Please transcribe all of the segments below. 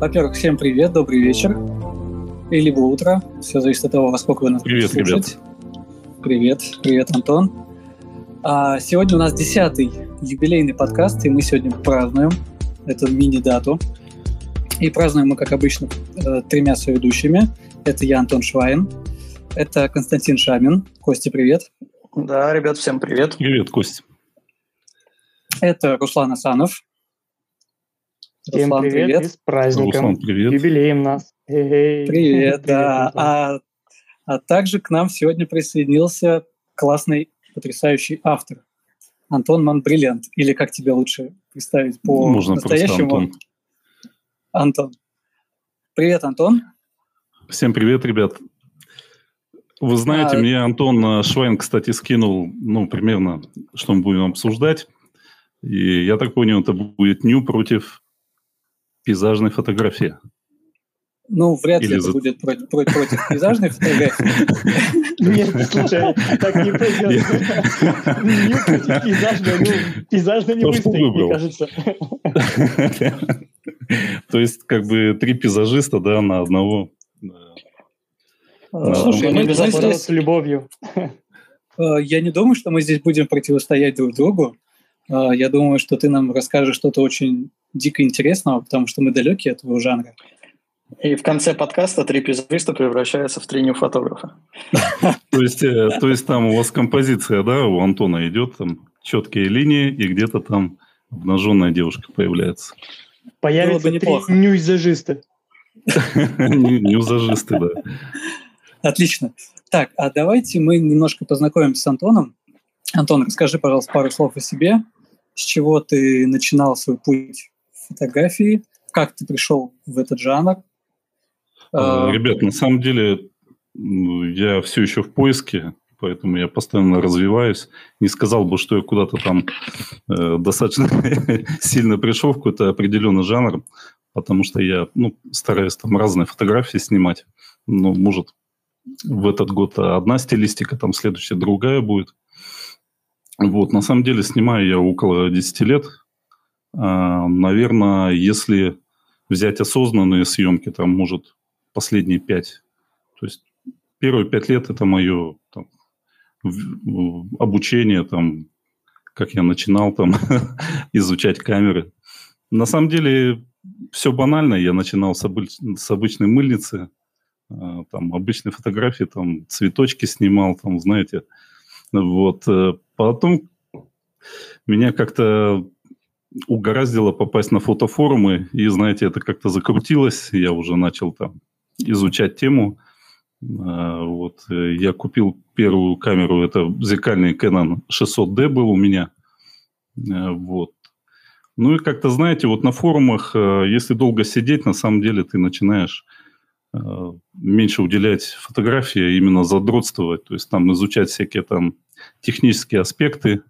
Во-первых, всем привет, добрый вечер. И либо утро. Все зависит от того, во сколько вы нас привет, будете слушать. Ребят. Привет, привет, Антон. А, сегодня у нас десятый юбилейный подкаст, и мы сегодня празднуем эту мини-дату. И празднуем мы, как обычно, э, тремя соведущими. Это я, Антон Швайн. Это Константин Шамин. Костя, привет. Да, ребят, всем привет. Привет, Костя. Это Руслан Асанов. Всем Руслан, привет, привет. И с праздником. Руслан, привет. Юбилеем нас. Эй, привет, да. А, а также к нам сегодня присоединился классный, потрясающий автор. Антон Манбриллиант. Или как тебе лучше представить по Можно настоящему? Антон. Антон. Привет, Антон. Всем привет, ребят. Вы знаете, а... мне Антон Швайн, кстати, скинул, ну, примерно, что мы будем обсуждать. И я так понял, это будет ню против пейзажной фотографии. Ну, вряд ли это будет против, против, против пейзажной фотографии. Нет, слушай, так не пойдет. Против пейзажной, ну, пейзажно не выстоит, мне кажется. То есть, как бы, три пейзажиста, да, на одного. Слушай, мы здесь с любовью. Э, я не думаю, что мы здесь будем противостоять друг другу. Э, я думаю, что ты нам расскажешь что-то очень дико интересного, потому что мы далеки от твоего жанра. И в конце подкаста три пейзажиста превращаются в три фотографа. То есть, э, то есть там у вас композиция, да, у Антона идет, там четкие линии, и где-то там обнаженная девушка появляется. Появится три нюзажиста. Нюзажисты, да. Отлично. Так, а давайте мы немножко познакомимся с Антоном. Антон, расскажи, пожалуйста, пару слов о себе. С чего ты начинал свой путь фотографии? Как ты пришел в этот жанр? А, ребят, на самом деле я все еще в поиске, поэтому я постоянно развиваюсь. Не сказал бы, что я куда-то там э, достаточно сильно пришел в какой-то определенный жанр, потому что я ну, стараюсь там разные фотографии снимать. Ну, может, в этот год одна стилистика, там следующая другая будет. Вот, на самом деле снимаю я около 10 лет. А, наверное, если взять осознанные съемки, там, может, последние 5. То есть первые 5 лет это мое там, обучение, там, как я начинал там изучать камеры. На самом деле все банально. Я начинал с, обыч... с обычной мыльницы, а, там обычные фотографии, там цветочки снимал, там, знаете. Вот. Э, потом меня как-то угораздило попасть на фотофорумы, и, знаете, это как-то закрутилось, я уже начал там изучать тему. А, вот. Э, я купил первую камеру, это зеркальный Canon 600D был у меня. Э, вот. Ну и как-то, знаете, вот на форумах, если долго сидеть, на самом деле ты начинаешь Э, меньше уделять фотографии, а именно задротствовать, то есть там изучать всякие там технические аспекты,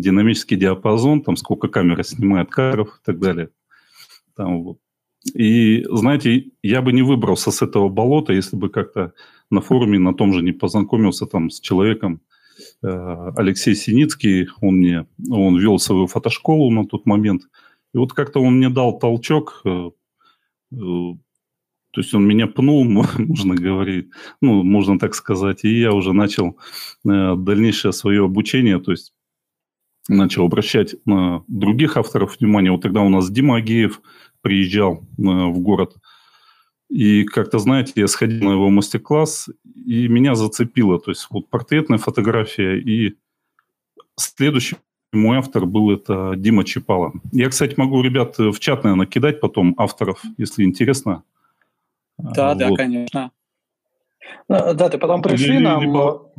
динамический диапазон, там сколько камера снимает кадров и так далее. Там вот. И, знаете, я бы не выбрался с этого болота, если бы как-то на форуме на том же не познакомился там с человеком, э, Алексей Синицкий, он мне, он вел свою фотошколу на тот момент, и вот как-то он мне дал толчок, э, то есть он меня пнул, можно говорить, ну, можно так сказать, и я уже начал э, дальнейшее свое обучение, то есть начал обращать на других авторов внимание. Вот тогда у нас Дима Агеев приезжал э, в город, и как-то, знаете, я сходил на его мастер-класс, и меня зацепило. То есть вот портретная фотография, и следующий мой автор был это Дима Чепала. Я, кстати, могу, ребят, в чат, наверное, кидать потом авторов, если интересно. Да, вот. да, конечно. Ну, да, ты потом пришли нам либо...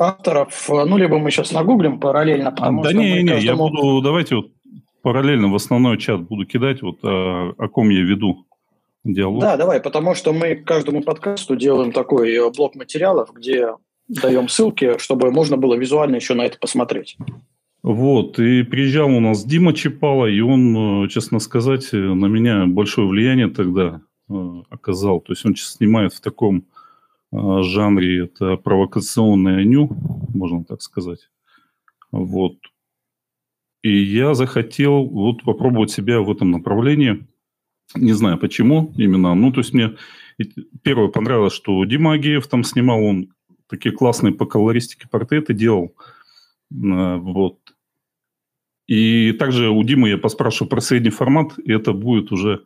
авторов, ну, либо мы сейчас нагуглим параллельно, потому а, да что не, не, каждому... я буду, давайте вот параллельно в основной чат буду кидать, вот о, о ком я веду диалог. Да, давай, потому что мы каждому подкасту делаем такой э, блок материалов, где даем ссылки, чтобы можно было визуально еще на это посмотреть. Вот, и приезжал у нас Дима Чепала, и он, э, честно сказать, э, на меня большое влияние тогда оказал. То есть он сейчас снимает в таком жанре, это провокационное ню, можно так сказать. Вот. И я захотел вот попробовать себя в этом направлении. Не знаю почему именно. Ну, то есть мне первое понравилось, что Дима Агеев там снимал, он такие классные по колористике портреты делал. Э, вот. И также у Димы я поспрашиваю про средний формат, и это будет уже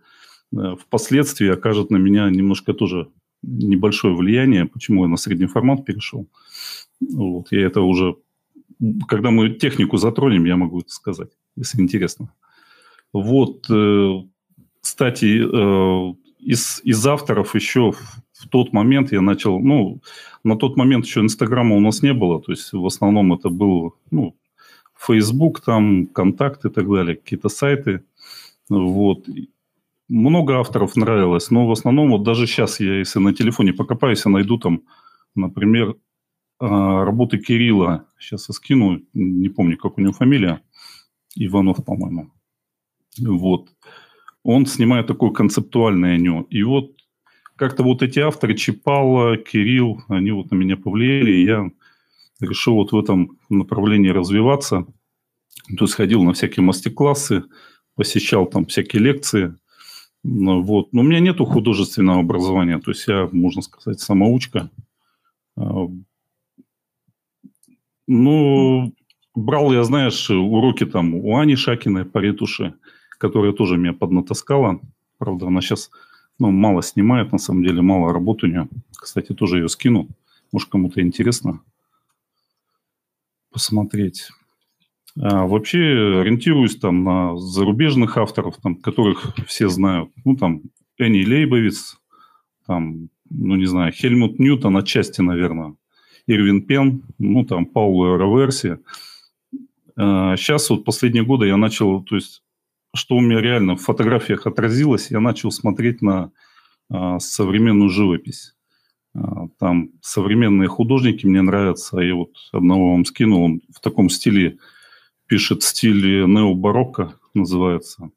э, впоследствии окажет на меня немножко тоже небольшое влияние, почему я на средний формат перешел. Вот, я это уже, когда мы технику затронем, я могу это сказать, если интересно. Вот, э, кстати, из, из авторов еще в, тот момент я начал, ну, на тот момент еще Инстаграма у нас не было, то есть в основном это был, ну, Facebook, там, контакты и так далее, какие-то сайты, вот. Много авторов нравилось, но в основном вот даже сейчас я, если на телефоне покопаюсь, я найду там, например, а, работы Кирилла, сейчас я скину, не помню, как у него фамилия, Иванов, по-моему. Вот он снимает такое концептуальное ню. И вот как-то вот эти авторы, Чипала, Кирилл, они вот на меня повлияли, и я решил вот в этом направлении развиваться. То есть ходил на всякие мастер-классы, посещал там всякие лекции. Ну, вот. Но у меня нет художественного образования, то есть я, можно сказать, самоучка. А, ну, брал я, знаешь, уроки там у Ани Шакиной по ретуши которая тоже меня поднатаскала. Правда, она сейчас ну, мало снимает, на самом деле, мало работы у нее. Кстати, тоже ее скину. Может, кому-то интересно посмотреть. А вообще ориентируюсь там на зарубежных авторов, там, которых все знают. Ну, там, Энни Лейбовиц, там, ну, не знаю, Хельмут Ньютон отчасти, наверное, Ирвин Пен, ну, там, Пауло Раверси. А сейчас вот последние годы я начал, то есть что у меня реально в фотографиях отразилось, я начал смотреть на а, современную живопись. А, там современные художники мне нравятся. Я вот одного вам скинул, он в таком стиле пишет, стиле необарокко называется.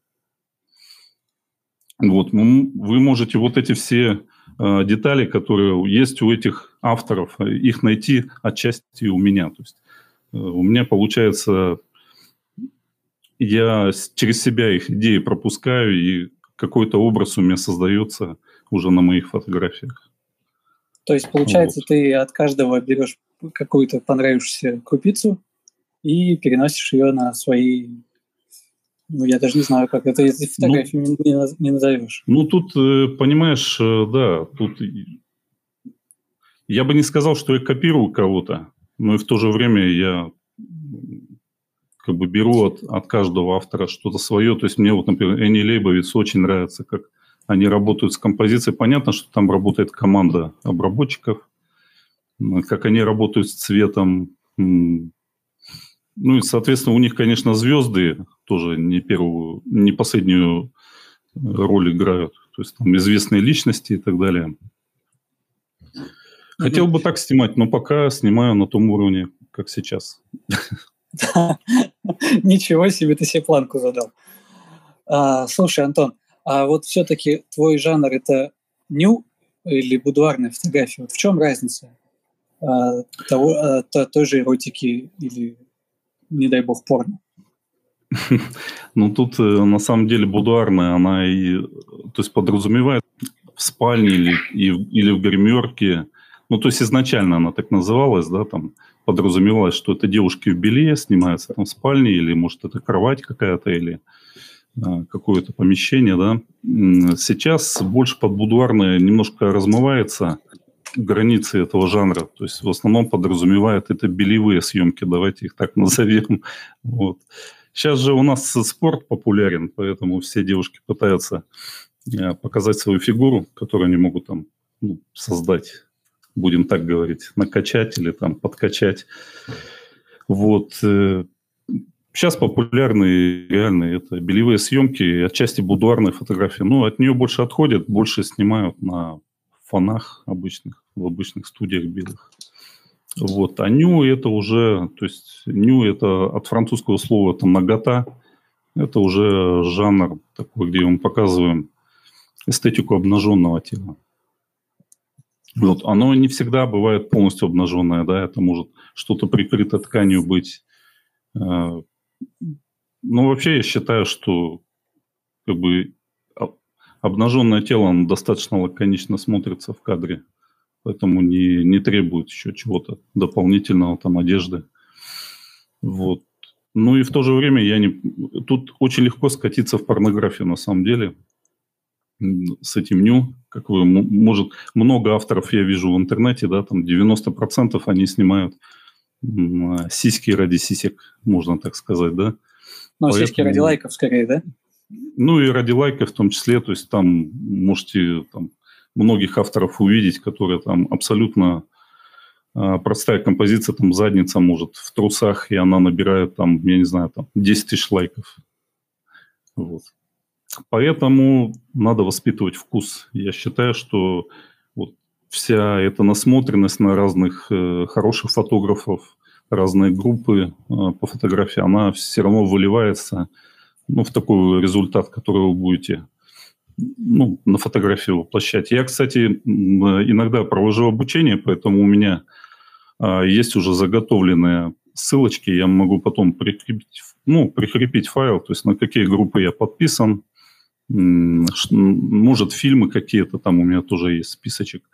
Вот, вы можете вот эти все э, детали, которые есть у этих авторов, их найти отчасти у меня. То есть э, у меня получается я через себя их идеи пропускаю, и какой-то образ у меня создается уже на моих фотографиях. То есть, получается, вот. ты от каждого берешь какую-то понравившуюся крупицу и переносишь ее на свои... Ну, я даже не знаю, как это из фотографии ну, не, не назовешь. Ну, тут, э, понимаешь, э, да, тут... Я бы не сказал, что я копирую кого-то, но и в то же время я как бы беру от, от каждого автора что-то свое. То есть мне вот, например, Энни Лейбовиц очень нравится, как они работают с композицией. Понятно, что там работает команда обработчиков, как они работают с цветом. Ну и, соответственно, у них, конечно, звезды тоже не первую, не последнюю роль играют. То есть там известные личности и так далее. Хотел бы так снимать, но пока снимаю на том уровне, как сейчас. Ничего себе, ты себе планку задал. А, слушай, Антон, а вот все-таки твой жанр это ню или будуарная фотография? Вот в чем разница а, того, а, то, той же эротики или, не дай бог, порно? Ну, тут э, на самом деле будуарная, она и, то есть подразумевает в спальне или, и, или в гримерке, ну, то есть изначально она так называлась, да, там, подразумевалось, что это девушки в белье снимаются там в спальне, или, может, это кровать какая-то, или а, какое-то помещение, да. Сейчас больше под будуарное немножко размывается границы этого жанра. То есть в основном подразумевает это белевые съемки, давайте их так назовем. Вот. Сейчас же у нас спорт популярен, поэтому все девушки пытаются а, показать свою фигуру, которую они могут там ну, создать будем так говорить, накачать или там подкачать. Вот. Сейчас э, популярны реально это белевые съемки, отчасти будуарные фотографии. Но от нее больше отходят, больше снимают на фонах обычных, в обычных студиях белых. Вот. А ню это уже, то есть ню это от французского слова это нагота, это уже жанр такой, где мы показываем эстетику обнаженного тела. Вот, оно не всегда бывает полностью обнаженное, да, это может что-то прикрыто тканью быть. Э, ну, вообще я считаю, что как бы обнаженное тело достаточно лаконично смотрится в кадре, поэтому не, не требует еще чего-то дополнительного, там, одежды. Вот. Ну и в то же время я не... Тут очень легко скатиться в порнографию на самом деле с этим ню. Как вы, может, много авторов я вижу в интернете, да, там 90% они снимают сиськи ради сисек, можно так сказать, да. Ну, Поэтому... сиськи ради лайков скорее, да? Ну и ради лайков в том числе, то есть там можете там, многих авторов увидеть, которые там абсолютно э, простая композиция, там задница может в трусах, и она набирает там, я не знаю, там 10 тысяч лайков. Вот. Поэтому надо воспитывать вкус. Я считаю, что вот вся эта насмотренность на разных э, хороших фотографов, разные группы э, по фотографии, она все равно выливается ну, в такой результат, который вы будете ну, на фотографии воплощать. Я, кстати, иногда провожу обучение, поэтому у меня э, есть уже заготовленные ссылочки, я могу потом прикрепить, ну, прикрепить файл, то есть на какие группы я подписан, может, фильмы какие-то, там у меня тоже есть списочек,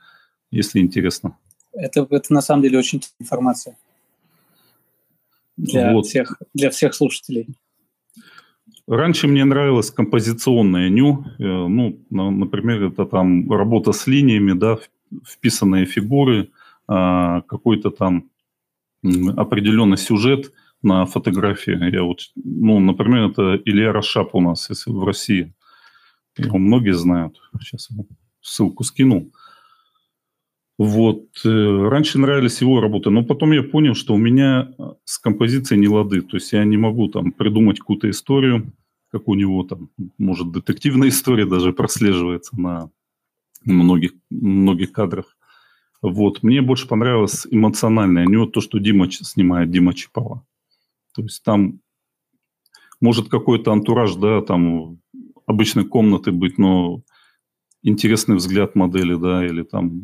если интересно. Это, это на самом деле очень информация для, вот. всех, для всех слушателей. Раньше мне нравилось композиционное ню. Э, ну, например, это там работа с линиями, да, вписанные фигуры, а, какой-то там определенный сюжет на фотографии. Я вот, ну, например, это Илья Рашап у нас, если в России. Его многие знают. Сейчас ссылку скинул. Вот. Э, раньше нравились его работы, но потом я понял, что у меня э, с композицией не лады. То есть я не могу там придумать какую-то историю, как у него там, может, детективная история даже прослеживается на многих, многих кадрах. Вот. Мне больше понравилось эмоциональное. У него то, что Дима снимает, Дима Чапала. То есть там может какой-то антураж, да, там обычной комнаты быть, но интересный взгляд модели, да, или там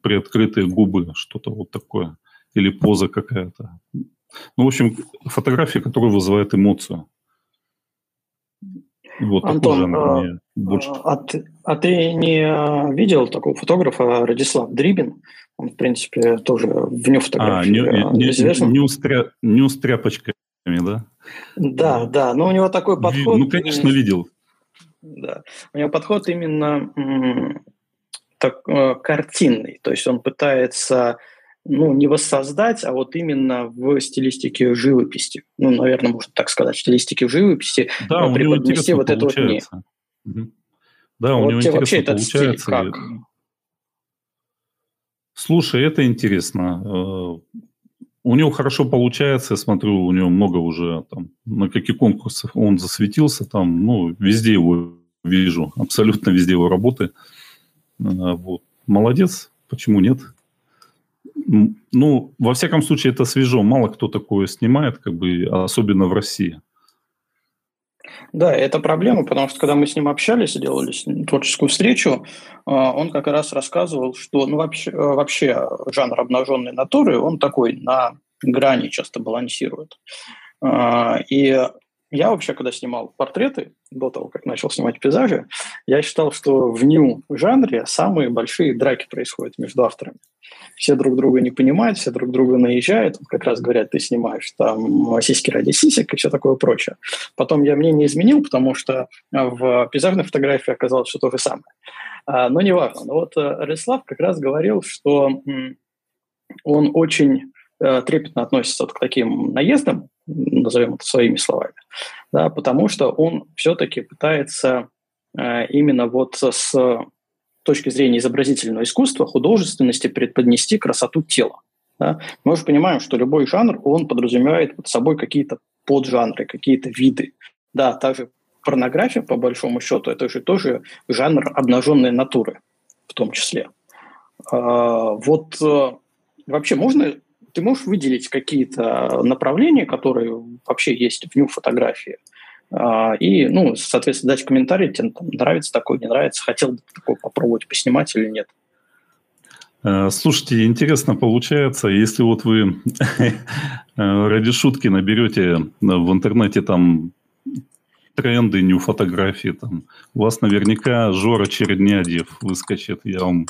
приоткрытые губы, что-то вот такое, или поза какая-то. Ну, в общем, фотография, которая вызывает эмоцию. Вот Антон, жанр а, мне больше. А, ты, а ты не видел такого фотографа Радислав Дрибин? Он, в принципе, тоже в ню фотографии а, не, не, известен. Не, не, не с тряпочками, да? Да, да, но у него такой подход... Ну, конечно, видел. Да. У него подход именно так, э, картинный, то есть он пытается ну, не воссоздать, а вот именно в стилистике живописи. Ну, наверное, можно так сказать, в стилистике живописи да, преподнести вот это вот не. Угу. Да, у вот него интересно вообще этот стиль как? Слушай, это интересно. У него хорошо получается, я смотрю, у него много уже там, на каких конкурсах он засветился, там, ну, везде его вижу, абсолютно везде его работы. А, вот. Молодец, почему нет? Ну, во всяком случае, это свежо. Мало кто такое снимает, как бы, особенно в России. Да, это проблема, потому что когда мы с ним общались, делали творческую встречу, а, он как раз рассказывал, что ну, вообще, вообще жанр обнаженной натуры, он такой на грани часто балансирует. А, и я вообще, когда снимал портреты, до того, как начал снимать пейзажи, я считал, что в нью-жанре самые большие драки происходят между авторами. Все друг друга не понимают, все друг друга наезжают, как раз говорят, ты снимаешь там сиськи ради сисек и все такое прочее. Потом я мне не изменил, потому что в пейзажной фотографии оказалось все то же самое. А, но не важно. Но вот э, Рислав как раз говорил, что он очень трепетно относится к таким наездам, назовем это своими словами, да, потому что он все-таки пытается э, именно вот с точки зрения изобразительного искусства, художественности преподнести красоту тела. Да. Мы же понимаем, что любой жанр, он подразумевает под собой какие-то поджанры, какие-то виды. Да, также порнография, по большому счету, это же тоже жанр обнаженной натуры в том числе. А, вот э, вообще можно ты можешь выделить какие-то направления, которые вообще есть в ню-фотографии? А, и, ну, соответственно, дать комментарий, тебе там, нравится такое, не нравится, хотел бы такое попробовать поснимать или нет. Э, слушайте, интересно получается, если вот вы ради шутки наберете в интернете там тренды нью фотографии. Там. У вас наверняка Жора Череднядьев выскочит. Я вам,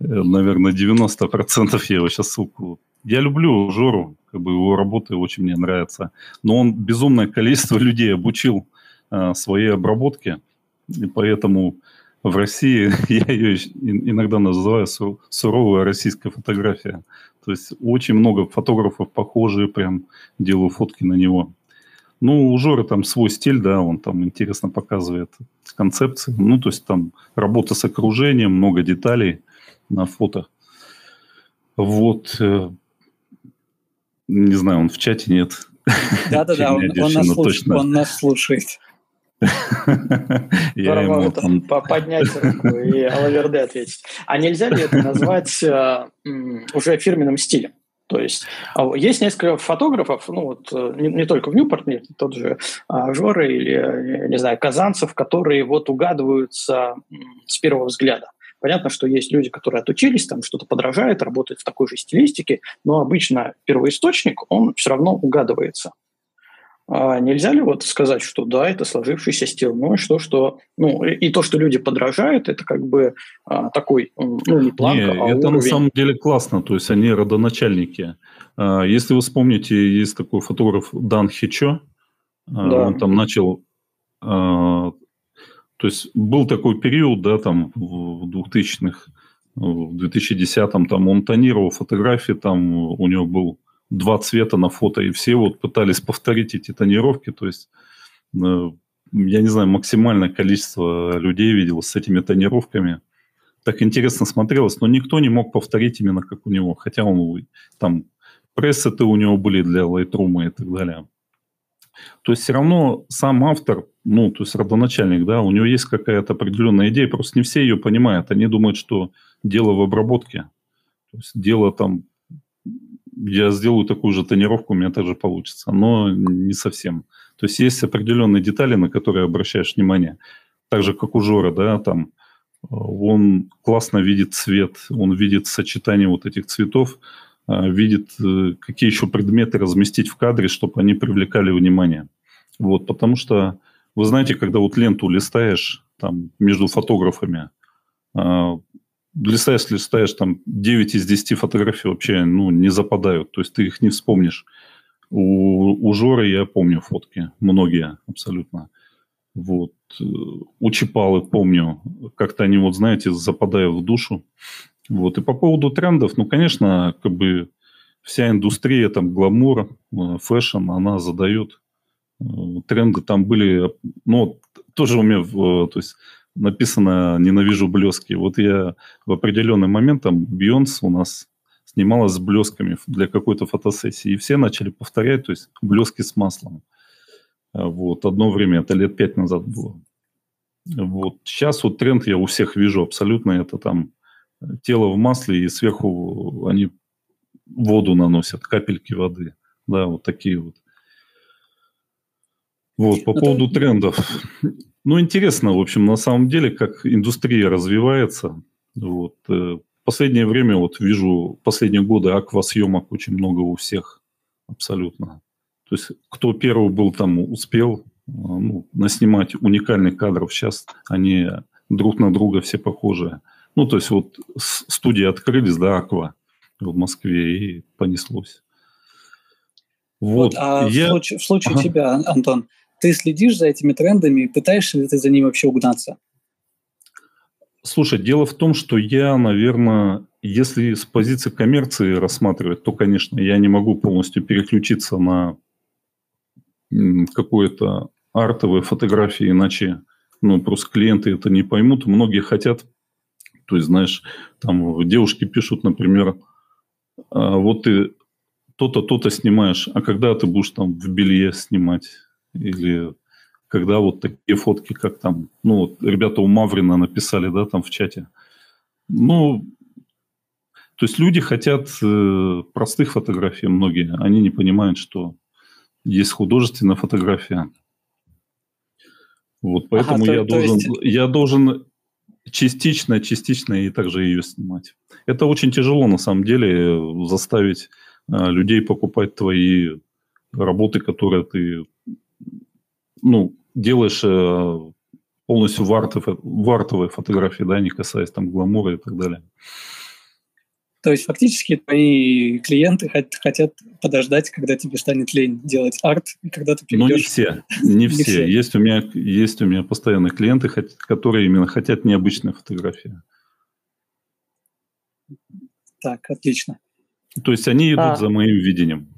э, наверное, 90% я его сейчас ссылку. Я люблю Жору, как бы его работы очень мне нравятся. Но он безумное количество людей обучил э, своей обработке. И поэтому в России я ее иногда называю суровая российская фотография. То есть очень много фотографов похожие, прям делаю фотки на него. Ну, у Жоры там свой стиль, да, он там интересно показывает концепции. Ну, то есть там работа с окружением, много деталей на фото. Вот. Э, не знаю, он в чате нет. Да-да-да, он, он, нас точно... он нас слушает. Я ему там... поднять руку и Алаверде ответить. А нельзя ли это назвать э, уже фирменным стилем? То есть а, есть несколько фотографов, ну вот э, не, не только в Ньюпорте, тот же а, Жора или, не знаю, Казанцев, которые вот угадываются с первого взгляда. Понятно, что есть люди, которые отучились, там что-то подражают, работают в такой же стилистике, но обычно первоисточник, он все равно угадывается. А нельзя ли вот сказать, что да, это сложившийся стиль, ну и что, что, ну и то, что люди подражают, это как бы а, такой, ну не планка, не, а это уровень. на самом деле классно, то есть они родоначальники. А, если вы вспомните, есть такой фотограф Дан Хичо, а, да. он там начал, а, то есть был такой период, да, там в 2000-х, в 2010-м, там он тонировал фотографии, там у него был два цвета на фото, и все вот пытались повторить эти тонировки, то есть э, я не знаю, максимальное количество людей видел с этими тонировками. Так интересно смотрелось, но никто не мог повторить именно как у него, хотя он там прессы-то у него были для Lightroom и так далее. То есть все равно сам автор, ну, то есть родоначальник, да, у него есть какая-то определенная идея, просто не все ее понимают. Они думают, что дело в обработке. То есть дело там я сделаю такую же тонировку, у меня также получится. Но не совсем. То есть есть определенные детали, на которые обращаешь внимание. Так же, как у Жора, да, там э, он классно видит цвет, он видит сочетание вот этих цветов, видит, э, какие еще предметы разместить в кадре, чтобы они привлекали внимание. Вот, потому что, вы знаете, когда вот ленту листаешь там между фотографами, листаешь, листаешь, там 9 из 10 фотографий вообще ну, не западают, то есть ты их не вспомнишь. У, у Жоры я помню фотки, многие абсолютно. Вот. У Чипалы помню, как-то они, вот знаете, западают в душу. Вот. И по поводу трендов, ну, конечно, как бы вся индустрия, там, гламур, э, fashion, она задает. Э, тренды там были, ну, тоже у меня, э, то есть написано «Ненавижу блески». Вот я в определенный момент, там, Бьонс у нас снималась с блесками для какой-то фотосессии, и все начали повторять, то есть блески с маслом. Вот, одно время, это лет пять назад было. Вот, сейчас вот тренд я у всех вижу абсолютно, это там тело в масле, и сверху они воду наносят, капельки воды. Да, вот такие вот. Вот, по Но ну, поводу ты... трендов. Ну, интересно, в общем, на самом деле, как индустрия развивается. Вот. Э, последнее время вот вижу, последние годы аквасъемок очень много у всех абсолютно. То есть, кто первый был там, успел э, ну, наснимать уникальных кадров. Сейчас они друг на друга все похожие. Ну, то есть, вот студии открылись, да, Аква в Москве, и понеслось. Вот, вот а я... в случае, в случае ага. тебя, Антон, ты следишь за этими трендами, пытаешься ли ты за ними вообще угнаться? Слушай, дело в том, что я, наверное, если с позиции коммерции рассматривать, то, конечно, я не могу полностью переключиться на какое-то артовые фотографии, иначе ну, просто клиенты это не поймут. Многие хотят, то есть, знаешь, там девушки пишут, например, «А вот ты то-то, то-то снимаешь, а когда ты будешь там в белье снимать? Или когда вот такие фотки, как там, ну, вот ребята у Маврина написали, да, там в чате. Ну, то есть люди хотят э, простых фотографий, многие. Они не понимают, что есть художественная фотография. Вот поэтому ага, то, я, то должен, есть... я должен частично, частично и также ее снимать. Это очень тяжело, на самом деле, заставить э, людей покупать твои работы, которые ты ну, делаешь э, полностью вартовые, вартовые фотографии, да, не касаясь там гламура и так далее. То есть фактически твои клиенты хотят подождать, когда тебе станет лень делать арт, и когда ты перейдешь... Ну, не все, не, не все. Есть, у меня, есть у меня постоянные клиенты, которые именно хотят необычные фотографии. Так, отлично. То есть они идут а, за моим видением.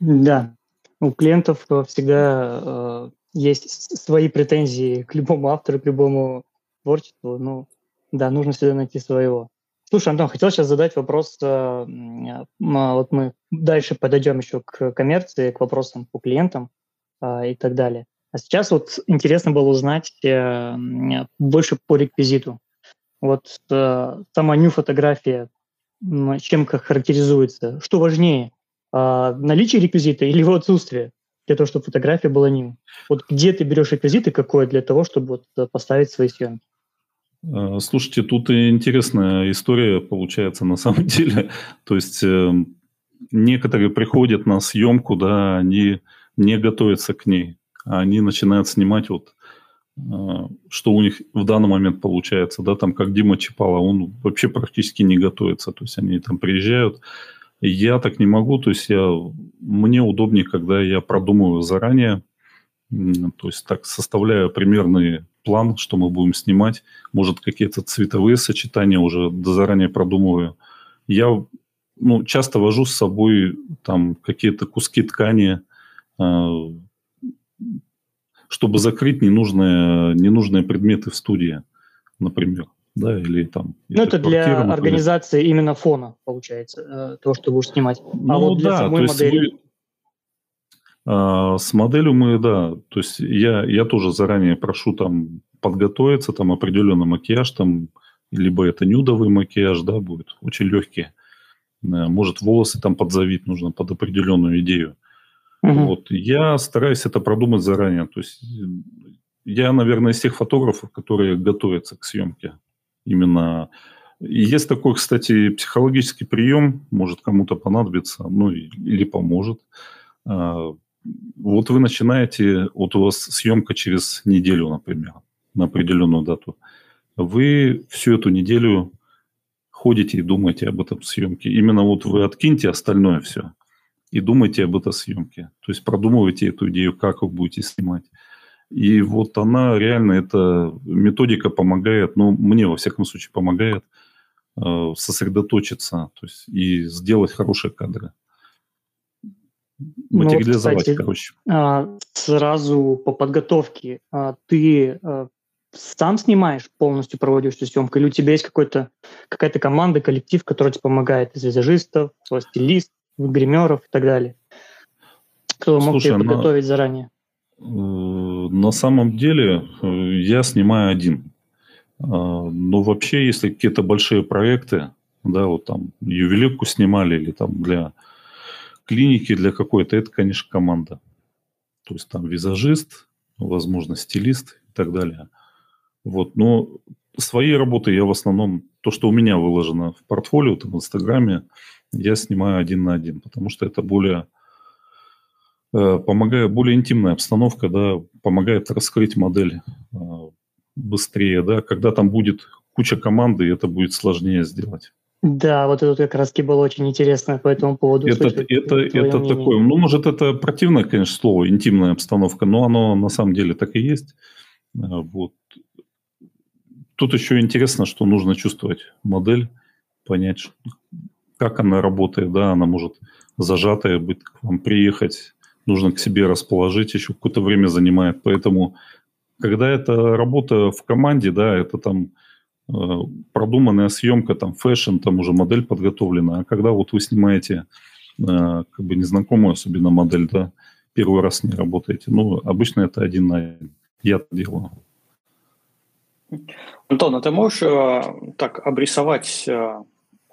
Да. У клиентов всегда э, есть свои претензии к любому автору, к любому творчеству. Ну, да, нужно всегда найти своего. Слушай, Антон, хотел сейчас задать вопрос. Э, вот мы дальше подойдем еще к коммерции, к вопросам по клиентам э, и так далее. А сейчас вот интересно было узнать э, больше по реквизиту. Вот сама ню фотография, чем как характеризуется? Что важнее, наличие реквизита или его отсутствие? для того, чтобы фотография была ним. Вот где ты берешь реквизиты какое для того, чтобы вот поставить свои съемки? Э, слушайте, тут интересная история получается на самом деле. То есть э, некоторые приходят на съемку, да, они не готовятся к ней. Они начинают снимать вот э, что у них в данный момент получается, да, там как Дима Чипала, он вообще практически не готовится, то есть они там приезжают, я так не могу, то есть я, мне удобнее, когда я продумываю заранее, то есть так составляю примерный план, что мы будем снимать, может какие-то цветовые сочетания уже заранее продумываю. Я ну, часто вожу с собой там какие-то куски ткани, э, чтобы закрыть ненужные, ненужные предметы в студии, например да, или там... Ну, это для например. организации именно фона, получается, э, то, что будешь снимать. А ну, вот для да, самой модели... Мы, а, с моделью мы, да, то есть я, я тоже заранее прошу там подготовиться, там определенный макияж, там, либо это нюдовый макияж, да, будет очень легкий. Э, может, волосы там подзавить нужно под определенную идею. Угу. Вот. Я стараюсь это продумать заранее. То есть я, наверное, из тех фотографов, которые готовятся к съемке именно... Есть такой, кстати, психологический прием, может кому-то понадобиться, ну или поможет. Вот вы начинаете, вот у вас съемка через неделю, например, на определенную дату. Вы всю эту неделю ходите и думаете об этом съемке. Именно вот вы откиньте остальное все и думайте об этой съемке. То есть продумывайте эту идею, как вы будете снимать. И вот она реально, эта методика помогает, ну, мне, во всяком случае, помогает э, сосредоточиться то есть, и сделать хорошие кадры. Материализовать, ну, кстати, короче. А, сразу по подготовке. А, ты а, сам снимаешь, полностью проводишь эту съемку, или у тебя есть какой-то, какая-то команда, коллектив, который тебе помогает, из визажистов, стилист, гримеров и так далее? Кто Слушай, мог тебе подготовить на... заранее? Э, на самом деле э, я снимаю один. Но вообще, если какие-то большие проекты, да, вот там ювелирку снимали или там для клиники, для какой-то, это, конечно, команда. То есть там визажист, возможно, стилист и так далее. Вот, но своей работы я в основном, то, что у меня выложено в портфолио, там, в Инстаграме, я снимаю один на один, потому что это более Э, помогает более интимная обстановка, да, помогает раскрыть модель э, быстрее, да, когда там будет куча команды, это будет сложнее сделать. Да, вот это как раз было очень интересно по этому поводу. Это, это, это такое, ну, может, это противное, конечно, слово, интимная обстановка, но оно на самом деле так и есть. Э, вот. Тут еще интересно, что нужно чувствовать модель, понять, как она работает, да, она может зажатая быть, к вам приехать, нужно к себе расположить, еще какое-то время занимает. Поэтому, когда это работа в команде, да, это там продуманная съемка, там fashion, там уже модель подготовлена. А когда вот вы снимаете э, как бы незнакомую особенно модель, да, первый раз не работаете, ну, обычно это один на один. Я делаю. Антон, а ты можешь э, так обрисовать э,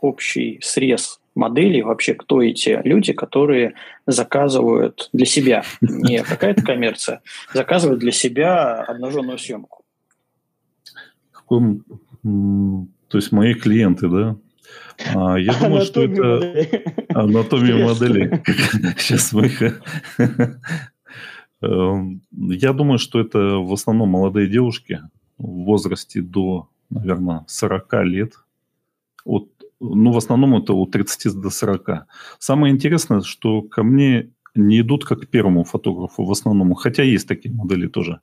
общий срез моделей, вообще кто эти люди, которые заказывают для себя, не какая-то коммерция, заказывают для себя обнаженную съемку. Какой, то есть мои клиенты, да? А, я думаю, что это анатомия модели. Сейчас мы их... Эм, я думаю, что это в основном молодые девушки в возрасте до, наверное, 40 лет. От, ну, в основном это от 30 до 40. Самое интересное, что ко мне не идут как к первому фотографу в основном, хотя есть такие модели тоже.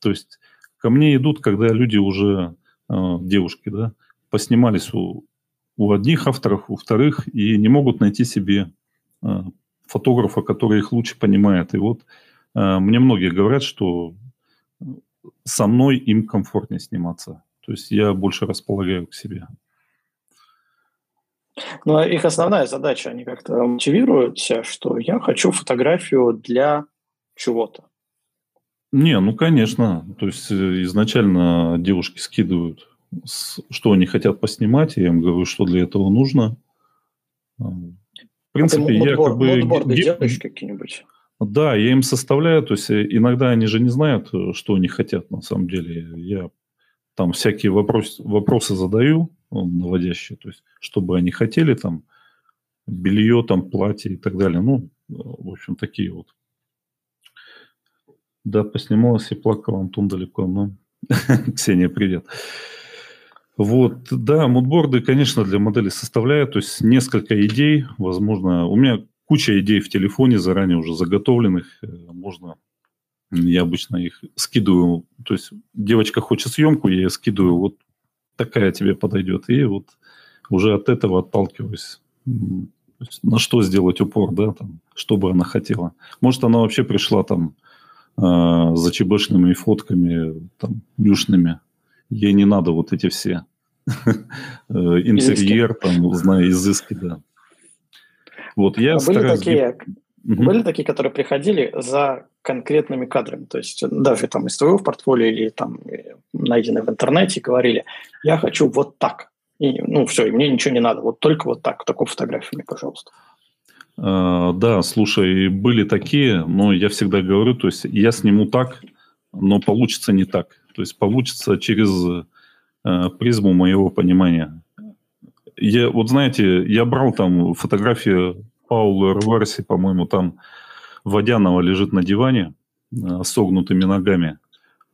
То есть ко мне идут, когда люди уже, девушки, да, поснимались у, у одних авторов, у вторых, и не могут найти себе э, фотографа, который их лучше понимает. И вот э, мне многие говорят, что со мной им комфортнее сниматься. То есть я больше располагаю к себе. Ну, а их основная задача, они как-то мотивируют себя, что я хочу фотографию для чего-то. Не, ну, конечно. То есть э, изначально девушки скидывают, что они хотят поснимать, я им говорю, что для этого нужно. В принципе, а я как бы... делаешь какие-нибудь? Да, я им составляю, то есть э, иногда они же не знают, э, что они хотят на самом деле. Я там всякие вопрос, вопросы задаю, наводящие, то есть чтобы они хотели там белье, там платье и так далее. Ну, в общем, такие вот. Да, поснималась и плакала Антон далеко, но Ксения, привет. Вот, да, мудборды, конечно, для модели составляют, то есть несколько идей, возможно, у меня куча идей в телефоне заранее уже заготовленных, э, можно, я обычно их скидываю, то есть девочка хочет съемку, я ее скидываю, вот такая тебе подойдет, и вот уже от этого отталкиваюсь, на что сделать упор, да, там, что бы она хотела. Может, она вообще пришла там э, за чебышными фотками, там, нюшными, ей не надо вот эти все э, интерьер, там, знаю, изыски, да. Вот я а стараюсь... Были такие, угу. были такие, которые приходили за конкретными кадрами, то есть даже там из твоего в портфолио или там найденные в интернете говорили, я хочу вот так. И, ну, все, и мне ничего не надо, вот только вот так, такую фотографию мне, пожалуйста. А, да, слушай, были такие, но я всегда говорю, то есть я сниму так, но получится не так. То есть получится через э, призму моего понимания. Я, вот знаете, я брал там фотографию Паула Рверси, по-моему, там Водянова лежит на диване э, согнутыми ногами.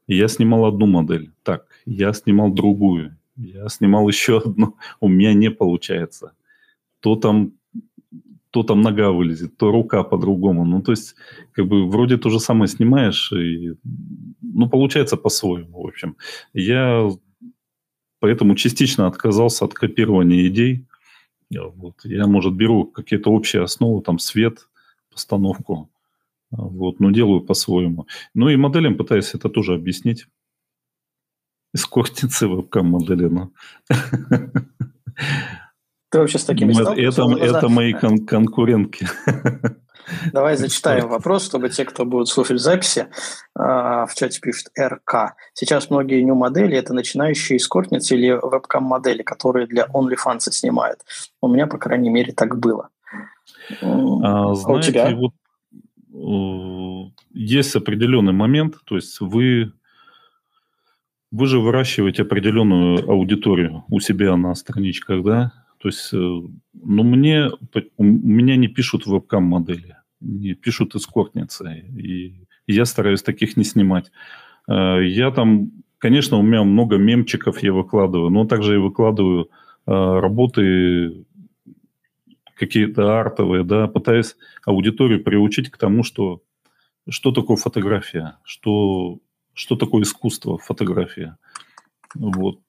я снимал одну модель. Так, я снимал другую. Я снимал еще одну. У меня не получается. То там то там нога вылезет, то рука по-другому. Ну, то есть, как бы, вроде то же самое снимаешь, и, ну, получается по-своему, в общем. Я поэтому частично отказался от копирования идей. Вот. Я, может, беру какие-то общие основы, там, свет, постановку, вот, но делаю по-своему. Ну, и моделям пытаюсь это тоже объяснить. Эскортницы вебкам-модели, ну. Ты вообще с такими ну, Это, это мои кон- конкурентки. Давай зачитаем вопрос, чтобы те, кто будут слушать записи, а, в чате пишут РК. Сейчас многие new модели это начинающие эскортницы или вебкам-модели, которые для OnlyFans снимают. У меня, по крайней мере, так было. А, знаете, а у тебя? Вот, э, есть определенный момент, то есть вы вы же выращиваете определенную аудиторию у себя на страничках, да? То есть, э, ну, мне, у меня не пишут вебкам-модели, не пишут эскортницы, и я стараюсь таких не снимать. Э, я там, конечно, у меня много мемчиков я выкладываю, но также и выкладываю э, работы какие-то артовые, да, пытаюсь аудиторию приучить к тому, что что такое фотография, что, что такое искусство фотография. Вот.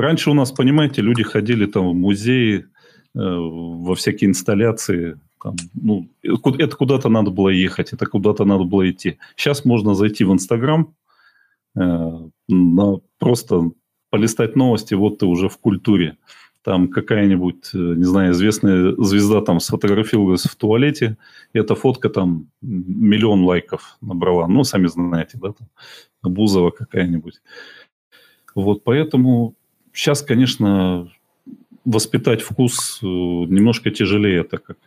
Раньше у нас, понимаете, люди ходили там в музеи, э, во всякие инсталляции. Там, ну, это куда-то надо было ехать, это куда-то надо было идти. Сейчас можно зайти в Инстаграм, э, просто полистать новости, вот ты уже в культуре. Там какая-нибудь, э, не знаю, известная звезда там сфотографировалась в туалете, и эта фотка там миллион лайков набрала. Ну, сами знаете, да, там Бузова какая-нибудь. Вот поэтому Сейчас, конечно, воспитать вкус э, немножко тяжелее, так как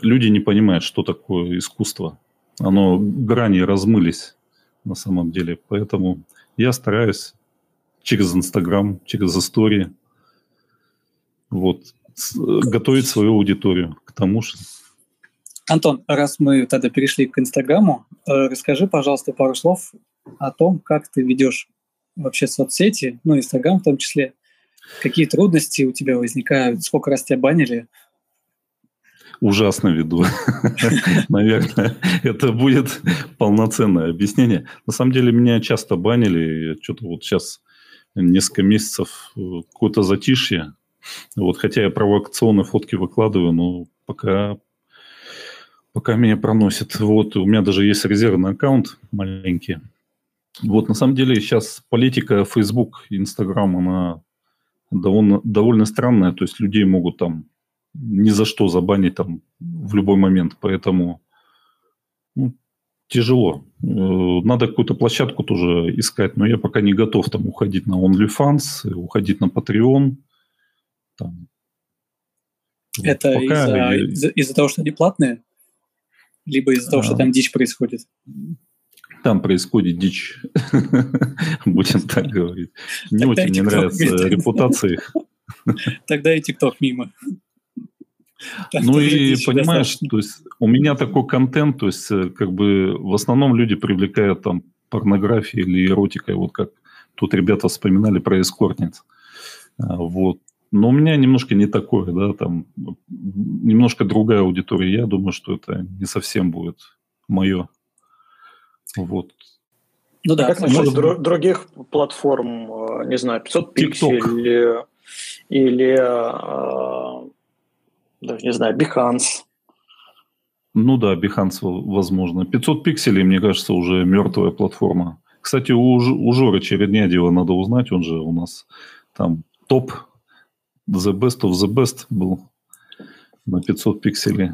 люди не понимают, что такое искусство. Оно грани размылись на самом деле. Поэтому я стараюсь через Инстаграм, через истории вот, готовить свою аудиторию к тому, что... Антон, раз мы тогда перешли к Инстаграму, э, расскажи, пожалуйста, пару слов о том, как ты ведешь вообще соцсети, ну, Инстаграм в том числе. Какие трудности у тебя возникают, сколько раз тебя банили? Ужасно веду. Наверное, это будет полноценное объяснение. На самом деле, меня часто банили. Что-то вот сейчас несколько месяцев э, какое-то затишье. Вот, хотя я провокационные фотки выкладываю, но пока пока меня проносит. Вот, у меня даже есть резервный аккаунт маленький. Вот, на самом деле, сейчас политика Facebook, Instagram, она довольно, довольно странная. То есть, людей могут там ни за что забанить там в любой момент. Поэтому ну, тяжело. Э, надо какую-то площадку тоже искать, но я пока не готов там уходить на OnlyFans, уходить на Patreon. Там. Это из-за, из-за, из-за того, что они платные? Либо из-за того, что там дичь происходит? Там происходит дичь, будем так говорить. Не очень мне нравится репутация их. Тогда и ТикТок мимо. Ну и понимаешь, то есть у меня такой контент, то есть э, как бы в основном люди привлекают там порнографией или эротикой, вот как тут ребята вспоминали про эскортниц. А, вот. Но у меня немножко не такое, да, там немножко другая аудитория. Я думаю, что это не совсем будет мое. Вот. Ну да, как насчет дру- других платформ, э, не знаю, 500 пикселей или, или э, даже не знаю, Behance? Ну да, Behance возможно. 500 пикселей, мне кажется, уже мертвая платформа. Кстати, у, у Жоры Череднядева надо узнать, он же у нас там топ The Best of the Best был на 500 пикселей.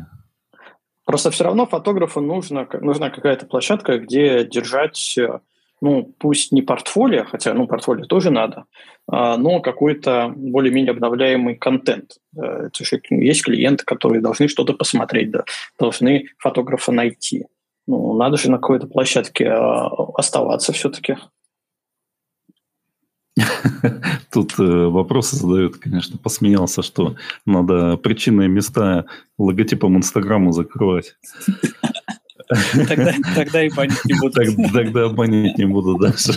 Просто все равно фотографу нужно, нужна какая-то площадка, где держать, ну, пусть не портфолио, хотя, ну, портфолио тоже надо, а, но какой-то более-менее обновляемый контент. Э, есть клиенты, которые должны что-то посмотреть, да, должны фотографа найти. Ну, надо же на какой-то площадке а, оставаться все-таки. Тут э, вопросы задают, конечно, посмеялся, что надо причинные места логотипом Инстаграма закрывать. Тогда, тогда и банить не буду. Тогда, тогда банить не буду дальше.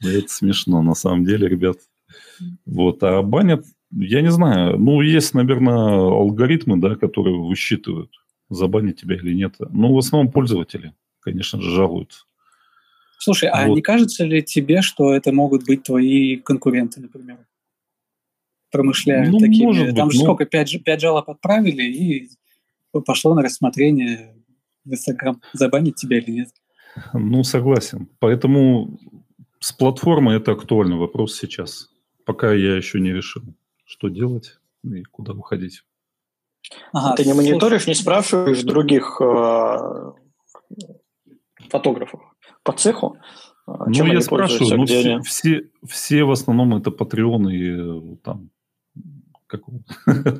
Это смешно, на самом деле, ребят. Вот, а банят, я не знаю, ну, есть, наверное, алгоритмы, да, которые высчитывают, забанить тебя или нет. Ну, в основном пользователи, конечно же, жалуются. Слушай, а вот. не кажется ли тебе, что это могут быть твои конкуренты, например? Промышляют ну, такими. Может быть, Там же ну... сколько, пять, пять жалоб отправили, и пошло на рассмотрение в Инстаграм, забанить тебя или нет. Ну, согласен. Поэтому с платформой это актуальный вопрос сейчас. Пока я еще не решил, что делать и куда уходить. Ага, Ты не мониторишь, не спрашиваешь других э, фотографов? По цеху? А, чем ну, я спрашиваю, ну, все, все, все в основном это Patreon и э, там как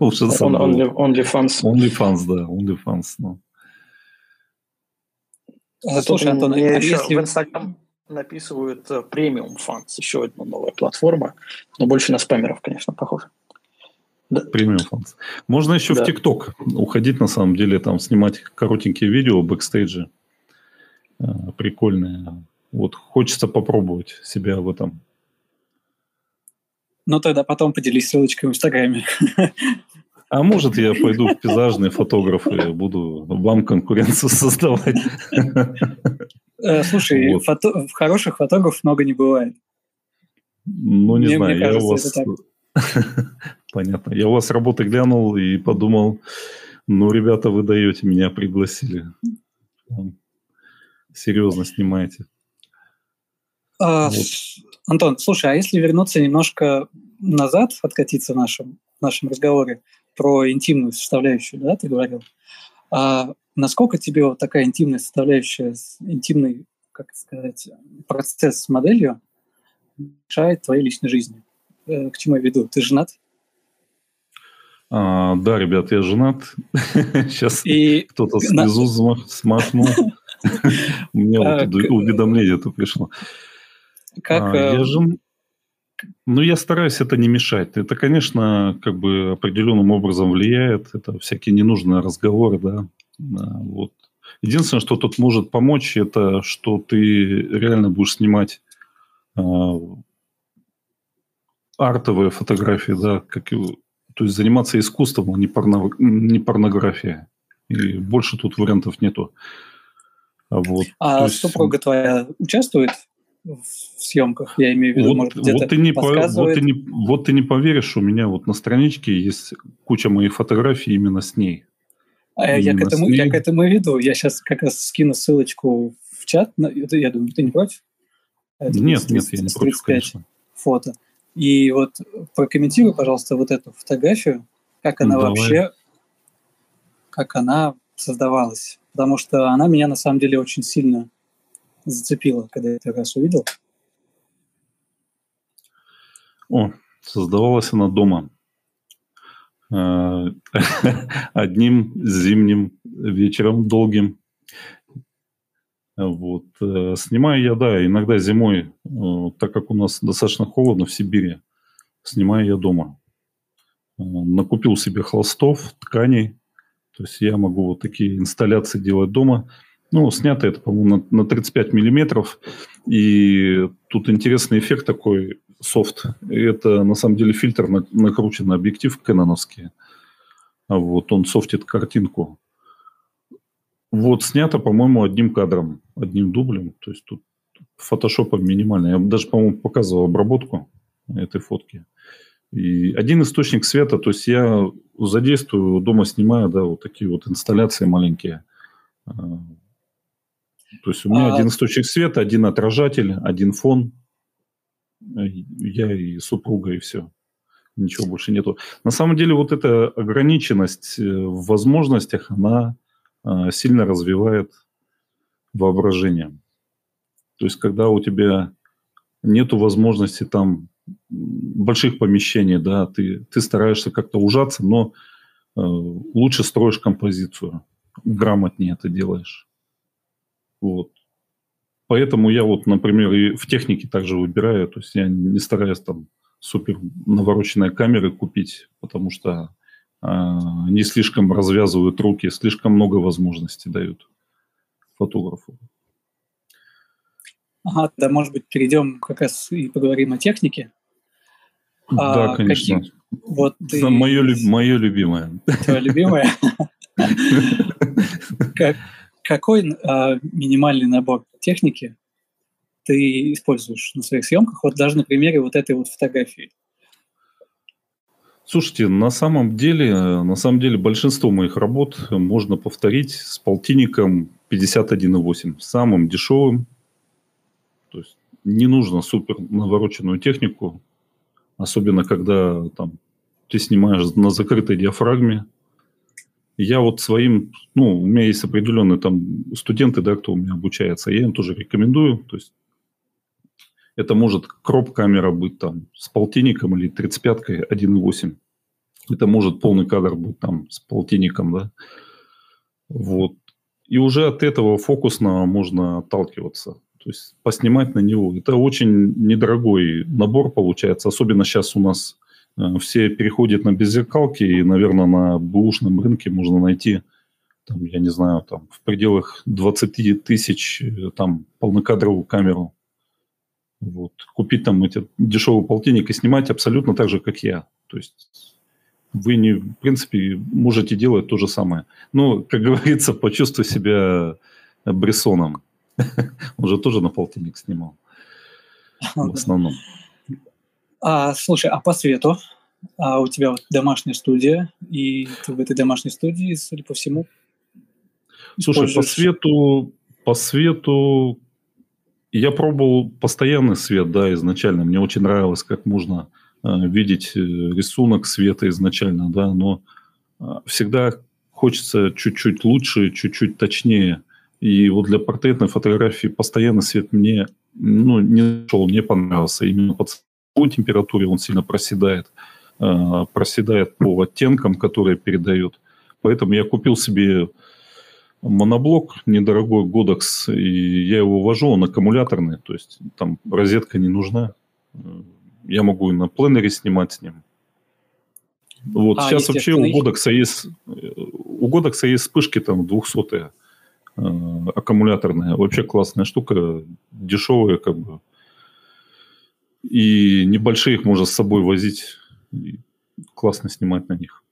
уже On, only, OnlyFans. OnlyFans, да, OnlyFans, ну. А, слушай, Антон, а если... в Instagram написывают премиум uh, еще одна новая платформа, но больше на спамеров, конечно, похоже. Премиум да. fans. Можно еще да. в ТикТок уходить, на самом деле, там снимать коротенькие видео, бэкстейджи. Э, прикольные. Вот хочется попробовать себя в этом. Ну, тогда потом поделись ссылочкой в Инстаграме. А может, я пойду в пейзажные фотографы, буду вам конкуренцию создавать. Э, слушай, вот. фото... хороших фотографов много не бывает. Ну, не мне, знаю, мне кажется, я у вас... Понятно. Я у вас работы глянул и подумал, ну, ребята, вы даете, меня пригласили серьезно снимаете. А, вот. Антон, слушай, а если вернуться немножко назад, откатиться в нашем, в нашем разговоре про интимную составляющую, да, ты говорил. А насколько тебе вот такая интимная составляющая, интимный, как сказать, процесс с моделью мешает твоей личной жизни? Э, к чему я веду? Ты женат? А, да, ребят, я женат. Сейчас и... кто-то слезу смахнул. Мне вот уведомление это пришло. Как... А, я э, же... Ну, я стараюсь это не мешать. Это, конечно, как бы определенным образом влияет. Это всякие ненужные разговоры, да. Вот. Единственное, что тут может помочь, это что ты реально будешь снимать э, артовые фотографии, да, как, то есть заниматься искусством, а не, порно, не порнографией. И больше тут вариантов нету. А, вот, а есть... супруга твоя участвует в съемках? Я имею в виду, вот, может, вот ты, не по, вот, ты не, вот ты не поверишь, у меня вот на страничке есть куча моих фотографий именно с ней. А я, к этому, я к этому и веду. Я сейчас как раз скину ссылочку в чат. Я думаю, ты не против? Это нет, 30, нет, я не против, конечно. фото. И вот прокомментируй, пожалуйста, вот эту фотографию, как она Давай. вообще, как она создавалась. Потому что она меня на самом деле очень сильно зацепила, когда я это раз увидел. О, создавалась она дома. Э, одним зимним вечером долгим. Вот. Э, снимаю я, да, иногда зимой, э, так как у нас достаточно холодно в Сибири, снимаю я дома. Накупил себе холстов, тканей. То есть я могу вот такие инсталляции делать дома. Ну, снято это, по-моему, на, на 35 миллиметров. И тут интересный эффект такой софт. Это на самом деле фильтр на, накручен на объектив кэноновский. А вот он софтит картинку. Вот снято, по-моему, одним кадром, одним дублем. То есть тут фотошопом минимально. Я даже, по-моему, показывал обработку этой фотки. И один источник света, то есть я задействую, дома снимаю, да, вот такие вот инсталляции маленькие. А, то есть у меня а... один источник света, один отражатель, один фон – я и супруга, и все. Ничего больше нету. На самом деле вот эта ограниченность э, в возможностях, она а, сильно развивает воображение. То есть когда у тебя нету возможности там больших помещений, да, ты, ты стараешься как-то ужаться, но э, лучше строишь композицию, грамотнее это делаешь. Вот. Поэтому я вот, например, и в технике также выбираю, то есть я не стараюсь там супер навороченные камеры купить, потому что э, не слишком развязывают руки, слишком много возможностей дают фотографу. Ага, да, может быть, перейдем как раз и поговорим о технике. Да, а, конечно. Какие... Вот ты... мое, мое любимое. Твое любимое? Какой а, минимальный набор техники ты используешь на своих съемках? Вот даже на примере вот этой вот фотографии. Слушайте, на самом деле, на самом деле большинство моих работ можно повторить с полтинником 51,8, самым дешевым. То есть не нужно супер навороченную технику, особенно когда там ты снимаешь на закрытой диафрагме, я вот своим, ну, у меня есть определенные там студенты, да, кто у меня обучается, я им тоже рекомендую, то есть это может кроп-камера быть там с полтинником или 35-кой 1.8. Это может полный кадр быть там с полтинником, да. Вот. И уже от этого фокусно можно отталкиваться. То есть поснимать на него. Это очень недорогой набор получается. Особенно сейчас у нас Э, все переходят на беззеркалки, и, наверное, на бэушном рынке можно найти, там, я не знаю, там, в пределах 20 тысяч э, там, полнокадровую камеру. Вот. Купить там эти дешевый полтинник и снимать абсолютно так же, как я. То есть вы, не, в принципе, можете делать то же самое. Но, как говорится, почувствуй себя Брессоном. Он же тоже на полтинник снимал. В основном. А, слушай, а по свету? А у тебя вот домашняя студия, и ты в этой домашней студии, судя по всему, Слушай, по свету, по свету я пробовал постоянный свет, да, изначально. Мне очень нравилось, как можно э, видеть э, рисунок света изначально, да, но э, всегда хочется чуть-чуть лучше, чуть-чуть точнее. И вот для портретной фотографии постоянный свет мне ну, не шел, не понравился. Именно по температуре он сильно проседает, э, проседает по оттенкам, которые передает. Поэтому я купил себе моноблок, недорогой Godox, и я его вожу, он аккумуляторный, то есть там розетка не нужна. Я могу и на пленере снимать с ним. Вот а, сейчас вообще у Godox есть у у Godox есть вспышки там 200 э, аккумуляторные. Вообще классная штука, дешевая как бы. И небольшие их можно с собой возить. Классно снимать на них.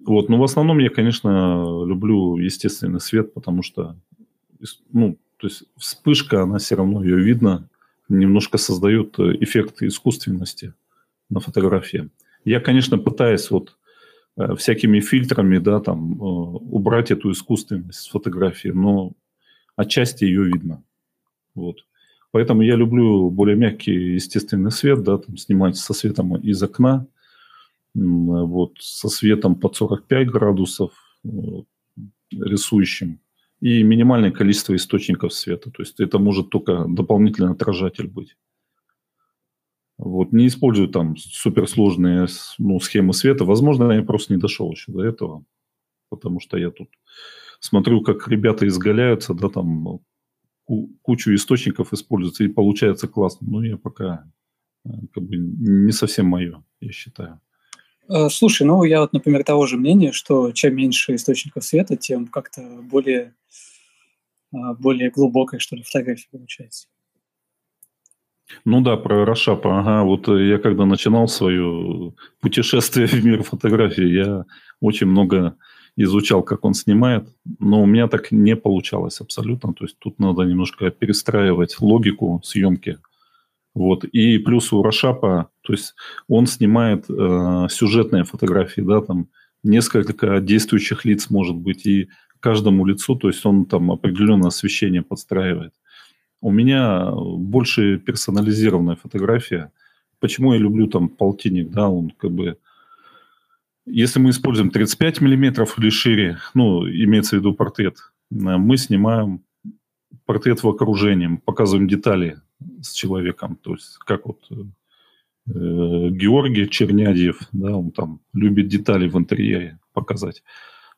Вот, но в основном я, конечно, люблю естественный свет, потому что, ну, то есть вспышка, она все равно ее видно, немножко создает э, эффект искусственности на фотографии. Я, конечно, пытаюсь вот всякими фильтрами, да, там, э, убрать эту искусственность с фотографии, но отчасти ее видно. Вот. Поэтому я люблю более мягкий естественный свет, да, там, снимать со светом из окна, вот, со светом под 45 градусов, рисующим, и минимальное количество источников света. То есть это может только дополнительный отражатель быть. Вот, не использую там суперсложные ну, схемы света. Возможно, я просто не дошел еще до этого, потому что я тут смотрю, как ребята изгаляются, да, там кучу источников используются, и получается классно. Но я пока э, как бы не совсем мое, я считаю. Э, слушай, ну я вот, например, того же мнения, что чем меньше источников света, тем как-то более, э, более глубокая, что ли, фотография получается. Ну да, про Рошапа. Ага, вот э, я когда начинал свое путешествие в мир фотографии, я очень много изучал, как он снимает, но у меня так не получалось абсолютно. То есть тут надо немножко перестраивать логику съемки – вот. И плюс у Рошапа, то есть он снимает э, сюжетные фотографии, да, там несколько действующих лиц может быть, и каждому лицу, то есть он там определенное освещение подстраивает. У меня больше персонализированная фотография. Почему я люблю там полтинник, да, он как бы... Если мы используем 35 миллиметров или шире, ну, имеется в виду портрет, э, мы снимаем портрет в окружении, показываем детали с человеком. То есть, как вот э, Георгий Чернядьев, да, он там любит детали в интерьере показать.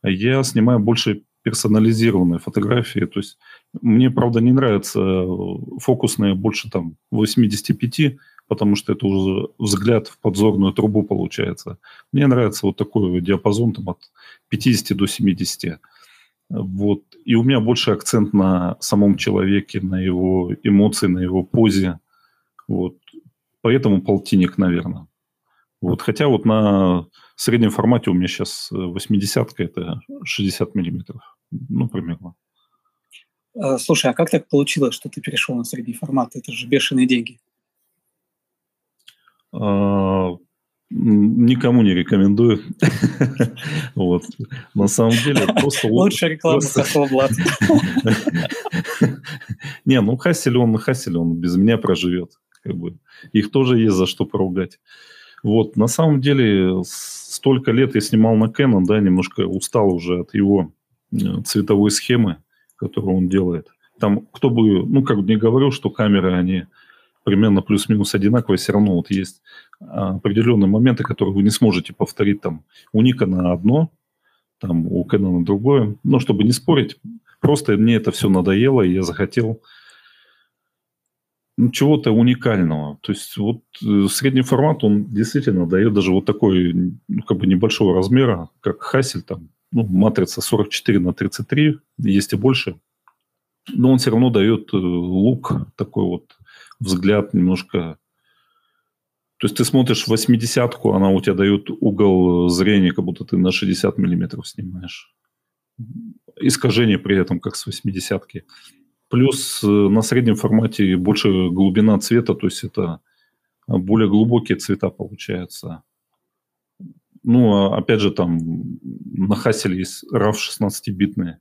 А я снимаю больше персонализированные фотографии. То есть мне, правда, не нравится фокусные больше там 85, потому что это уже взгляд в подзорную трубу получается. Мне нравится вот такой диапазон там, от 50 до 70. Вот. И у меня больше акцент на самом человеке, на его эмоции, на его позе. Вот. Поэтому полтинник, наверное. Вот. Хотя вот на среднем формате у меня сейчас 80-ка, это 60 миллиметров. Ну, примерно. А, слушай, а как так получилось, что ты перешел на средний формат? Это же бешеные деньги. А, Никому не рекомендую. вот. На самом деле просто... Лучшая реклама Hasselblad. Не, ну Хассель, он Хассель, он без меня проживет. Как бы. Их тоже есть за что поругать. Вот, на самом деле, столько лет я снимал на Canon, да, немножко устал уже от его э, цветовой схемы, которую он делает. Там, кто бы, ну, как бы не говорил, что камеры, они примерно плюс-минус одинаковые, все равно вот есть а, определенные моменты, которые вы не сможете повторить там у Никона одно, там у Canon другое. Но чтобы не спорить, просто мне это все надоело, и я захотел чего-то уникального. То есть вот э, средний формат, он действительно дает даже вот такой, ну, как бы небольшого размера, как Хасель, там, ну, матрица 44 на 33, есть и больше. Но он все равно дает э, лук такой вот взгляд немножко... То есть ты смотришь 80-ку, она у тебя дает угол зрения, как будто ты на 60 миллиметров снимаешь. Искажение при этом, как с 80-ки. Плюс э, на среднем формате больше глубина цвета, то есть это более глубокие цвета получаются. Ну, а опять же, там на Хаселе есть RAW 16-битные.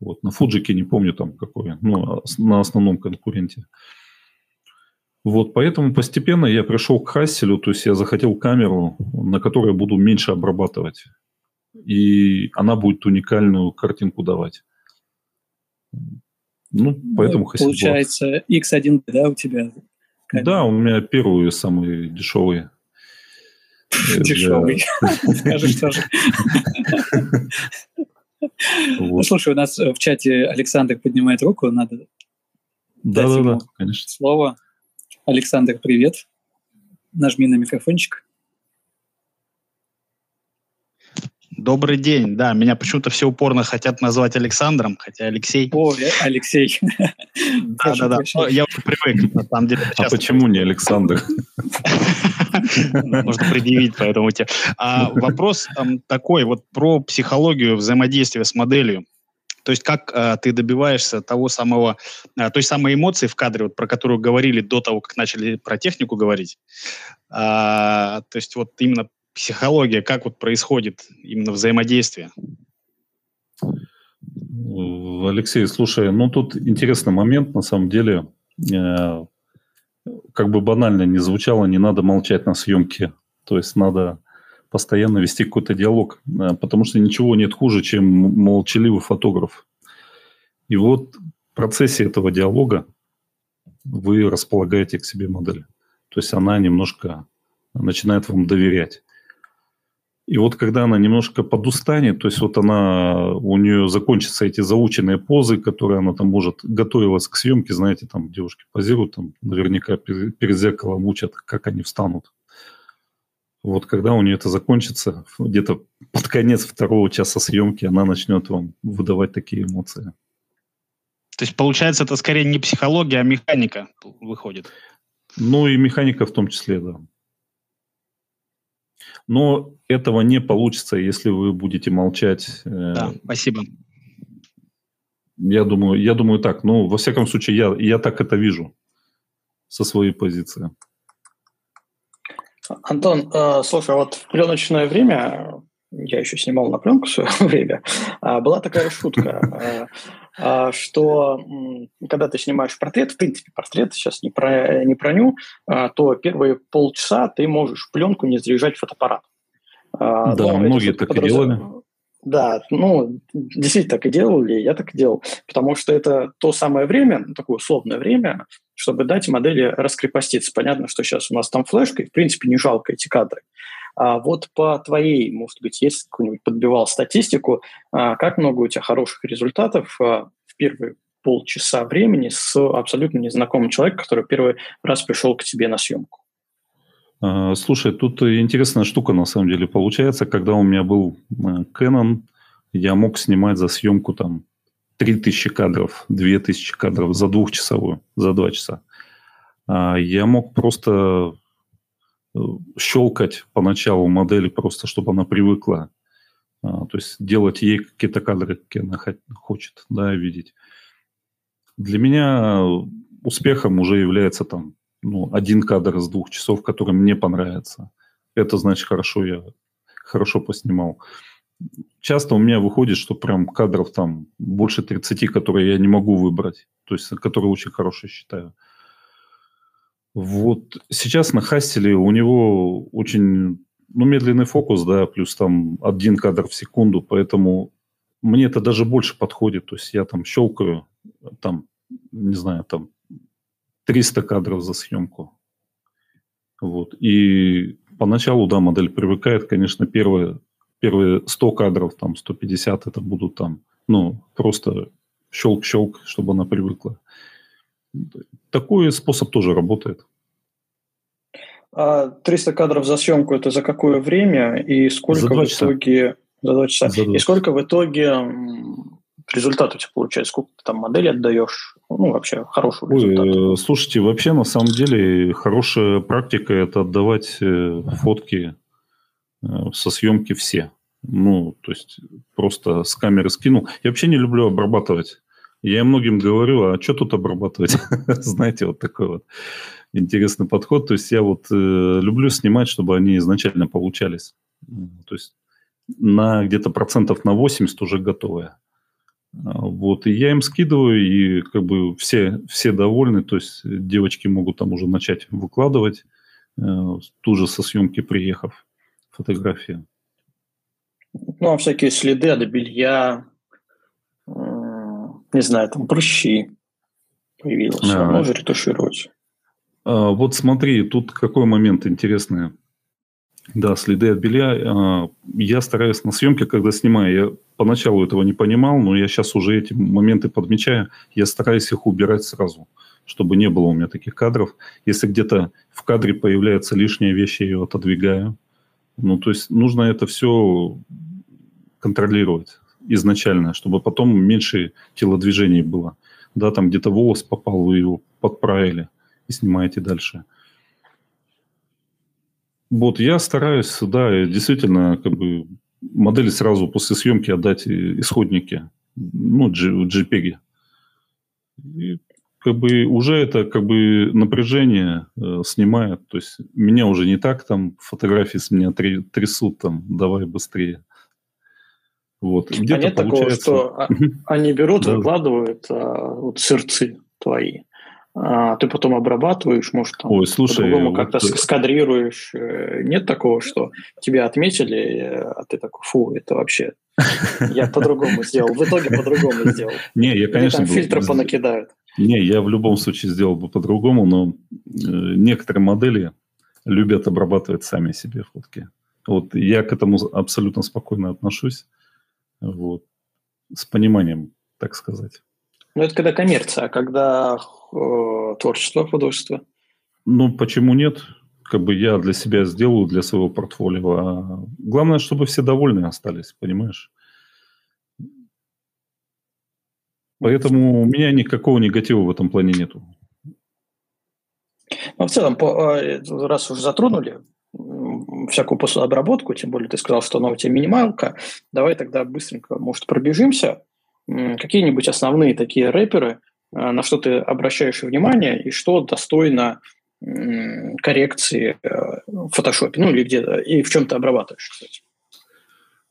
Вот, на Фуджике не помню там какой, ну, на основном конкуренте. Вот, поэтому постепенно я пришел к Хасселю, то есть я захотел камеру, на которой буду меньше обрабатывать. И она будет уникальную картинку давать. Ну, поэтому ну, Получается, X1, да, у тебя? Камера? Да, у меня первые самые дешевые. Дешевый. Скажешь тоже. Ну, слушай, у нас в чате Александр поднимает руку, надо да, да, да, конечно. Слово. Александр, привет. Нажми на микрофончик. Добрый день. Да, меня почему-то все упорно хотят назвать Александром, хотя Алексей. О, Алексей. Да, да, да. Я уже привык, на самом деле. А почему не Александр? Можно предъявить по этому тебе. А вопрос такой, вот про психологию взаимодействия с моделью. То есть как э, ты добиваешься того самого, э, той самой эмоции в кадре, вот, про которую говорили до того, как начали про технику говорить. А, то есть вот именно психология, как вот происходит именно взаимодействие? Алексей, слушай, ну тут интересный момент, на самом деле, э, как бы банально не звучало, не надо молчать на съемке, то есть надо постоянно вести какой-то диалог, э, потому что ничего нет хуже, чем молчаливый фотограф. И вот в процессе этого диалога вы располагаете к себе модель. То есть она немножко начинает вам доверять. И вот когда она немножко подустанет, то есть вот она, у нее закончатся эти заученные позы, которые она там может готовилась к съемке, знаете, там девушки позируют, там наверняка перед, перед зеркалом учат, как они встанут. Вот когда у нее это закончится, где-то под конец второго часа съемки она начнет вам выдавать такие эмоции. То есть, получается, это скорее не психология, а механика выходит. Ну и механика в том числе, да. Но этого не получится, если вы будете молчать. Э, да, спасибо. Я думаю, я думаю так. Ну, во всяком случае, я, я так это вижу со своей позиции. Антон, э, слушай, а вот в пленочное время, я еще снимал на пленку в свое время, а, была такая шутка, э, что когда ты снимаешь портрет, в принципе, портрет сейчас не, про, не броню, то первые полчаса ты можешь пленку не заряжать фотоаппарат. А, да, ну, многие так и делали. Да, ну, действительно так и делали, я так и делал, потому что это то самое время, такое условное время, чтобы дать модели раскрепоститься. Понятно, что сейчас у нас там флешка, и, в принципе, не жалко эти кадры. А вот по твоей, может быть, если какую-нибудь подбивал статистику, а, как много у тебя хороших результатов а, в первые полчаса времени с абсолютно незнакомым человеком, который первый раз пришел к тебе на съемку? А, слушай, тут интересная штука на самом деле получается. Когда у меня был Canon, я мог снимать за съемку там 3000 кадров, 2000 кадров за двухчасовую, за два часа. Я мог просто щелкать поначалу модели просто, чтобы она привыкла. А, то есть делать ей какие-то кадры, какие она хочет да, видеть. Для меня успехом уже является там ну, один кадр из двух часов, который мне понравится. Это значит, хорошо я хорошо поснимал. Часто у меня выходит, что прям кадров там больше 30, которые я не могу выбрать. То есть, которые очень хорошие считаю. Вот сейчас на Хасселе у него очень ну, медленный фокус, да, плюс там один кадр в секунду, поэтому мне это даже больше подходит. То есть я там щелкаю, там, не знаю, там 300 кадров за съемку. Вот. И поначалу, да, модель привыкает, конечно, первые, первые 100 кадров, там, 150, это будут там, ну, просто щелк-щелк, чтобы она привыкла. Такой способ тоже работает. 300 а кадров за съемку это за какое время и сколько в итоге за два часа за 2. и сколько в итоге результат у тебя получается? Сколько ты там модели отдаешь? Ну, вообще, хорошую результат. слушайте, вообще, на самом деле, хорошая практика – это отдавать э, фотки э, со съемки все. Ну, то есть, просто с камеры скинул. Я вообще не люблю обрабатывать. Я многим говорю, а что тут обрабатывать? Знаете, вот такой вот интересный подход. То есть, я вот э, люблю снимать, чтобы они изначально получались. То есть, на где-то процентов на 80 уже готовые. А, вот, и я им скидываю, и как бы все, все довольны, то есть девочки могут там уже начать выкладывать, э, тут же со съемки приехав, фотографии. Ну, а всякие следы от белья, не знаю, там прыщи появилось, а, можно ретушировать. А, вот смотри, тут какой момент интересный. Да, следы от белья. А, я стараюсь на съемке, когда снимаю, я поначалу этого не понимал, но я сейчас уже эти моменты подмечаю, я стараюсь их убирать сразу, чтобы не было у меня таких кадров. Если где-то в кадре появляется лишняя вещь, я ее отодвигаю. Ну, то есть нужно это все контролировать изначально, чтобы потом меньше телодвижений было. Да, там где-то волос попал, вы его подправили и снимаете дальше. Вот, я стараюсь, да, действительно, как бы модели сразу после съемки отдать исходники, ну, JPEG. И как бы уже это как бы напряжение э, снимает. То есть меня уже не так там фотографии с меня трясут там, давай быстрее. Вот. А нет получается... такого, что они берут, выкладывают а, вот сырцы твои, а ты потом обрабатываешь, может, там Ой, слушай, по-другому как-то вот... скадрируешь. Э, нет такого, что тебя отметили, а ты такой, фу, это вообще я по-другому сделал. В итоге по-другому сделал. Не, я, конечно... Фильтры понакидают. Не, я в любом случае сделал бы по-другому, но э, некоторые модели любят обрабатывать сами себе фотки. Вот я к этому абсолютно спокойно отношусь. Вот. С пониманием, так сказать. Ну, это когда коммерция, а когда э, творчество, художество? Ну, почему нет? Как бы я для себя сделаю, для своего портфолио. А главное, чтобы все довольны остались, понимаешь? Поэтому у меня никакого негатива в этом плане нету. Ну, в целом, э, раз уже затронули всякую посудообработку, тем более ты сказал, что она у тебя минималка, давай тогда быстренько, может, пробежимся. Какие-нибудь основные такие рэперы, э, на что ты обращаешь внимание и что достойно коррекции э, в фотошопе, ну или где-то, и в чем ты обрабатываешь, кстати.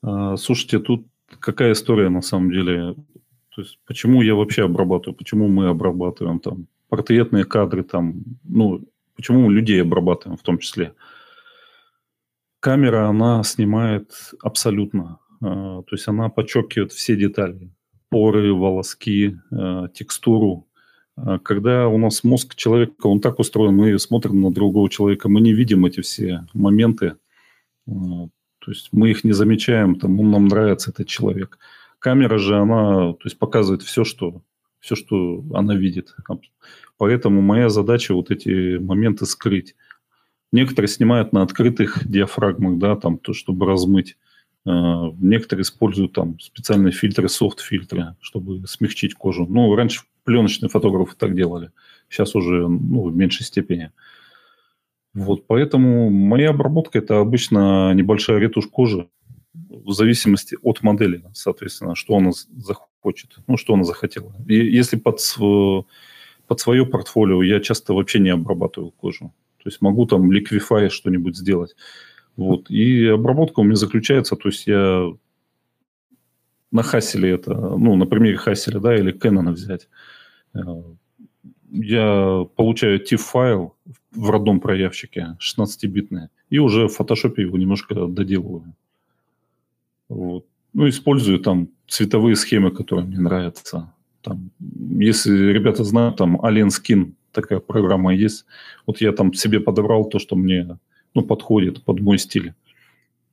А, слушайте, тут какая история на самом деле? То есть, почему я вообще обрабатываю, почему мы обрабатываем там портретные кадры, там, ну, почему мы людей обрабатываем в том числе? Камера, она снимает абсолютно. Э, то есть она подчеркивает все детали. Поры, волоски, э, текстуру. Э, когда у нас мозг человека, он так устроен, мы смотрим на другого человека, мы не видим эти все моменты. То есть мы их не замечаем, там, он нам нравится, этот человек. Камера же, она то есть показывает все, что, все, что она видит. Поэтому моя задача вот эти моменты скрыть. Некоторые снимают на открытых диафрагмах, да, там, то, чтобы размыть. А, некоторые используют там специальные фильтры, софт-фильтры, чтобы смягчить кожу. Ну, раньше пленочные фотографы так делали. Сейчас уже ну, в меньшей степени. Вот, поэтому моя обработка – это обычно небольшая ретушь кожи в зависимости от модели, соответственно, что она захочет, ну, что она захотела. И если под, под свое портфолио я часто вообще не обрабатываю кожу. То есть могу там ликвифай что-нибудь сделать. Вот. И обработка у меня заключается, то есть я на Хаселе это, ну, на примере Хаселя, да, или Canon взять. Э, я получаю TIFF-файл в родном проявщике, 16-битный, и уже в фотошопе его немножко доделываю. Вот. Ну, использую там цветовые схемы, которые мне нравятся. Там, если ребята знают, там Alien Skin такая программа есть. Вот я там себе подобрал то, что мне ну, подходит под мой стиль.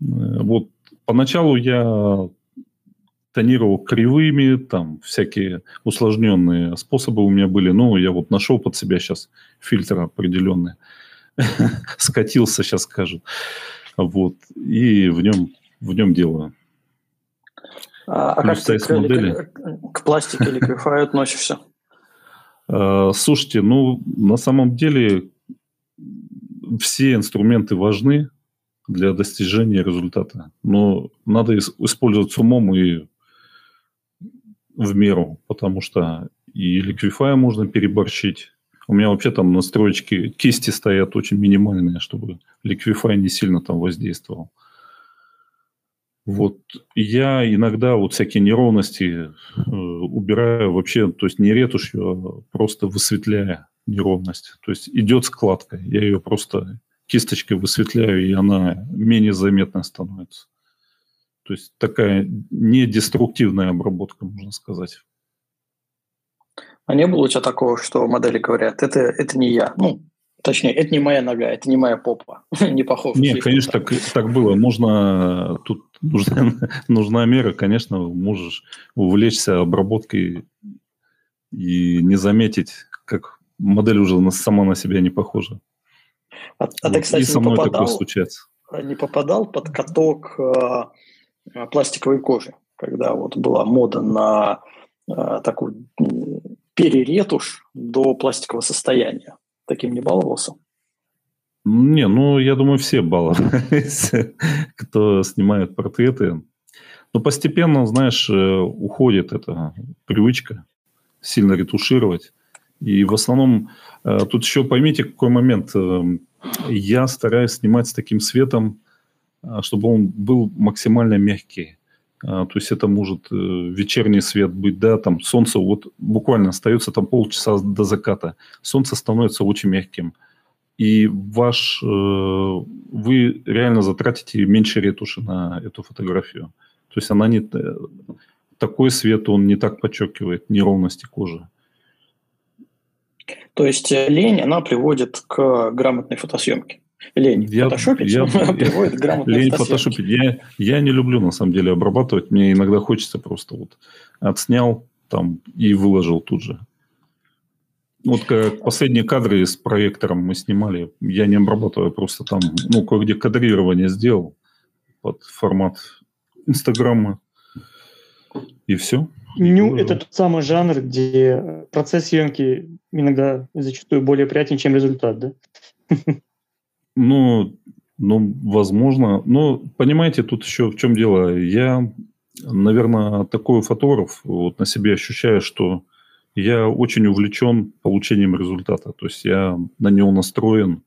Э, вот поначалу я тонировал кривыми, там всякие усложненные способы у меня были. Ну, я вот нашел под себя сейчас фильтр определенный. Скатился, сейчас скажут. Вот. И в нем, в нем делаю. А, а как ты к, модели. к пластике ликвифай относишься? Э, слушайте, ну, на самом деле все инструменты важны для достижения результата, но надо использовать с умом и в меру, потому что и ликвифая можно переборщить. У меня вообще там настроечки кисти стоят очень минимальные, чтобы ликвифай не сильно там воздействовал. Вот я иногда вот всякие неровности э, убираю вообще, то есть не ретушью, а просто высветляя неровность. То есть идет складка, я ее просто кисточкой высветляю, и она менее заметная становится. То есть такая недеструктивная обработка, можно сказать. А не было у тебя такого, что модели говорят, это, это не я? Ну, Точнее, это не моя нога, это не моя попа. не похож. Нет, конечно, так, так было. Можно, тут нужна, нужна мера, конечно, можешь увлечься обработкой и не заметить, как модель уже сама на себя не похожа. А, а ты, кстати, и со мной не попадал, такое случается. Не попадал под каток э, пластиковой кожи, когда вот была мода на э, такую переретушь до пластикового состояния. Таким не баловался? Не, ну, я думаю, все баловались, кто снимает портреты. Но постепенно, знаешь, э, уходит эта привычка сильно ретушировать. И в основном, э, тут еще поймите, какой момент. Э, я стараюсь снимать с таким светом, чтобы он был максимально мягкий. То есть это может вечерний свет быть, да, там солнце вот буквально остается там полчаса до заката. Солнце становится очень мягким и ваш, э, вы реально затратите меньше ретуши на эту фотографию. То есть она не... Э, такой свет, он не так подчеркивает неровности кожи. То есть э, лень, она приводит к грамотной фотосъемке. Лень я, фотошопить я, приводит лень фотошопить. Я, я не люблю, на самом деле, обрабатывать. Мне иногда хочется просто вот отснял там и выложил тут же. Вот как последние кадры с проектором мы снимали, я не обрабатываю, просто там, ну, кое-где кадрирование сделал под формат Инстаграма, и все. Ну, это тот самый жанр, где процесс съемки иногда зачастую более приятен, чем результат, да? Ну, ну, возможно. Но, понимаете, тут еще в чем дело. Я, наверное, такой фотограф, вот на себе ощущаю, что я очень увлечен получением результата. То есть я на него настроен.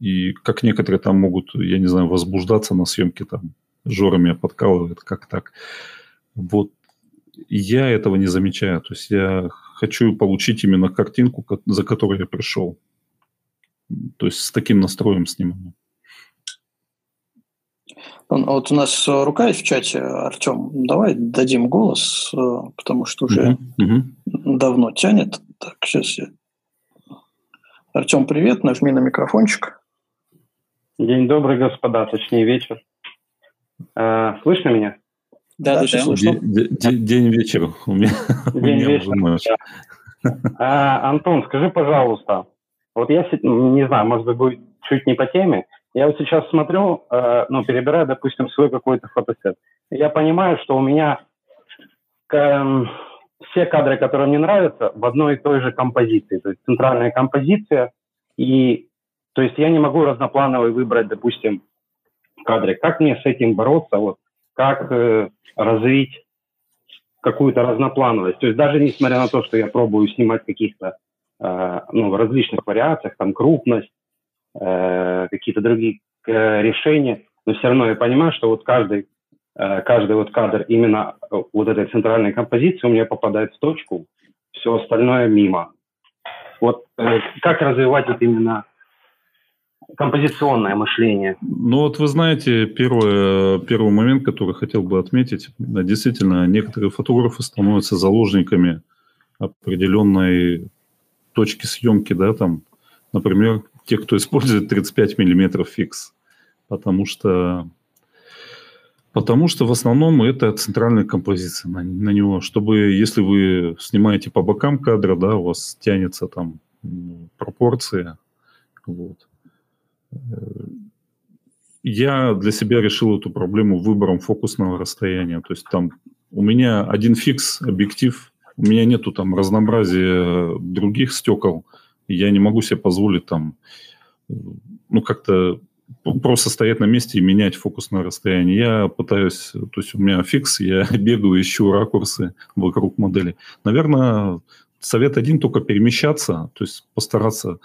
И как некоторые там могут, я не знаю, возбуждаться на съемке, там, Жора меня подкалывает, как так. Вот я этого не замечаю. То есть я хочу получить именно картинку, за которой я пришел. То есть с таким настроем снимаю. Вот у нас э, рука есть в чате, Артем. Давай дадим голос, э, потому что уже uh-huh. давно тянет. Так, сейчас я... Артем, привет, нажми на микрофончик. День добрый, господа, точнее вечер. А, слышно меня? Да, да, слышно. День, вечер у меня. День вечер. А, Антон, скажи, пожалуйста, вот я не знаю, может быть, будет чуть не по теме, я вот сейчас смотрю, э, ну, перебираю, допустим, свой какой-то фотосет. Я понимаю, что у меня э, все кадры, которые мне нравятся, в одной и той же композиции. То есть центральная композиция. И то есть я не могу разноплановый выбрать, допустим, кадры. Как мне с этим бороться? Вот, как э, развить какую-то разноплановость? То есть даже несмотря на то, что я пробую снимать каких-то ну, в различных вариациях, там крупность, Э, какие-то другие э, решения, но все равно я понимаю, что вот каждый, э, каждый вот кадр именно вот этой центральной композиции у меня попадает в точку, все остальное мимо. Вот как развивать это именно композиционное мышление. Ну вот вы знаете, первый, первый момент, который хотел бы отметить, действительно, некоторые фотографы становятся заложниками определенной точки съемки, да, там, например, те, кто использует 35 миллиметров фикс, потому что Потому что в основном это центральная композиция на, на него. Чтобы, если вы снимаете по бокам кадра, да, у вас тянется там ну, пропорция. Вот. Я для себя решил эту проблему выбором фокусного расстояния. То есть там у меня один фикс, объектив, у меня нету там разнообразия других стекол – я не могу себе позволить там, ну, как-то просто стоять на месте и менять фокусное расстояние. Я пытаюсь, то есть у меня фикс, я бегаю, ищу ракурсы вокруг модели. Наверное, совет один только перемещаться, то есть постараться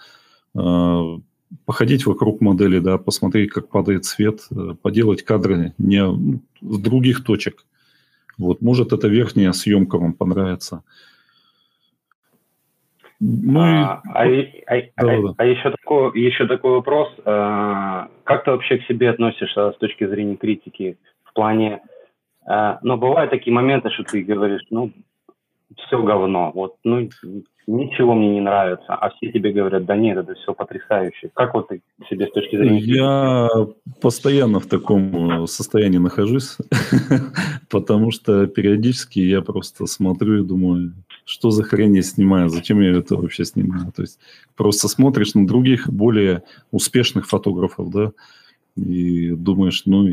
э, походить вокруг модели, да, посмотреть, как падает свет, э, поделать кадры не ну, с других точек. Вот, может, эта верхняя съемка вам понравится. Ну, а, а, а, а, а еще, такой, еще такой вопрос. А, как ты вообще к себе относишься с точки зрения критики в плане... А, ну, бывают такие моменты, что ты говоришь, ну, все говно, вот, ну, ничего мне не нравится, а все тебе говорят, да нет, это все потрясающе. Как вот ты себе с точки зрения... Я постоянно в таком э, состоянии нахожусь, потому что периодически я просто смотрю и думаю, что за хрень я снимаю, зачем я это вообще снимаю. То есть просто смотришь на других более успешных фотографов, да, и думаешь, ну,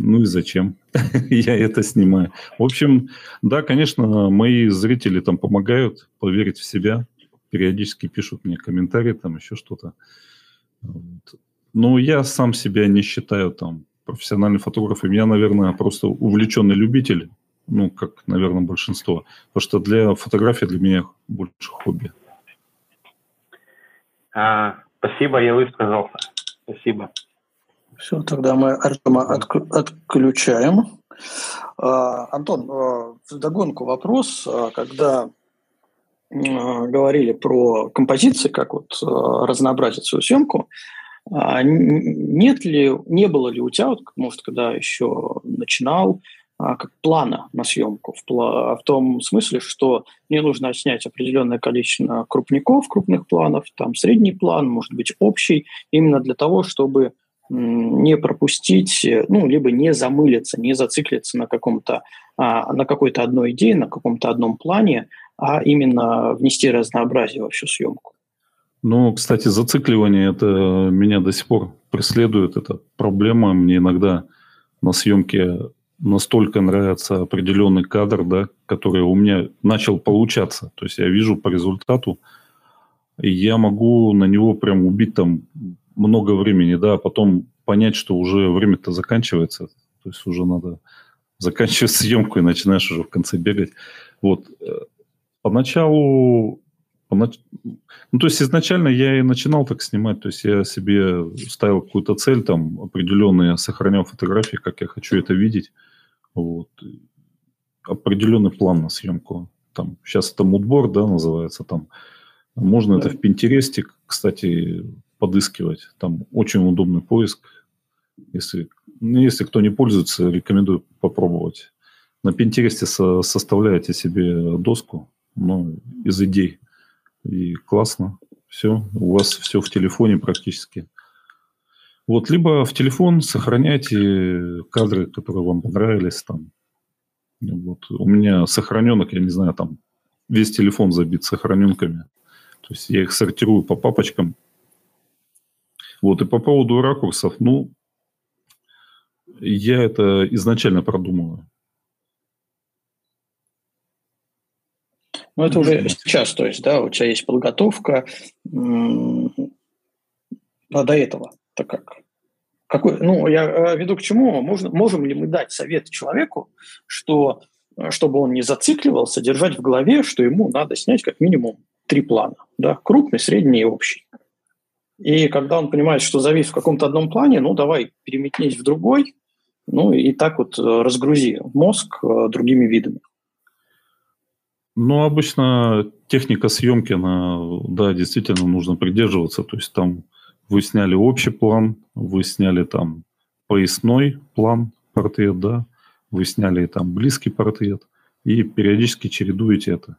Ну и зачем? Я это снимаю. В общем, да, конечно, мои зрители там помогают поверить в себя. Периодически пишут мне комментарии, там еще что-то. Но я сам себя не считаю там профессиональным фотографом. Я, наверное, просто увлеченный любитель, ну, как, наверное, большинство. Потому что для фотографии для меня больше хобби. А, спасибо, я высказался. Спасибо. Все, тогда мы Артема отключаем. А, Антон, а, в догонку вопрос. А, когда говорили про композиции, как вот разнообразить свою съемку, нет ли, не было ли у тебя, вот, может, когда еще начинал, как плана на съемку, в, в том смысле, что мне нужно снять определенное количество крупников, крупных планов, там средний план, может быть, общий, именно для того, чтобы не пропустить, ну, либо не замылиться, не зациклиться на каком-то, а, на какой-то одной идее, на каком-то одном плане, а именно внести разнообразие во всю съемку. Ну, кстати, зацикливание это меня до сих пор преследует. Это проблема. Мне иногда на съемке настолько нравится определенный кадр, да, который у меня начал получаться. То есть я вижу по результату, и я могу на него прям убить там много времени, да, а потом понять, что уже время-то заканчивается, то есть уже надо заканчивать съемку и начинаешь уже в конце бегать. Вот. Э, поначалу, понач... ну, то есть изначально я и начинал так снимать, то есть я себе ставил какую-то цель, там, определенные, сохранял фотографии, как я хочу это видеть, вот. Определенный план на съемку. Там, сейчас это мудборд, да, называется, там, можно да. это в Пинтересте, кстати, подыскивать. Там очень удобный поиск. Если, ну, если кто не пользуется, рекомендую попробовать. На Пинтересте со, составляете себе доску ну, из идей. И классно. Все. У вас все в телефоне практически. Вот, либо в телефон сохраняйте кадры, которые вам понравились. Там. Вот. У меня сохраненок, я не знаю, там весь телефон забит сохраненками. То есть я их сортирую по папочкам. Вот, и по поводу ракурсов, ну, я это изначально продумываю. Ну, это уже сейчас, то есть, да, у тебя есть подготовка. А до этого то как? Какой, ну, я э, веду к чему? Можно, можем ли мы дать совет человеку, что, чтобы он не зацикливался, держать в голове, что ему надо снять как минимум три плана. Да? Крупный, средний и общий. И когда он понимает, что завис в каком-то одном плане, ну, давай переметнись в другой, ну, и так вот э, разгрузи мозг э, другими видами. Ну, обычно техника съемки, она, да, действительно нужно придерживаться. То есть там вы сняли общий план, вы сняли там поясной план, портрет, да, вы сняли там близкий портрет, и периодически чередуете это.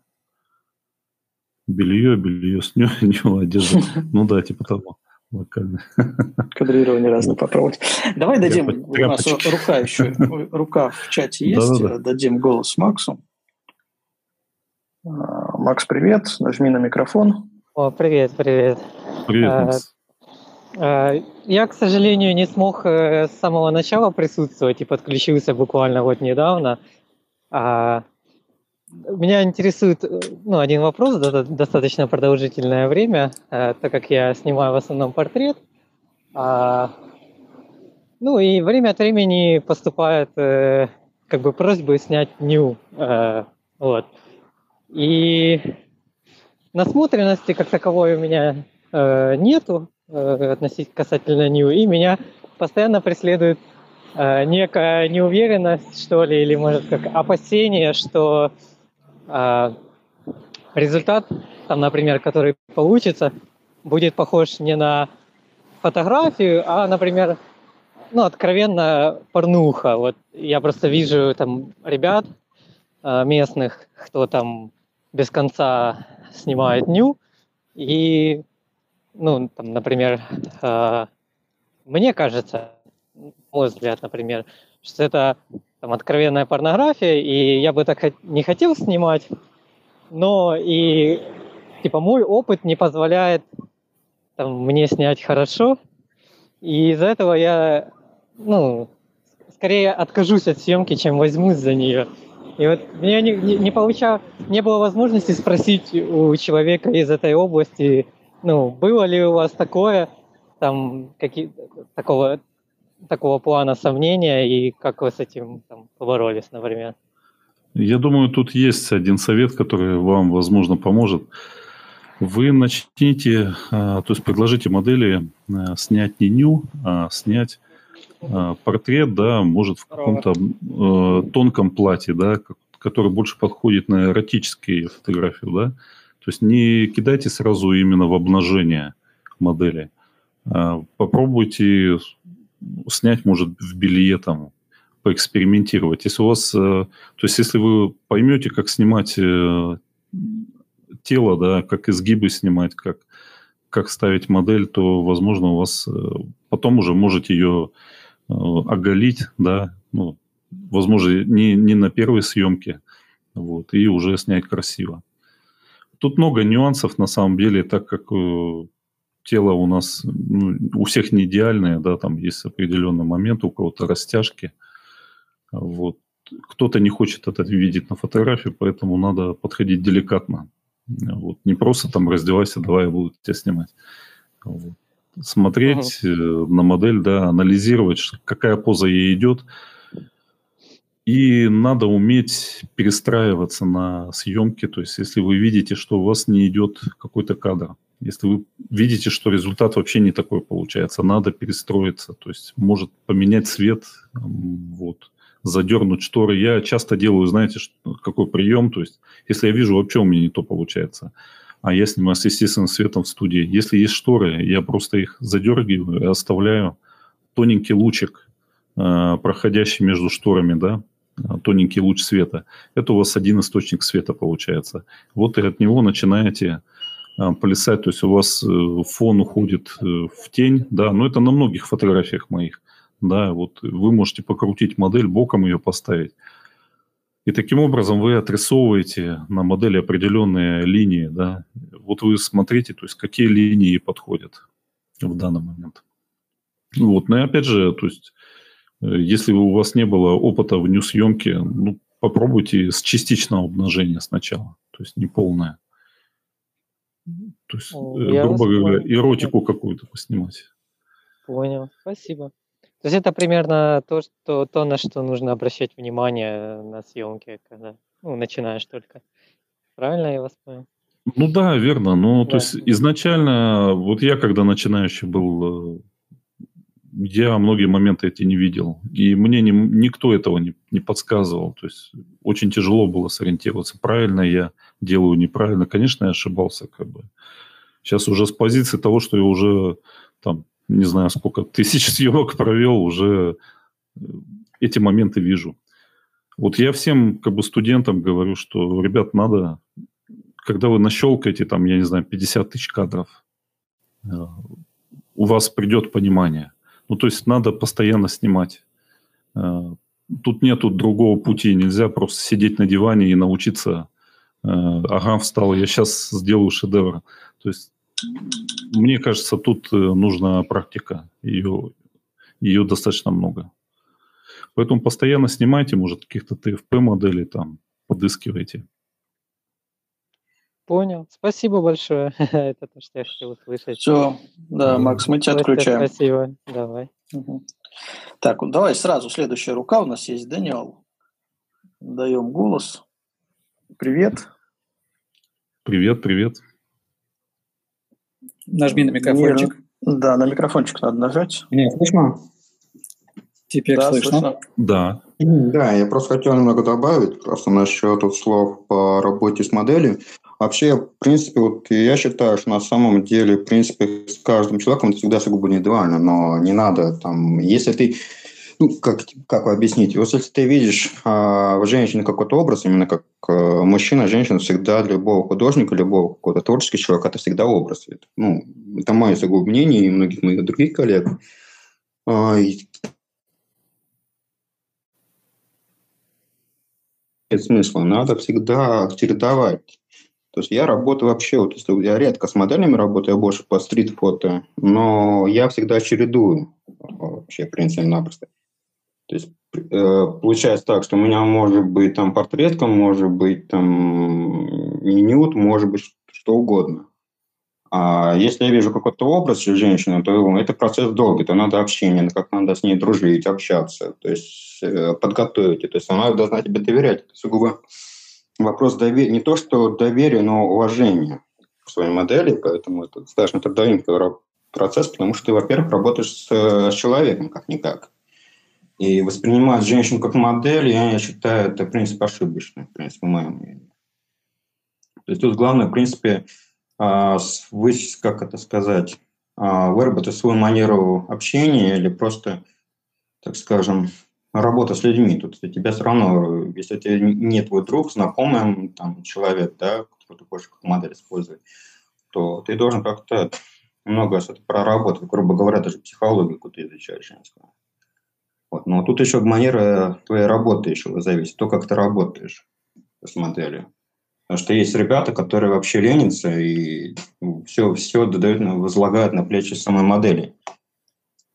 Белье, белье, сню, одежду. Ну да, типа того. Локально. Кадрирование разное попробовать. Давай дадим, у нас рука еще, рука в чате есть, дадим голос Максу. А, Макс, привет, нажми на микрофон. О, привет, привет. Привет, а, Макс. А, я, к сожалению, не смог э, с самого начала присутствовать и подключился буквально вот недавно. Меня интересует э, ну, один вопрос, достаточно продолжительное время, э, так как я снимаю в основном портрет. А, ну и время от времени поступает э, как бы просьбы снять ню. Вот. И насмотренности как таковой у меня нету относительно касательно ню, и меня постоянно преследует некая неуверенность, что ли, или, может, как опасение, что результат, там, например, который получится, будет похож не на фотографию, а, например, ну, откровенно порнуха. Вот я просто вижу там ребят а, местных, кто там без конца снимает ню, и, ну, там, например, а, мне кажется, мой взгляд, например, что это там откровенная порнография, и я бы так не хотел снимать, но и типа мой опыт не позволяет там, мне снять хорошо, и из-за этого я, ну, скорее откажусь от съемки, чем возьмусь за нее. И вот мне не, не, не получал, не было возможности спросить у человека из этой области, ну, было ли у вас такое, там, какие, такого, такого плана сомнения, и как вы с этим там, поборолись, например? Я думаю, тут есть один совет, который вам, возможно, поможет. Вы начните, а, то есть предложите модели а, снять не ню, а снять а, портрет, да, может в каком-то э, тонком платье, да, который больше подходит на эротические фотографии, да. То есть не кидайте сразу именно в обнажение модели. А попробуйте снять, может, в белье там, поэкспериментировать. Если у вас, э, то есть если вы поймете, как снимать э, тело, да, как изгибы снимать, как, как ставить модель, то, возможно, у вас э, потом уже можете ее оголить, да, ну, возможно, не, не на первой съемке, вот, и уже снять красиво. Тут много нюансов, на самом деле, так как тело у нас, ну, у всех не идеальное, да, там есть определенный момент, у кого-то растяжки, вот. Кто-то не хочет это видеть на фотографии, поэтому надо подходить деликатно. Вот. Не просто там раздевайся, давай я буду тебя снимать. Вот смотреть uh на модель, да, анализировать, какая поза ей идет. И надо уметь перестраиваться на съемке. То есть, если вы видите, что у вас не идет какой-то кадр, если вы видите, что результат вообще не такой получается, надо перестроиться. То есть, может поменять цвет, вот, задернуть шторы. Я часто делаю, знаете, какой прием. То есть, если я вижу, вообще у меня не то получается – а я снимаю с естественным светом в студии. Если есть шторы, я просто их задергиваю и оставляю тоненький лучик, э, проходящий между шторами, да, тоненький луч света. Это у вас один источник света получается. Вот и от него начинаете э, плясать, то есть у вас э, фон уходит в тень, да, но это на многих фотографиях моих, да, вот вы можете покрутить модель, боком ее поставить, и таким образом вы отрисовываете на модели определенные линии. Да? Вот вы смотрите, то есть какие линии подходят в данный момент. Вот. Ну и опять же, то есть, э, если у вас не было опыта в нью-съемке, ну, попробуйте с частичного обнажения сначала, то есть не полное. То есть, э, Я грубо говоря, эротику какую-то поснимать. Понял, спасибо. То есть это примерно то, что, то, на что нужно обращать внимание на съемке, когда ну, начинаешь только. Правильно я вас понял? Ну да, верно. Ну, да. то есть изначально, вот я когда начинающий был, э, я многие моменты эти не видел. И мне не, никто этого не, не подсказывал. То есть очень тяжело было сориентироваться, правильно я делаю, неправильно. Конечно, я ошибался. Как бы. Сейчас уже с позиции того, что я уже там не знаю, сколько тысяч съемок провел, уже э, эти моменты вижу. Вот я всем как бы студентам говорю, что, ребят, надо, когда вы нащелкаете там, я не знаю, 50 тысяч кадров, э, у вас придет понимание. Ну, то есть надо постоянно снимать. Э, тут нету другого пути. Нельзя просто сидеть на диване и научиться. Ага, встал, я сейчас сделаю шедевр. То есть мне кажется, тут э, нужна практика. Ее, ее достаточно много. Поэтому постоянно снимайте, может, каких-то ТФП-моделей там подыскивайте. Понял. Спасибо большое. Это то, что я хотел услышать. Все. Да, Макс, мы тебя отключаем. Спасибо. Давай. Угу. Так, давай сразу следующая рука у нас есть. Даниэл. Даем голос. Привет. Привет, привет. Нажми на микрофончик. Нет, да, на микрофончик надо нажать. Нет, слышно? Теперь да, слышно. слышно. Да. Да, я просто хотел немного добавить просто насчет слов по работе с моделью. Вообще, в принципе, вот я считаю, что на самом деле, в принципе, с каждым человеком это всегда сугубо индивидуально, но не надо там, если ты ну, как, как объяснить? Вот если ты видишь а, в женщине какой-то образ, именно как а, мужчина, женщина, всегда для любого художника, любого какого-то творческого человека, это всегда образ. Это, ну, это мое сугубо мнение и многих моих других коллег. А, и... Нет смысла. Надо всегда чередовать. То есть я работаю вообще, вот я редко с моделями работаю, я больше по стрит-фото, но я всегда чередую вообще, в принципе, напросто. То есть э, получается так, что у меня может быть там портретка, может быть там минют, может быть что угодно. А если я вижу какой-то образ женщины, то это процесс долгий, то надо общение, как надо с ней дружить, общаться, то есть э, подготовить. То есть она должна тебе доверять. Сугубо вопрос доверия, не то что доверия, но уважения к своей модели, поэтому это достаточно трудоемкий процесс, потому что ты, во-первых, работаешь с, с человеком как-никак. И воспринимать женщину как модель, я, я считаю, это, в принципе, ошибочно, в принципе, в моем мнении. То есть тут главное, в принципе, а, вы, как это сказать, а, выработать свою манеру общения или просто, так скажем, работа с людьми. Тут тебя все равно, если тебя не твой друг, знакомый там, человек, да, который ты хочешь как модель использовать, то ты должен как-то много это проработать, грубо говоря, даже психологию какую-то изучать женскую. Вот. Но тут еще манера твоей работы еще зависит, то, как ты работаешь с моделью. Потому что есть ребята, которые вообще ленятся и все, все додают, возлагают на плечи самой модели.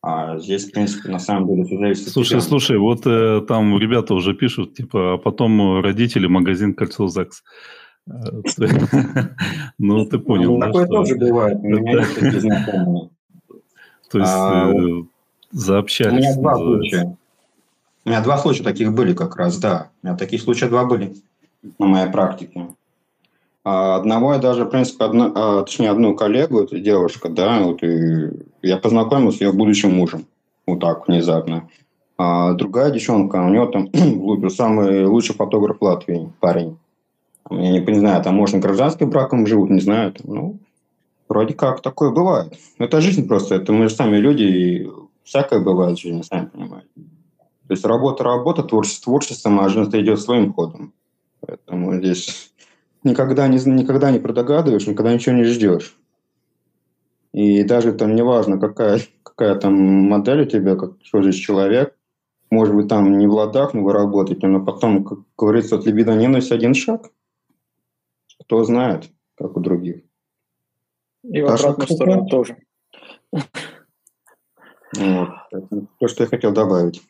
А здесь, в принципе, на самом деле все зависит Слушай, от слушай, вот э, там ребята уже пишут, типа, а потом родители магазин «Кольцо ЗАГС». Э, ну, ты понял. Такое тоже бывает. У меня есть такие знакомые. То есть а, э, заобщались. У меня два случая. У меня два случая таких были как раз, да. У меня таких случаев два были на моей практике. А одного я даже, в принципе, одно, а, точнее, одну коллегу, это девушка, да, вот и я познакомился с ее будущим мужем. Вот так, внезапно. А другая девчонка, у нее там самый лучший фотограф Латвии, парень. Я не, не знаю, там, может, гражданским браком живут, не знаю. Там, ну, вроде как такое бывает. Это жизнь просто, это мы же сами люди, и всякое бывает в жизни, сами понимаете. То есть работа, работа, творчество, творчество, а жизнь идет своим ходом. Поэтому здесь никогда не, никогда не предогадываешь, никогда ничего не ждешь. И даже там неважно, какая, какая там модель у тебя, как, что здесь человек, может быть, там не в ладах, но вы работаете, но потом, как говорится, от либидо ненависть один шаг. Кто знает, как у других. И в обратную сторону тоже. Вот. То, что я хотел добавить.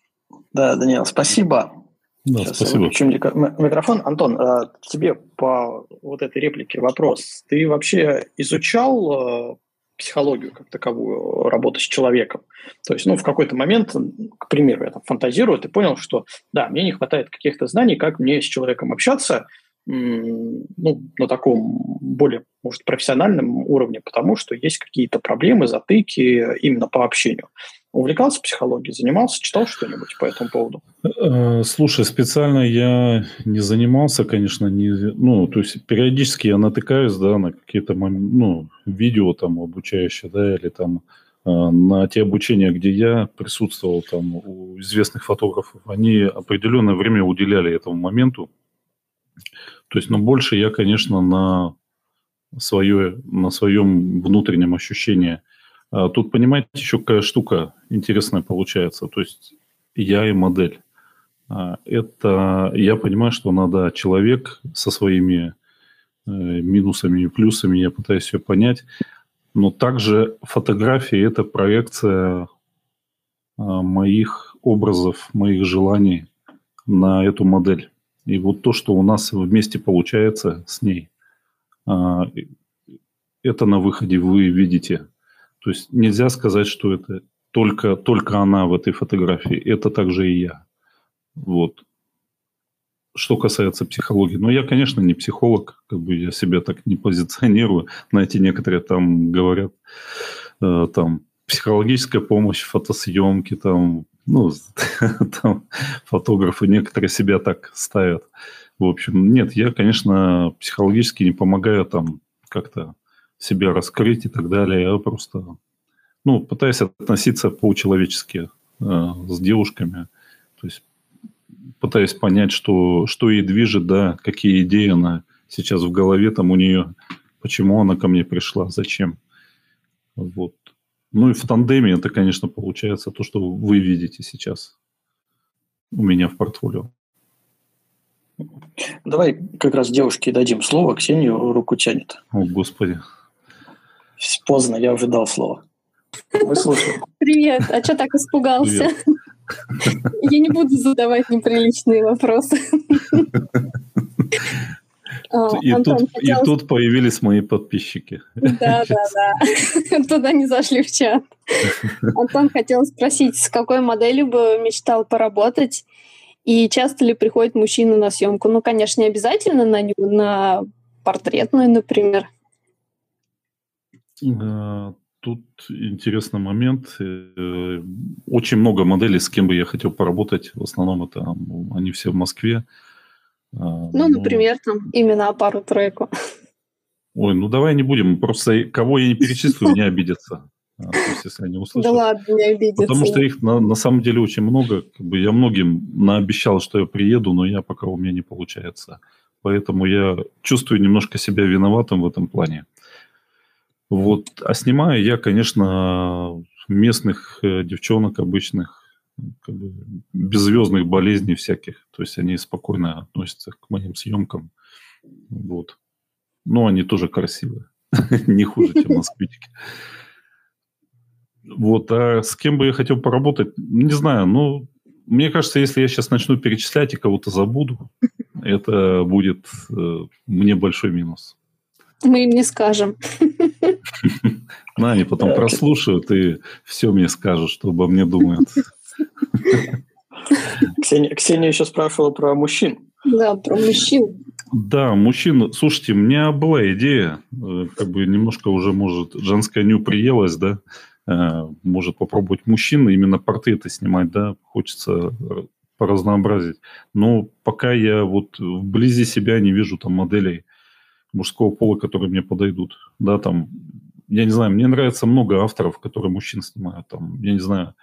Да, Даниил, спасибо. Да, Сейчас спасибо. Включим микрофон. Антон, а тебе по вот этой реплике вопрос. Ты вообще изучал э, психологию как таковую, работу с человеком? То есть, ну, в какой-то момент, к примеру, я там фантазирую, ты понял, что, да, мне не хватает каких-то знаний, как мне с человеком общаться, ну, на таком более, может, профессиональном уровне, потому что есть какие-то проблемы, затыки именно по общению. Увлекался психологией, занимался, читал что-нибудь по этому поводу? Э, слушай, специально я не занимался, конечно, не, ну, то есть периодически я натыкаюсь, да, на какие-то, ну, видео там обучающие, да, или там э, на те обучения, где я присутствовал там у известных фотографов, они определенное время уделяли этому моменту. То есть, но больше я, конечно, на свое, на своем внутреннем ощущении – тут, понимаете, еще какая штука интересная получается. То есть я и модель. А, это я понимаю, что надо человек со своими э, минусами и плюсами, я пытаюсь ее понять. Но также фотографии – это проекция а, моих образов, моих желаний на эту модель. И вот то, что у нас вместе получается с ней, это на выходе вы видите. То есть нельзя сказать, что это только, только она в этой фотографии. Это также и я. Вот. Что касается психологии. Ну, я, конечно, не психолог, как бы я себя так не позиционирую. Знаете, некоторые там говорят, э, там, психологическая помощь, фотосъемки, там, ну, там, фотографы некоторые себя так ставят. В общем, нет, я, конечно, психологически не помогаю там как-то себя раскрыть и так далее. Я просто ну, пытаюсь относиться по-человечески э, с девушками. То есть пытаюсь понять, что, что ей движет, да, какие идеи она сейчас в голове там у нее, почему она ко мне пришла, зачем. Вот. Ну и в тандеме это, конечно, получается то, что вы видите сейчас у меня в портфолио. Давай как раз девушке дадим слово. Ксения руку тянет. О, Господи. Поздно, я уже дал слово. Вы слушаете. Привет, а что так испугался? Я не буду задавать неприличные вопросы. И, Антон, тут, хотел... и тут появились мои подписчики. Да, да, да. Туда не зашли в чат. Антон хотел спросить, с какой моделью бы мечтал поработать, и часто ли приходит мужчина на съемку? Ну, конечно, не обязательно на, на портретную, например. Тут интересный момент. Э, очень много моделей, с кем бы я хотел поработать. В основном это они все в Москве. А, ну, но... например, там имена пару-тройку. Ой, ну давай не будем. Просто кого я не перечислю, не обидятся. А, то есть, если они услышат. Да ладно, не обидятся. Потому что их на, на самом деле очень много. Как бы я многим наобещал, что я приеду, но я пока у меня не получается. Поэтому я чувствую немножко себя виноватым в этом плане. Вот. А снимаю я, конечно, местных э, девчонок обычных, как бы, без звездных болезней всяких. То есть они спокойно относятся к моим съемкам. Вот. Но они тоже красивые. Не хуже, чем москвички. Вот. А с кем бы я хотел поработать? Не знаю. Ну, мне кажется, если я сейчас начну перечислять и кого-то забуду, это будет э, мне большой минус. Мы им не скажем. На, они потом прослушают и все мне скажут, что обо мне думают. Ксения, Ксения еще спрашивала про мужчин. Да, про мужчин. Да, мужчин. Слушайте, у меня была идея, э, как бы немножко уже, может, женская ню приелась, да, э, может попробовать мужчин, именно портреты снимать, да, хочется поразнообразить. Но пока я вот вблизи себя не вижу там моделей мужского пола, которые мне подойдут. Да, там, я не знаю, мне нравится много авторов, которые мужчин снимают. Там, я не знаю,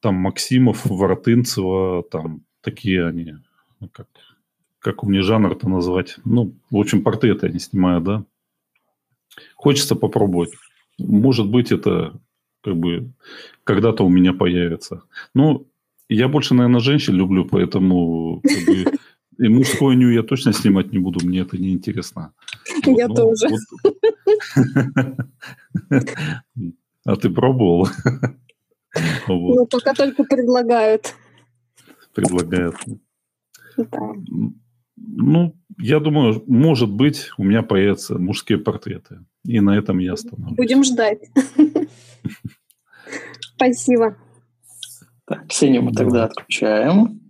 там Максимов, Воротынцева, там такие они, как, как у меня жанр-то назвать. Ну, в общем, портреты они снимают, да. Хочется попробовать. Может быть, это как бы когда-то у меня появится. Ну, я больше, наверное, женщин люблю, поэтому как бы, и мужское ню я точно снимать не буду, мне это не интересно. Я вот, ну, тоже. Вот. А ты пробовал? Вот. Ну, пока только предлагают. Предлагают. Да. Ну, я думаю, может быть, у меня появятся мужские портреты. И на этом я остановлюсь. Будем ждать. Спасибо. Так, Ксению мы тогда отключаем.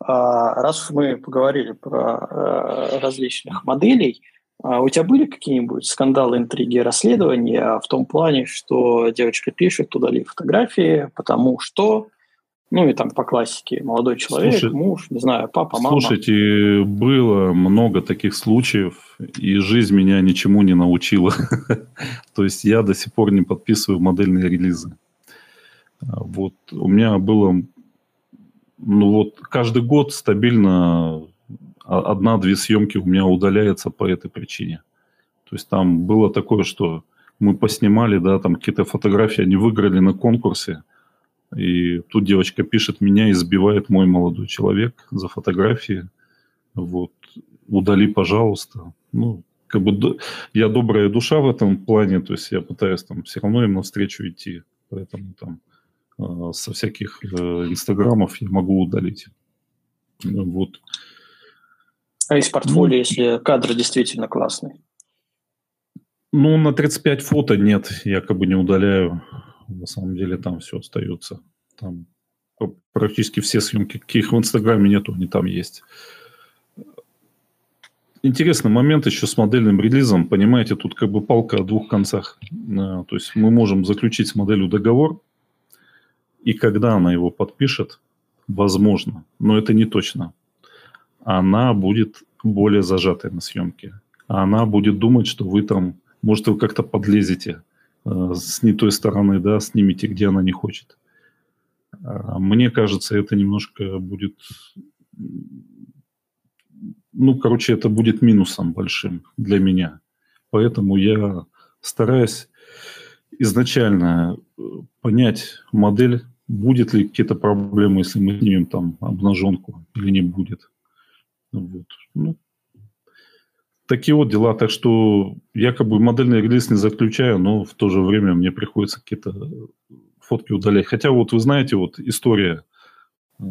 А, раз мы поговорили про э, различных моделей, а у тебя были какие-нибудь скандалы, интриги, расследования в том плане, что девочка пишет, удали фотографии, потому что, ну и там по классике, молодой человек, Слушай, муж, не знаю, папа, мама. Слушайте, было много таких случаев, и жизнь меня ничему не научила. То есть я до сих пор не подписываю модельные релизы. Вот у меня было, ну вот каждый год стабильно одна-две съемки у меня удаляется по этой причине. То есть там было такое, что мы поснимали, да, там какие-то фотографии, они выиграли на конкурсе, и тут девочка пишет, меня избивает мой молодой человек за фотографии, вот, удали, пожалуйста. Ну, как бы я добрая душа в этом плане, то есть я пытаюсь там все равно им навстречу идти, поэтому там со всяких э, инстаграмов я могу удалить. Вот. А из портфолио, ну, если кадр действительно классный? Ну, на 35 фото нет, я как бы не удаляю. На самом деле там все остается. Там практически все съемки, каких в Инстаграме нету, они там есть. Интересный момент еще с модельным релизом. Понимаете, тут как бы палка о двух концах. То есть мы можем заключить с моделью договор, и когда она его подпишет, возможно, но это не точно она будет более зажатой на съемке. Она будет думать, что вы там, может, вы как-то подлезете э, с не той стороны, да, снимете, где она не хочет. А мне кажется, это немножко будет... Ну, короче, это будет минусом большим для меня. Поэтому я стараюсь изначально э, понять модель, будет ли какие-то проблемы, если мы снимем там обнаженку или не будет. Вот. Ну, такие вот дела. Так что я как бы модельный релиз не заключаю, но в то же время мне приходится какие-то фотки удалять. Хотя вот вы знаете, вот история э,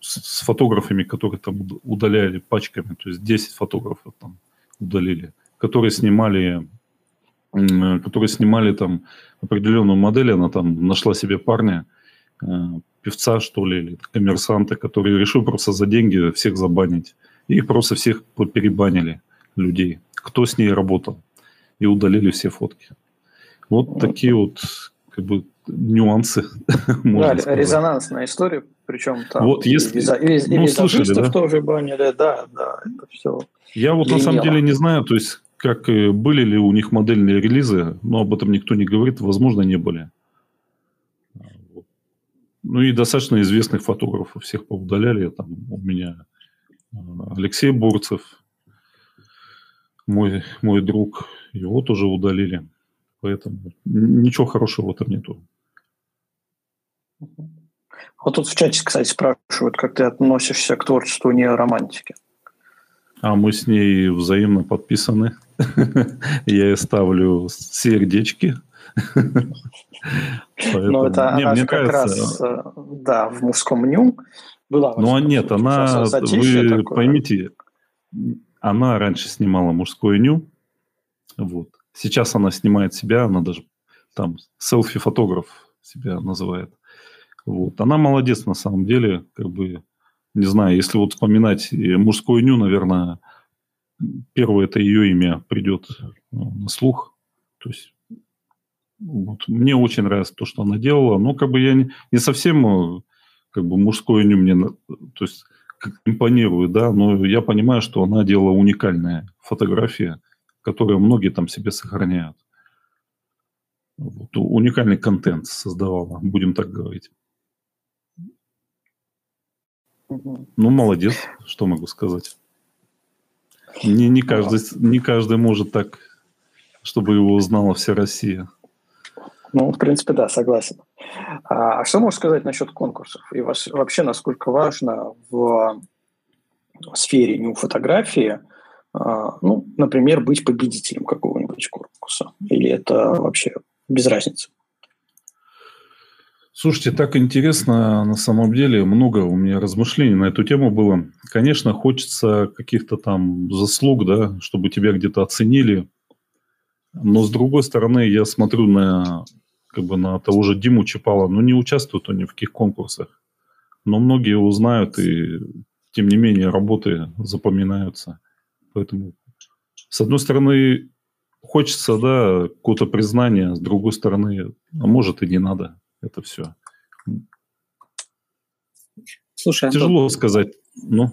с, фотографами, которые там удаляли пачками, то есть 10 фотографов там удалили, которые снимали, э, которые снимали там определенную модель, она там нашла себе парня, э, певца, что ли, или коммерсанта, который решил просто за деньги всех забанить. И просто всех перебанили, людей, кто с ней работал. И удалили все фотки. Вот такие вот как бы нюансы. Да, резонансная история, причем там вот если, и, и, и ну, слышали, да? тоже банили, да, да, это все. Я вот на самом деле не знаю, то есть как были ли у них модельные релизы, но об этом никто не говорит, возможно, не были. Ну и достаточно известных фотографов всех поудаляли. Там у меня э, Алексей Бурцев, мой, мой друг, его тоже удалили. Поэтому ничего хорошего в этом нету. Вот тут в чате, кстати, спрашивают, как ты относишься к творчеству неоромантики. А мы с ней взаимно подписаны. Я ей ставлю сердечки. Ну, это она как раз, э, да, в мужском ню была. Ну, а нет, она, вы поймите, она раньше снимала мужское ню, вот. Сейчас она снимает себя, она даже там селфи-фотограф себя называет. Вот. Она молодец на самом деле, как бы, не знаю, если вот вспоминать мужскую ню, наверное, первое это ее имя придет ну, на слух. То есть вот, мне очень нравится то, что она делала, но как бы я не, не совсем как бы мужское ню мне, то есть импонирует, да, но я понимаю, что она делала уникальные фотографии, которые многие там себе сохраняют. Вот, уникальный контент создавала, будем так говорить. Ну, молодец, что могу сказать. Не, не, каждый, не каждый может так, чтобы его узнала вся Россия. Ну, в принципе, да, согласен. А, а что можешь сказать насчет конкурсов? И вообще, насколько важно в сфере нью-фотографии, а, ну, например, быть победителем какого-нибудь конкурса? Или это вообще без разницы? Слушайте, так интересно, на самом деле много у меня размышлений на эту тему было. Конечно, хочется каких-то там заслуг, да, чтобы тебя где-то оценили. Но с другой стороны, я смотрю на как бы на того же Диму Чапала, ну не участвуют они в каких конкурсах. Но многие его знают, и тем не менее работы запоминаются. Поэтому, с одной стороны, хочется, да, какого-то признания, с другой стороны, а может и не надо это все. Слушай, Антон... Тяжело сказать. Ну,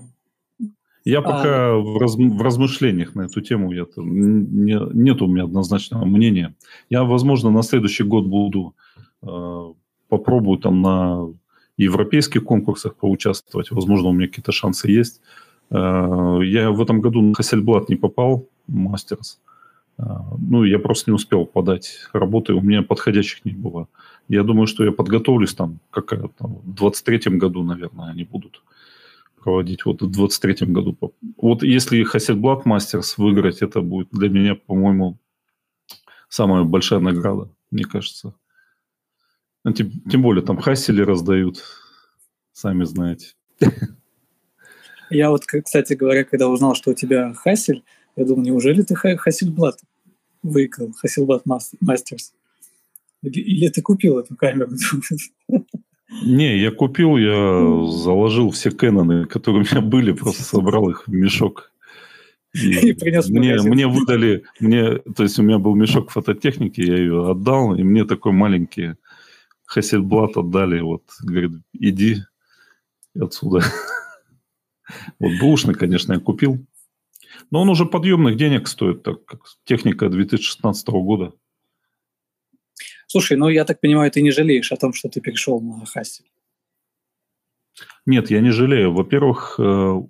я пока а... в, раз, в размышлениях на эту тему, я, не, нет у меня однозначного мнения. Я, возможно, на следующий год буду э, попробую там на европейских конкурсах поучаствовать. Возможно, у меня какие-то шансы есть. Э, я в этом году на Хассельблат не попал, мастерс. Э, ну, я просто не успел подать работы, у меня подходящих не было. Я думаю, что я подготовлюсь там, как там, в 23-м году, наверное, они будут проводить вот в 23-м году. Вот если Хассельблат Мастерс выиграть, это будет для меня, по-моему, самая большая награда, мне кажется. Ну, тем, тем более там Хассели раздают, сами знаете. Я вот, кстати говоря, когда узнал, что у тебя Хассель, я думал, неужели ты Хассельблат выиграл, Хассельблат Мастерс? Или, или ты купил эту камеру? Не, я купил, я заложил все Кэноны, которые у меня были, просто собрал их в мешок. И, и принес мне, мне выдали, мне, то есть у меня был мешок фототехники, я ее отдал, и мне такой маленький Хассельблат отдали, вот, говорит, иди отсюда. Вот бушный, конечно, я купил. Но он уже подъемных денег стоит, так как техника 2016 года. Слушай, ну я так понимаю, ты не жалеешь о том, что ты перешел на Хаси? Нет, я не жалею. Во-первых, э,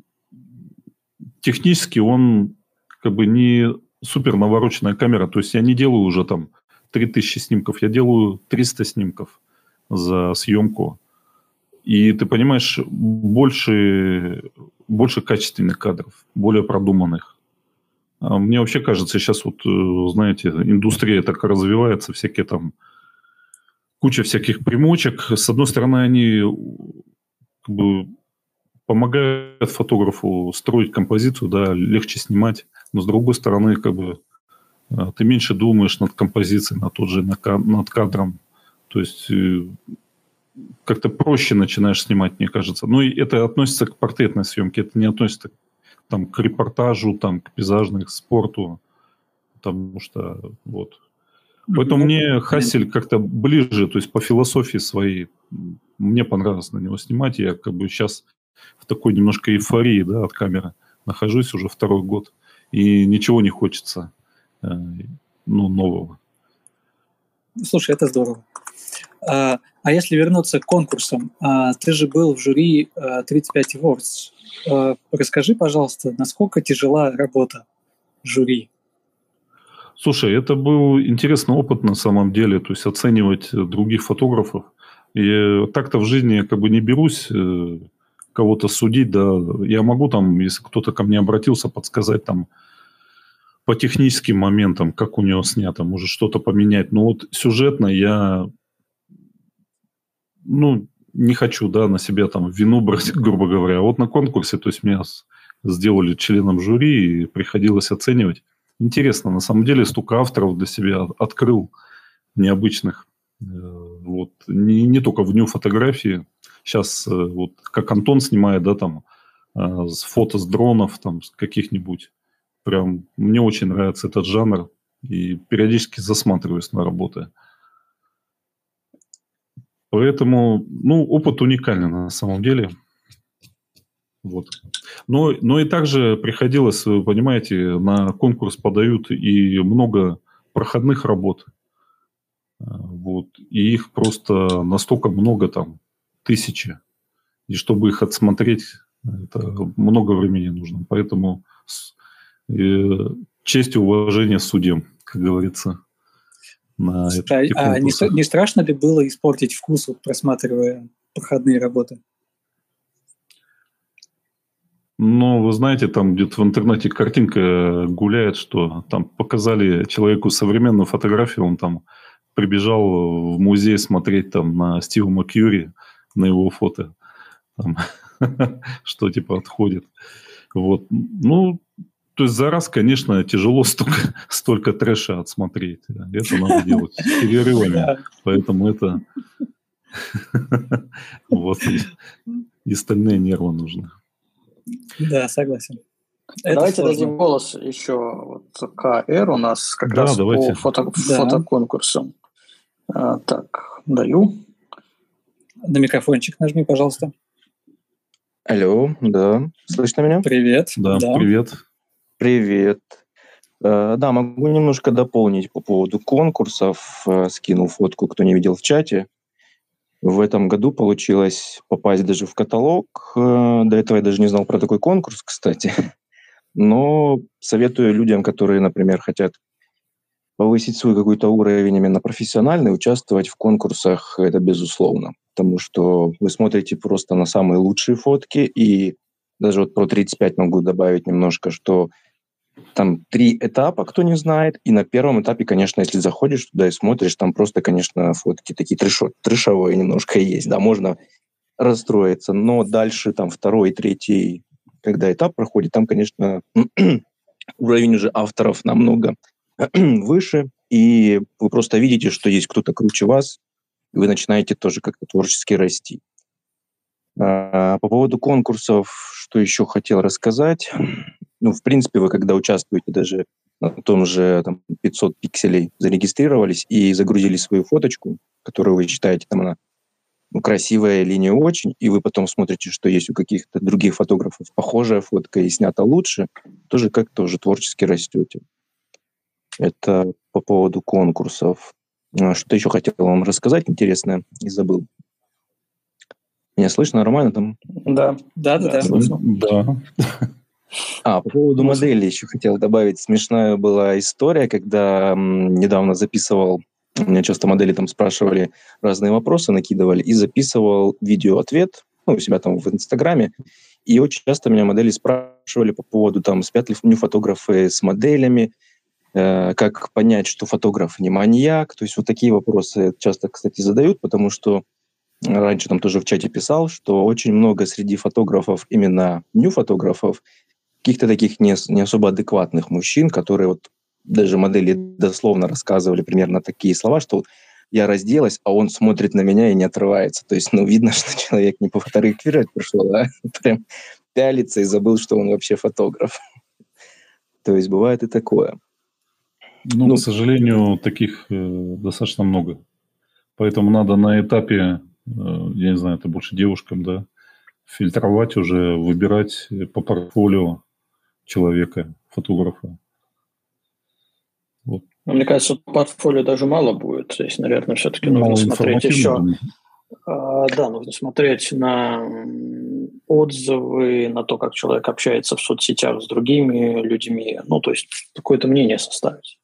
технически он как бы не супер навороченная камера. То есть я не делаю уже там 3000 снимков, я делаю 300 снимков за съемку. И ты понимаешь, больше, больше качественных кадров, более продуманных. А мне вообще кажется, сейчас вот, э, знаете, индустрия так развивается, всякие там куча всяких примочек. С одной стороны, они как бы, помогают фотографу строить композицию, да, легче снимать. Но с другой стороны, как бы а, ты меньше думаешь над композицией, над тот же над кадром. То есть э, как-то проще начинаешь снимать, мне кажется. Ну, и это относится к портретной съемке, это не относится там, к репортажу, там, к пейзажной, к спорту, потому что вот. Поэтому мне Хассель как-то ближе, то есть по философии своей, мне понравилось на него снимать. Я как бы сейчас в такой немножко эйфории да, от камеры нахожусь уже второй год, и ничего не хочется э, ну, нового. Слушай, это здорово. А, а если вернуться к конкурсам, а, ты же был в жюри 35 а, Awards. Расскажи, пожалуйста, насколько тяжела работа жюри? Слушай, это был интересный опыт на самом деле, то есть оценивать других фотографов. И так-то в жизни я как бы не берусь э, кого-то судить, да. Я могу там, если кто-то ко мне обратился, подсказать там, по техническим моментам, как у него снято, может что-то поменять. Но вот сюжетно я, ну, не хочу, да, на себя там вину брать, грубо говоря. Вот на конкурсе, то есть меня сделали членом жюри и приходилось оценивать. Интересно, на самом деле столько авторов для себя открыл необычных. Э, вот не, не только в ню фотографии. Сейчас э, вот как Антон снимает, да, там э, фото с дронов, там с каких-нибудь Прям мне очень нравится этот жанр. И периодически засматриваюсь на работы. Поэтому, ну, опыт уникальный на самом деле. Вот. Но, но и также приходилось, вы понимаете, на конкурс подают и много проходных работ. Вот. И их просто настолько много там, тысячи. И чтобы их отсмотреть, это много времени нужно. Поэтому и честь и уважение судьям, как говорится. На а, а не, не страшно ли было испортить вкус, вот, просматривая проходные работы? Ну, вы знаете, там где-то в интернете картинка гуляет, что там показали человеку современную фотографию, он там прибежал в музей смотреть там на Стива Макьюри, на его фото, там, что типа отходит. Вот. Ну, то есть за раз, конечно, тяжело столько, столько трэша отсмотреть. Это надо делать с перерывами. Поэтому это... Вот. И стальные нервы нужны. Да, согласен. Это давайте сложно. дадим голос еще вот КР у нас как да, раз давайте. по фото, да. фотоконкурсам. А, так, даю. На микрофончик нажми, пожалуйста. Алло, да. Слышно меня? Привет. Да, да. привет. Привет. Э, да, могу немножко дополнить по поводу конкурсов. Э, скинул фотку, кто не видел в чате. В этом году получилось попасть даже в каталог. Э, до этого я даже не знал про такой конкурс, кстати. Но советую людям, которые, например, хотят повысить свой какой-то уровень именно профессиональный, участвовать в конкурсах, это безусловно. Потому что вы смотрите просто на самые лучшие фотки, и даже вот про 35 могу добавить немножко, что там три этапа, кто не знает. И на первом этапе, конечно, если заходишь туда и смотришь, там просто, конечно, фотки такие трешо, трешовые немножко есть. Да, можно расстроиться. Но дальше там второй, третий, когда этап проходит, там, конечно, уровень уже авторов намного выше. И вы просто видите, что есть кто-то круче вас, и вы начинаете тоже как-то творчески расти. А, по поводу конкурсов, что еще хотел рассказать. Ну, в принципе, вы когда участвуете даже на том же там, 500 пикселей, зарегистрировались и загрузили свою фоточку, которую вы считаете, там она ну, красивая или не очень, и вы потом смотрите, что есть у каких-то других фотографов похожая фотка и снята лучше, тоже как-то уже творчески растете. Это по поводу конкурсов. А, что еще хотел вам рассказать интересное и забыл. Меня слышно нормально там? Да, да, да, да. Да. А, по поводу модели еще хотел добавить. Смешная была история, когда м, недавно записывал, у меня часто модели там спрашивали разные вопросы, накидывали, и записывал видео-ответ, ну, у себя там в Инстаграме. И очень часто меня модели спрашивали по поводу, там, спят ли фотографы с моделями, э, как понять, что фотограф не маньяк. То есть вот такие вопросы часто, кстати, задают, потому что раньше там тоже в чате писал, что очень много среди фотографов, именно нью-фотографов, каких-то таких не, не особо адекватных мужчин, которые вот даже модели дословно рассказывали примерно такие слова, что вот я разделась, а он смотрит на меня и не отрывается. То есть, ну, видно, что человек не пофотографировать пришел, а прям пялится и забыл, что он вообще фотограф. То есть бывает и такое. Ну, ну к сожалению, таких э, достаточно много. Поэтому надо на этапе, э, я не знаю, это больше девушкам, да, фильтровать уже, выбирать по портфолио человека, фотографа. Вот. Ну, мне кажется, портфолио даже мало будет. Здесь, наверное, все-таки нужно смотреть еще... А, да, нужно смотреть на отзывы, на то, как человек общается в соцсетях с другими людьми. Ну, то есть какое-то мнение составить.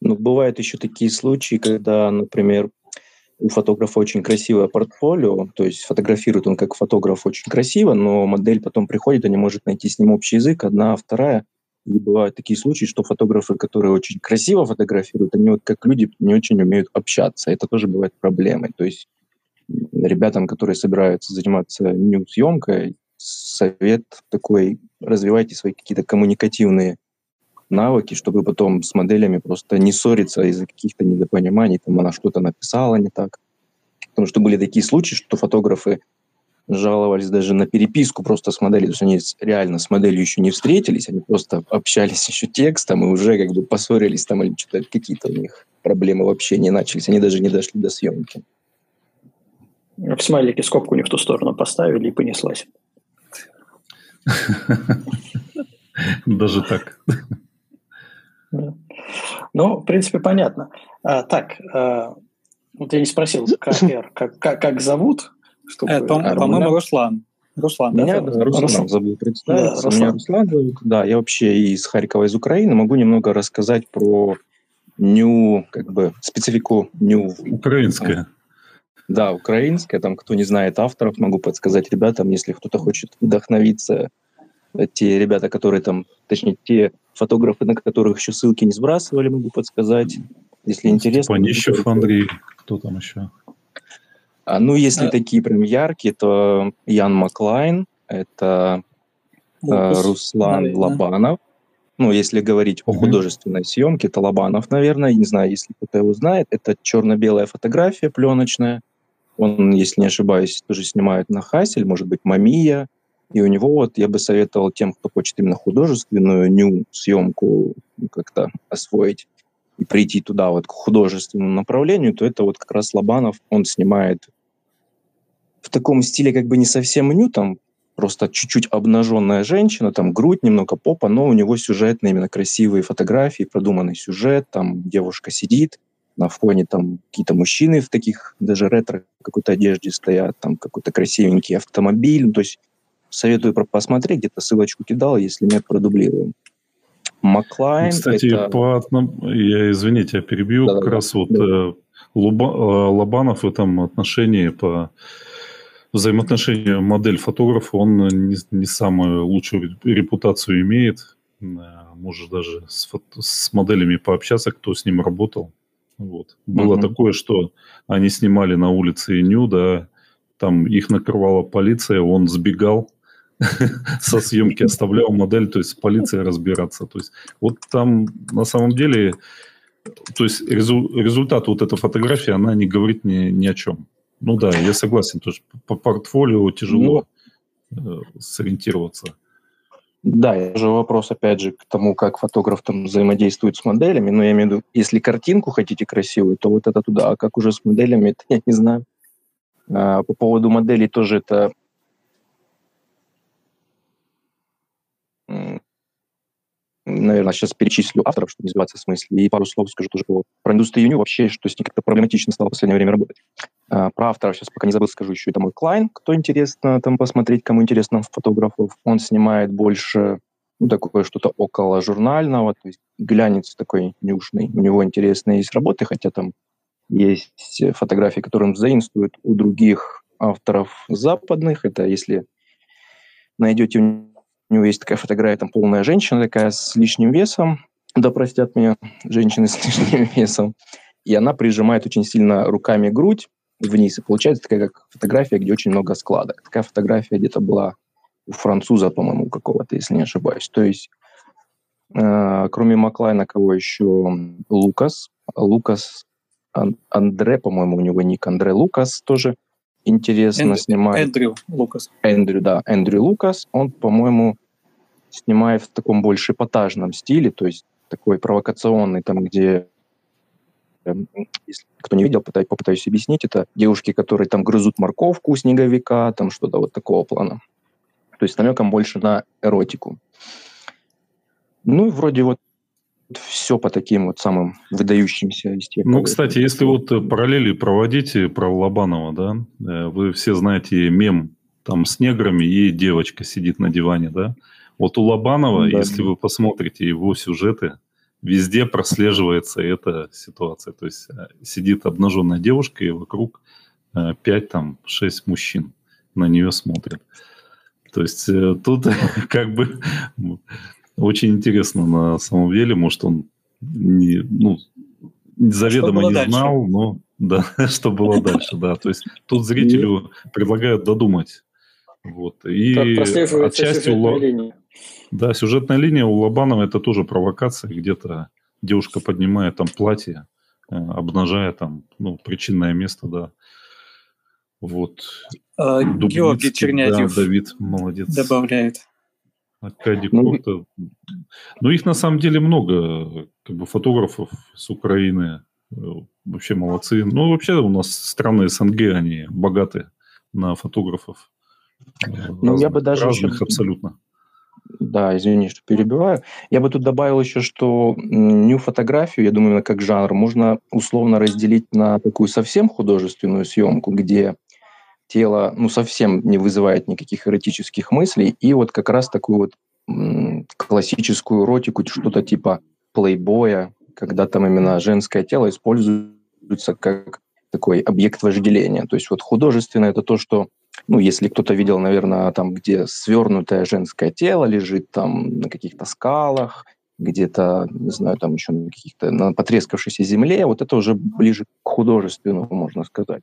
Ну, бывают еще такие случаи, когда, например, у фотографа очень красивое портфолио, то есть фотографирует он как фотограф очень красиво, но модель потом приходит не может найти с ним общий язык, одна, вторая. И бывают такие случаи, что фотографы, которые очень красиво фотографируют, они вот как люди не очень умеют общаться. Это тоже бывает проблемой. То есть ребятам, которые собираются заниматься нью-съемкой, совет такой, развивайте свои какие-то коммуникативные навыки, чтобы потом с моделями просто не ссориться из-за каких-то недопониманий, там она что-то написала не так. Потому что были такие случаи, что фотографы жаловались даже на переписку просто с моделью. То есть они реально с моделью еще не встретились, они просто общались еще текстом и уже как бы поссорились там или что-то какие-то у них проблемы вообще не начались. Они даже не дошли до съемки. В смайлике скобку не в ту сторону поставили и понеслась. Даже так. Ну, в принципе, понятно. А, так, а, вот я не спросил, как, как, как, как зовут, чтобы... Это, по-моему, Руслан. Руслан, Меня да? да Руслан, Руслан забыл представиться. Да, Руслан. Меня Руслан зовут. Да, я вообще из Харькова, из Украины. Могу немного рассказать про ню, как бы, специфику ню. Украинская. Да, украинская. Там, кто не знает авторов, могу подсказать ребятам, если кто-то хочет вдохновиться. Те ребята, которые там, точнее, те фотографы, на которых еще ссылки не сбрасывали, могу подсказать. Если интересно. Панищев Андрей, кто там еще? А, ну, если а... такие прям яркие, то Ян Маклайн, это э, Руслан наверное. Лобанов. Ну, если говорить угу. о художественной съемке, это Лобанов, наверное. Не знаю, если кто-то его знает. Это черно-белая фотография пленочная. Он, если не ошибаюсь, тоже снимает на Хасель, может быть, Мамия. И у него вот я бы советовал тем, кто хочет именно художественную ню съемку как-то освоить, и прийти туда вот к художественному направлению, то это вот как раз Лобанов, он снимает в таком стиле как бы не совсем ню, там просто чуть-чуть обнаженная женщина, там грудь, немного попа, но у него сюжетные именно красивые фотографии, продуманный сюжет, там девушка сидит, на фоне там какие-то мужчины в таких даже ретро какой-то одежде стоят, там какой-то красивенький автомобиль, ну, то есть советую посмотреть, где-то ссылочку кидал, если нет, продублируем. Маклайн. Кстати, это... по одному, я извините, я перебью, да, как да, раз да. вот э, Луба, э, Лобанов в этом отношении по взаимоотношению модель фотографа, он не, не самую лучшую репутацию имеет. Э, можешь даже с, с моделями пообщаться, кто с ним работал. Вот. Было угу. такое, что они снимали на улице Ню, да, там их накрывала полиция, он сбегал, со съемки оставлял модель, то есть с полицией разбираться. То есть вот там на самом деле, то есть результат вот этой фотографии, она не говорит ни, ни о чем. Ну да, я согласен, то есть по портфолио тяжело ну, сориентироваться. Да, это же вопрос, опять же, к тому, как фотограф там взаимодействует с моделями. Но я имею в виду, если картинку хотите красивую, то вот это туда. А как уже с моделями, это я не знаю. А, по поводу моделей тоже это наверное, сейчас перечислю авторов, чтобы не сбиваться в смысле, и пару слов скажу тоже про, индустрию ню вообще, что с ней как-то проблематично стало в последнее время работать. А, про авторов сейчас пока не забыл, скажу еще. Это мой Клайн, кто интересно там посмотреть, кому интересно фотографов. Он снимает больше ну, такое что-то около журнального, то есть глянец такой нюшный. У него интересные есть работы, хотя там есть фотографии, которые он заимствует у других авторов западных. Это если найдете у него есть такая фотография, там полная женщина такая с лишним весом, да простят меня женщины с лишним весом, и она прижимает очень сильно руками грудь вниз, и получается такая как фотография, где очень много складок. Такая фотография где-то была у француза, по-моему, какого-то, если не ошибаюсь. То есть, э, кроме Маклайна, кого еще? Лукас. Лукас Ан- Андре, по-моему, у него ник Андре Лукас тоже интересно Эндрю, снимает. Эндрю Лукас. Эндрю, да, Эндрю Лукас, он, по-моему, снимает в таком больше эпатажном стиле, то есть такой провокационный, там, где, эм, если кто не видел, пытай- попытаюсь объяснить, это девушки, которые там грызут морковку у снеговика, там что-то вот такого плана. То есть с намеком больше на эротику. Ну и вроде вот все по таким вот самым выдающимся из тех, Ну, кстати, если вот э, параллели проводите про Лобанова, да, э, вы все знаете мем там с неграми и девочка сидит на диване, да. Вот у Лобанова, Да. если вы посмотрите его сюжеты, везде прослеживается эта ситуация. То есть э, сидит обнаженная девушка, и вокруг э, пять, там, шесть мужчин на нее смотрят. То есть тут как бы очень интересно на самом деле, может он не, ну, заведомо не дальше? знал, но да, что было дальше, да. То есть тут зрителю предлагают додумать. Вот. И отчасти у линия. да, сюжетная линия у Лобанова это тоже провокация. Где-то девушка поднимает там платье, э, обнажая там, ну, причинное место, да. Вот. Э, Георгий Чернятьев Да, Давид, молодец. добавляет. Аркадий Ну, Корта. Ну, их на самом деле много, как бы фотографов с Украины. Вообще молодцы. Ну, вообще у нас страны СНГ, они богаты на фотографов. Ну, я бы даже разных еще- абсолютно. Да, извини, что перебиваю. Я бы тут добавил еще, что м, нью-фотографию, я думаю, как жанр, можно условно разделить на такую совсем художественную съемку, где тело ну, совсем не вызывает никаких эротических мыслей, и вот как раз такую вот классическую эротику, что-то типа плейбоя, когда там именно женское тело используется как такой объект вожделения. То есть вот художественное это то, что ну, если кто-то видел, наверное, там, где свернутое женское тело лежит там на каких-то скалах, где-то, не знаю, там еще на каких-то, на потрескавшейся земле, вот это уже ближе к художественному, можно сказать.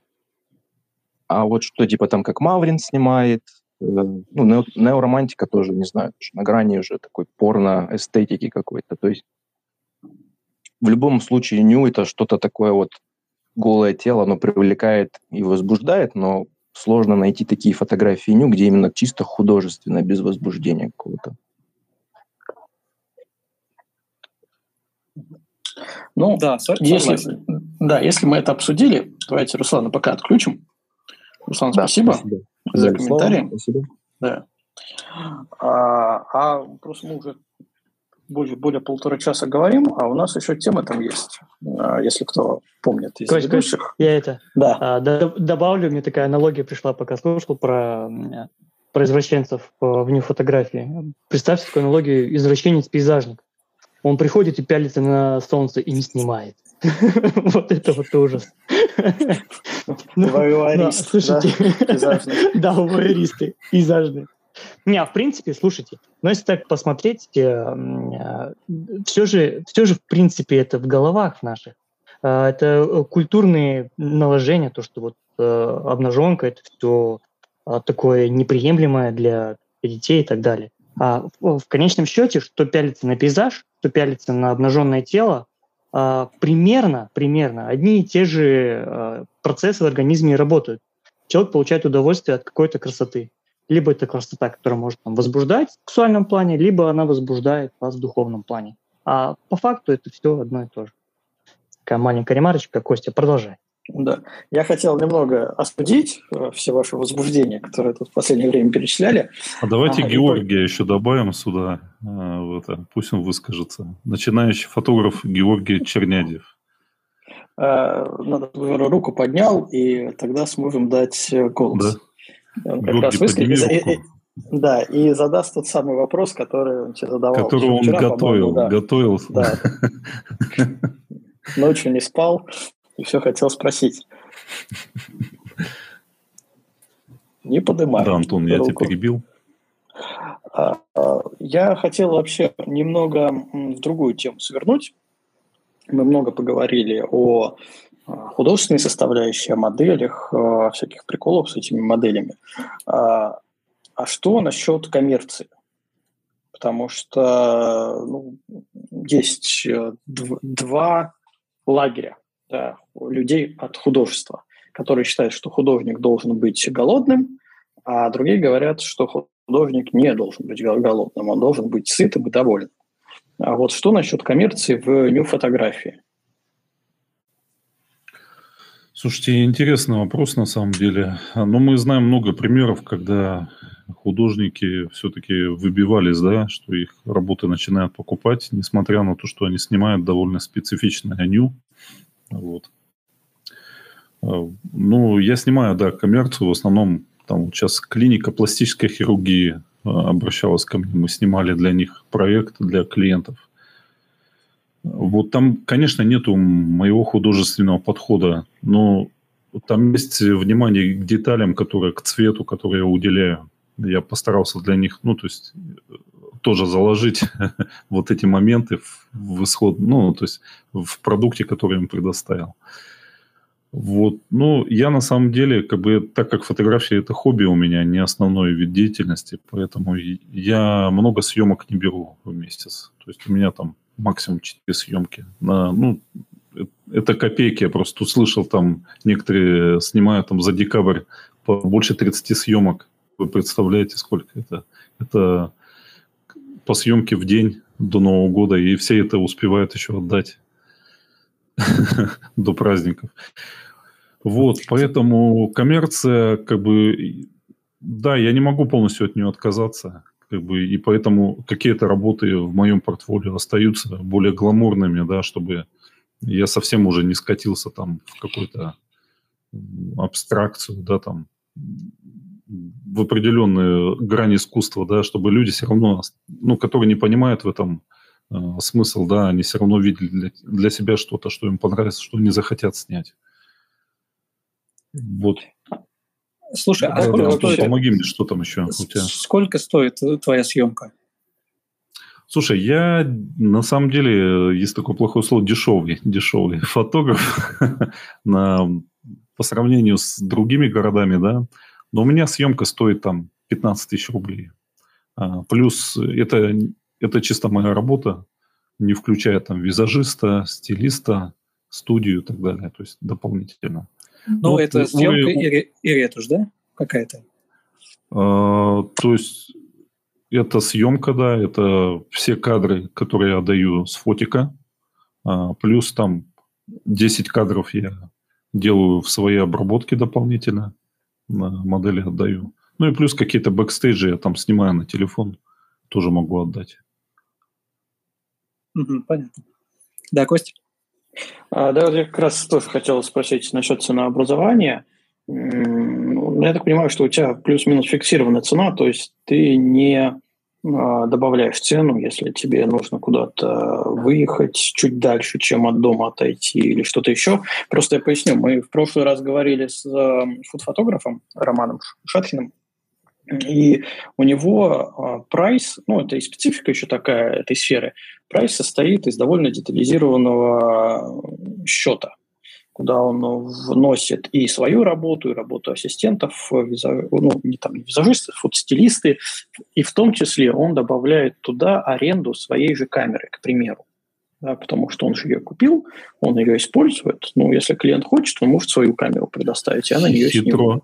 А вот что типа там, как Маврин снимает, э, ну, нео- неоромантика тоже, не знаю, тоже на грани уже такой порно-эстетики какой-то. То есть в любом случае ню это что-то такое вот голое тело, оно привлекает и возбуждает, но сложно найти такие фотографии ню, где именно чисто художественно, без возбуждения какого-то. Ну, Да, если, согласен. да, если мы это обсудили, давайте Руслана пока отключим. Руслан, спасибо за Взяли слово. комментарии. Спасибо. Да. А, а просто мы уже более, более полтора часа говорим, а у нас еще тема там есть, а, если кто помнит из Кость, Кость, ведущих. я это Да. а, д- добавлю, мне такая аналогия пришла, пока слушал про, про извращенцев э, в нью фотографии. Представьте такую аналогию извращенец-пейзажник. Он приходит и пялится на солнце и не снимает. Вот это вот ужас. Ну, Слушайте, да, воеристы, пейзажные. Не, а в принципе, слушайте, но если так посмотреть, все же, все же в принципе это в головах наших. А, Это э, культурные наложения, то, что вот э, обнаженка это все такое неприемлемое для детей и так далее. А в, конечном счете, что пялится на пейзаж, что пялится на обнаженное тело, а, примерно, примерно одни и те же а, процессы в организме работают. Человек получает удовольствие от какой-то красоты. Либо это красота, которая может там, возбуждать в сексуальном плане, либо она возбуждает вас в духовном плане. А по факту это все одно и то же. Такая маленькая ремарочка. Костя, продолжай. Да. Я хотел немного осудить э, все ваши возбуждения, которые тут в последнее время перечисляли. А давайте А, и Георгия еще добавим сюда, э, в это, пусть он выскажется. Начинающий фотограф Георгий Чернядьев. Э, Надо, руку поднял, и тогда сможем дать голос. Да. Он как Георгий, раз выскажет- и- и-. Да, и задаст тот самый вопрос, который он тебе задавал. Который еще он вчера, готовил, да. готовил. Да. Ночью не спал и все хотел спросить. Не подымай. Да, Антон, я тебя руку. перебил. А, а, я хотел вообще немного в другую тему свернуть. Мы много поговорили о а, художественной составляющей, о моделях, о всяких приколах с этими моделями. А что насчет коммерции? Потому что ну, есть э, два лагеря да, людей от художества, которые считают, что художник должен быть голодным, а другие говорят, что художник не должен быть голодным, он должен быть сытым и доволен. А вот что насчет коммерции в нью-фотографии? Слушайте, интересный вопрос на самом деле. Но мы знаем много примеров, когда художники все-таки выбивались, да, что их работы начинают покупать, несмотря на то, что они снимают довольно специфичное ню. Вот. А, ну, я снимаю, да, коммерцию, в основном там вот сейчас клиника пластической хирургии а, обращалась ко мне, мы снимали для них проект для клиентов. Вот там, конечно, нету моего художественного подхода, но там есть внимание к деталям, которые, к цвету, который я уделяю. Я постарался для них, ну, то есть тоже заложить вот эти моменты в, в исход, ну, то есть в продукте, который им предоставил. Вот. Ну, я на самом деле, как бы, так как фотография это хобби у меня, не основной вид деятельности, поэтому я много съемок не беру в месяц. То есть у меня там максимум 4 съемки. На, ну, это копейки. Я просто услышал там, некоторые снимают там за декабрь больше 30 съемок. Вы представляете, сколько это? Это по съемке в день до Нового года, и все это успевают еще отдать до праздников. Вот, поэтому коммерция, как бы, да, я не могу полностью от нее отказаться, как бы, и поэтому какие-то работы в моем портфолио остаются более гламурными, да, чтобы я совсем уже не скатился там в какую-то абстракцию, да, там, в определенную грань искусства, да, чтобы люди все равно, ну, которые не понимают в этом э, смысл, да, они все равно видели для, для себя что-то, что им понравится, что они захотят снять. Вот. Слушай, а сколько стоит... Помоги мне, что там еще у тебя? Сколько стоит твоя съемка? Слушай, я на самом деле, есть такое плохое слово, дешевый, дешевый фотограф на, по сравнению с другими городами, да, но у меня съемка стоит там 15 тысяч рублей. А, плюс это, это чисто моя работа, не включая там визажиста, стилиста, студию и так далее, то есть дополнительно. Ну, вот, это съемка вы... и, и ретушь, да, какая-то? А, то есть это съемка, да, это все кадры, которые я даю с фотика, а, плюс там 10 кадров я делаю в своей обработке дополнительно, модели отдаю. Ну и плюс какие-то бэкстейджи я там снимаю на телефон, тоже могу отдать. Угу, понятно. Да, Костя? А, да, я как раз тоже хотел спросить насчет ценообразования. Ну, я так понимаю, что у тебя плюс-минус фиксированная цена, то есть ты не добавляешь цену, если тебе нужно куда-то выехать чуть дальше, чем от дома отойти или что-то еще. Просто я поясню, мы в прошлый раз говорили с фотографом Романом Шатхиным, и у него прайс, ну, это и специфика еще такая этой сферы, прайс состоит из довольно детализированного счета, куда он вносит и свою работу, и работу ассистентов, визаж... ну, не там не визажисты, фотостилисты, и в том числе он добавляет туда аренду своей же камеры, к примеру. Да, потому что он же ее купил, он ее использует. Ну, если клиент хочет, он может свою камеру предоставить, и она ее Хитро. снимет.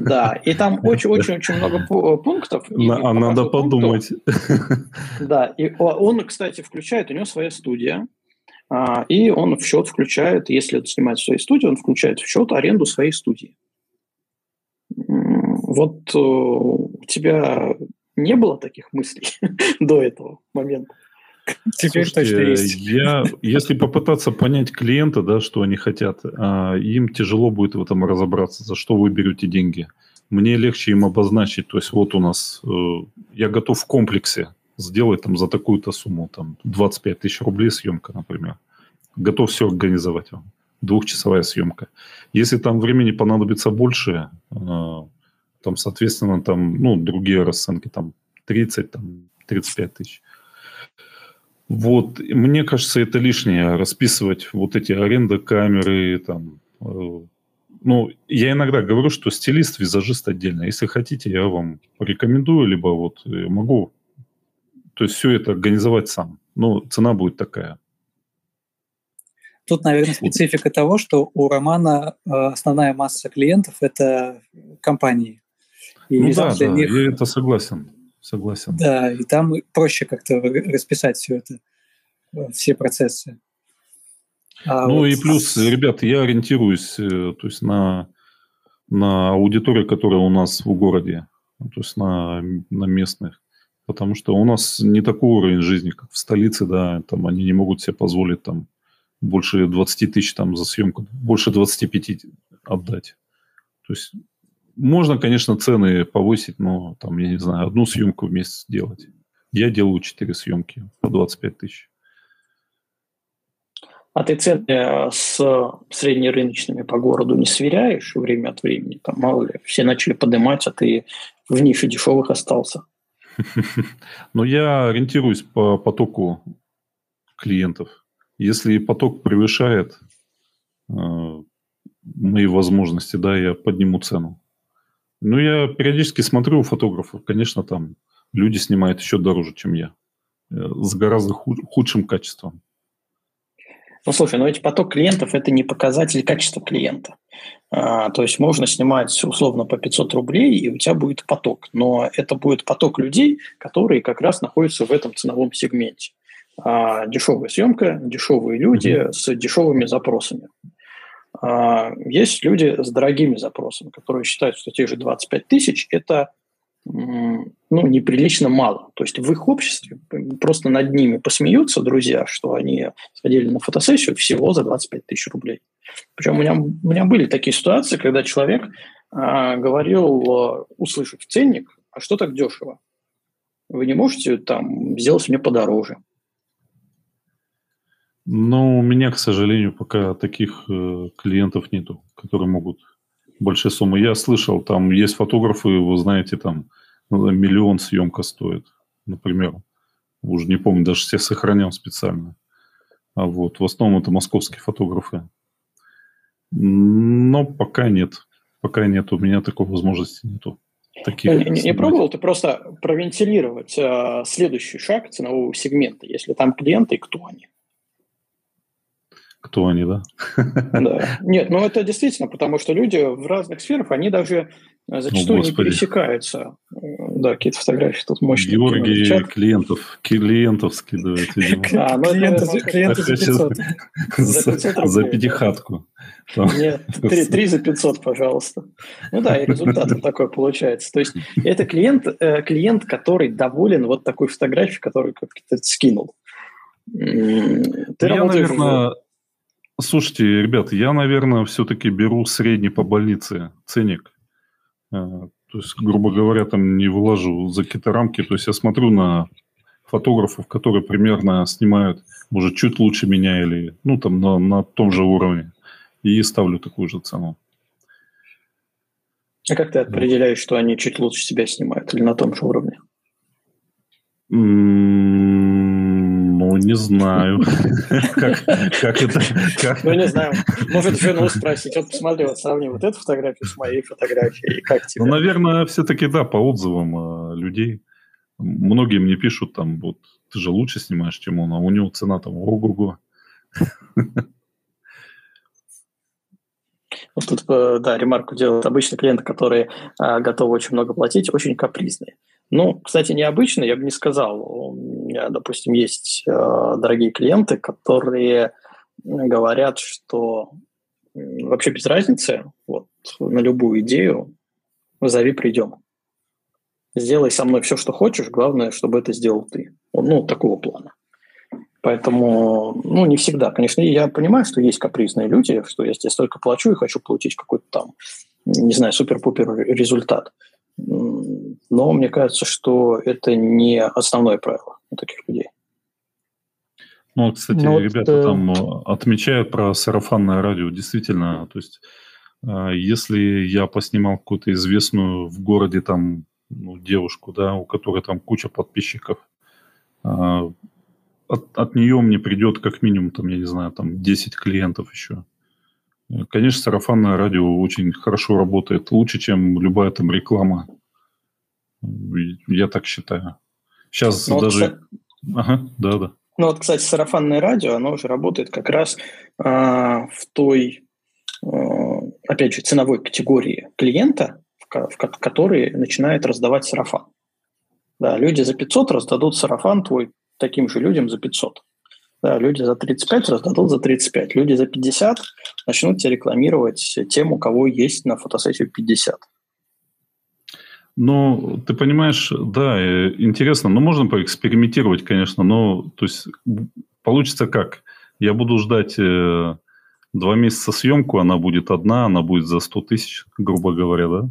Да, и там очень-очень-очень много э, пунктов. А надо подумать. Да, и он, кстати, включает, у него своя студия, и он в счет включает, если это снимает в своей студии, он включает в счет аренду своей студии. Вот э, у тебя не было таких мыслей до этого момента? Теперь Слушайте, точно есть. Я, если попытаться понять клиента, да, что они хотят, а, им тяжело будет в этом разобраться, за что вы берете деньги. Мне легче им обозначить, то есть вот у нас, э, я готов в комплексе сделать там за такую-то сумму, там 25 тысяч рублей съемка, например. Готов все организовать вам. Двухчасовая съемка. Если там времени понадобится больше, э, там, соответственно, там, ну, другие расценки, там, 30, там, 35 тысяч. Вот, мне кажется, это лишнее расписывать вот эти аренды камеры, там, э, ну, я иногда говорю, что стилист, визажист отдельно. Если хотите, я вам порекомендую, либо вот э, могу, то есть все это организовать сам. Но цена будет такая. Тут, наверное, специфика того, что у Романа э, основная масса клиентов – это компании. И ну да, да, них... я это согласен. Согласен. Да, и там проще как-то расписать все это, э, все процессы. А ну вот... и плюс, ребят, я ориентируюсь э, то есть на, на аудиторию, которая у нас в городе, то есть на, на местных. Потому что у нас не такой уровень жизни, как в столице, да, там они не могут себе позволить там больше 20 тысяч там за съемку, больше 25 отдать. То есть можно, конечно, цены повысить, но там, я не знаю, одну съемку в месяц делать. Я делаю 4 съемки по 25 тысяч. А ты цены э, с среднерыночными по городу не сверяешь время от времени? Там, мало ли, все начали поднимать, а ты в нише дешевых остался. Но я ориентируюсь по потоку клиентов. Если поток превышает э, мои возможности, да, я подниму цену. Ну, я периодически смотрю у фотографов, конечно, там люди снимают еще дороже, чем я, э, с гораздо худшим качеством. Ну, слушай, но ведь поток клиентов – это не показатель качества клиента. А, то есть можно снимать условно по 500 рублей, и у тебя будет поток. Но это будет поток людей, которые как раз находятся в этом ценовом сегменте. А, дешевая съемка, дешевые люди mm-hmm. с дешевыми запросами. А, есть люди с дорогими запросами, которые считают, что те же 25 тысяч – это ну, неприлично мало. То есть в их обществе просто над ними посмеются друзья, что они сходили на фотосессию всего за 25 тысяч рублей. Причем у меня, у меня были такие ситуации, когда человек а, говорил, услышав ценник, а что так дешево? Вы не можете там сделать мне подороже? Ну, у меня, к сожалению, пока таких э, клиентов нету, которые могут большие суммы. Я слышал, там есть фотографы, вы знаете, там ну, миллион съемка стоит, например. Уже не помню, даже все сохранял специально. А вот, в основном это московские фотографы. Но пока нет. Пока нет, у меня такой возможности нету. Таких не, не, не пробовал ты просто провентилировать э, следующий шаг ценового сегмента, если там клиенты, кто они? Кто они, да? Да. Нет, ну это действительно, потому что люди в разных сферах, они даже э, зачастую О, не пересекаются. Да, какие-то фотографии тут мощные. Георгий клиентов, клиентов скидывает. А, ну клиенты, это, клиенты за 500. За, за пятихатку. Нет, три, три за 500, пожалуйста. Ну да, и результат такой получается. То есть это клиент, э, клиент, который доволен вот такой фотографией, которую как-то скинул. Ты я, наверное, Слушайте, ребят, я, наверное, все-таки беру средний по больнице ценник. Э, то есть, грубо говоря, там не выложу за какие-то рамки. То есть я смотрю на фотографов, которые примерно снимают, может, чуть лучше меня или, ну, там, на, на том же уровне. И ставлю такую же цену. А как ты определяешь, что они чуть лучше себя снимают или на том же уровне? Ну, не знаю. Как это? Ну, не знаю. Может, жену спросить. Вот посмотри, сравни вот эту фотографию с моей фотографией. Как тебе? Ну, наверное, все-таки, да, по отзывам а, людей. Многие мне пишут там, вот, ты же лучше снимаешь, чем он, а у него цена там ого-го. Вот тут, э, да, ремарку делают обычно клиенты, которые а, готовы очень много платить, очень капризные. Ну, кстати, необычно, я бы не сказал. У меня, допустим, есть э, дорогие клиенты, которые говорят, что вообще без разницы, вот на любую идею зови, придем. Сделай со мной все, что хочешь, главное, чтобы это сделал ты. Ну, такого плана. Поэтому, ну, не всегда. Конечно, я понимаю, что есть капризные люди, что я здесь только плачу и хочу получить какой-то там, не знаю, супер-пупер результат. Но мне кажется, что это не основное правило у таких людей. Ну, кстати, ну, ребята вот, там э, отмечают про сарафанное радио. Действительно, то есть, э, если я поснимал какую-то известную в городе там ну, девушку, да, у которой там куча подписчиков, а, от, от нее мне придет как минимум, там, я не знаю, там 10 клиентов еще. Конечно, сарафанное радио очень хорошо работает, лучше, чем любая там реклама. Я так считаю. Сейчас ну, даже... Вот, ага, да, да. Ну вот, кстати, сарафанное радио, оно уже работает как раз э, в той, э, опять же, ценовой категории клиента, в, в который начинает раздавать сарафан. Да, люди за 500 раздадут сарафан твой таким же людям за 500. Да, люди за 35 раздадут за 35. Люди за 50 начнут тебе рекламировать тем, у кого есть на фотосессию 50. Ну, ты понимаешь, да, э, интересно, но можно поэкспериментировать, конечно, но то есть получится как? Я буду ждать э, два месяца съемку, она будет одна, она будет за 100 тысяч, грубо говоря, да?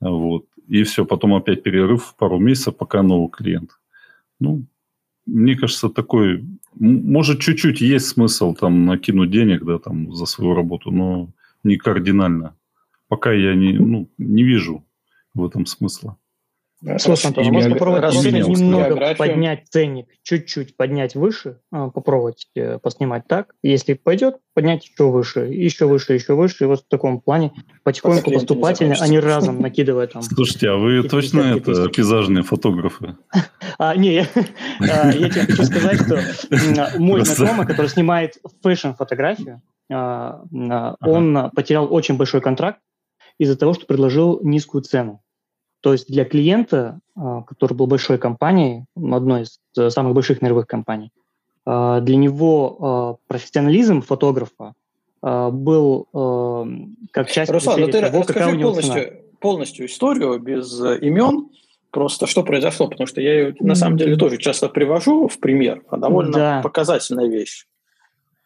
Вот. И все, потом опять перерыв пару месяцев, пока новый клиент. Ну, мне кажется, такой... Может, чуть-чуть есть смысл там накинуть денег, да, там, за свою работу, но не кардинально. Пока я не, ну, не вижу в этом смысла. Слушай, Антон, можно попробовать немного географию. поднять ценник, чуть-чуть поднять выше, а, попробовать э, поснимать так. Если пойдет, поднять еще выше, еще выше, еще выше. И вот в таком плане потихоньку, поступательно, а не разом накидывая там. Слушайте, а вы точно это пейзажные фоторграфы? А, не, я тебе хочу сказать, что мой знакомый, который снимает фэшн-фотографию, а, он потерял очень большой контракт из-за того, что предложил низкую цену. То есть для клиента, а, который был большой компанией, одной из э, самых больших мировых компаний, а, для него а, профессионализм фотографа был как часть Руслан, ну ты того, расскажи полностью, полностью историю без э, имен, просто что произошло, потому что я ее на самом деле тоже часто привожу в пример, а довольно да. показательная вещь.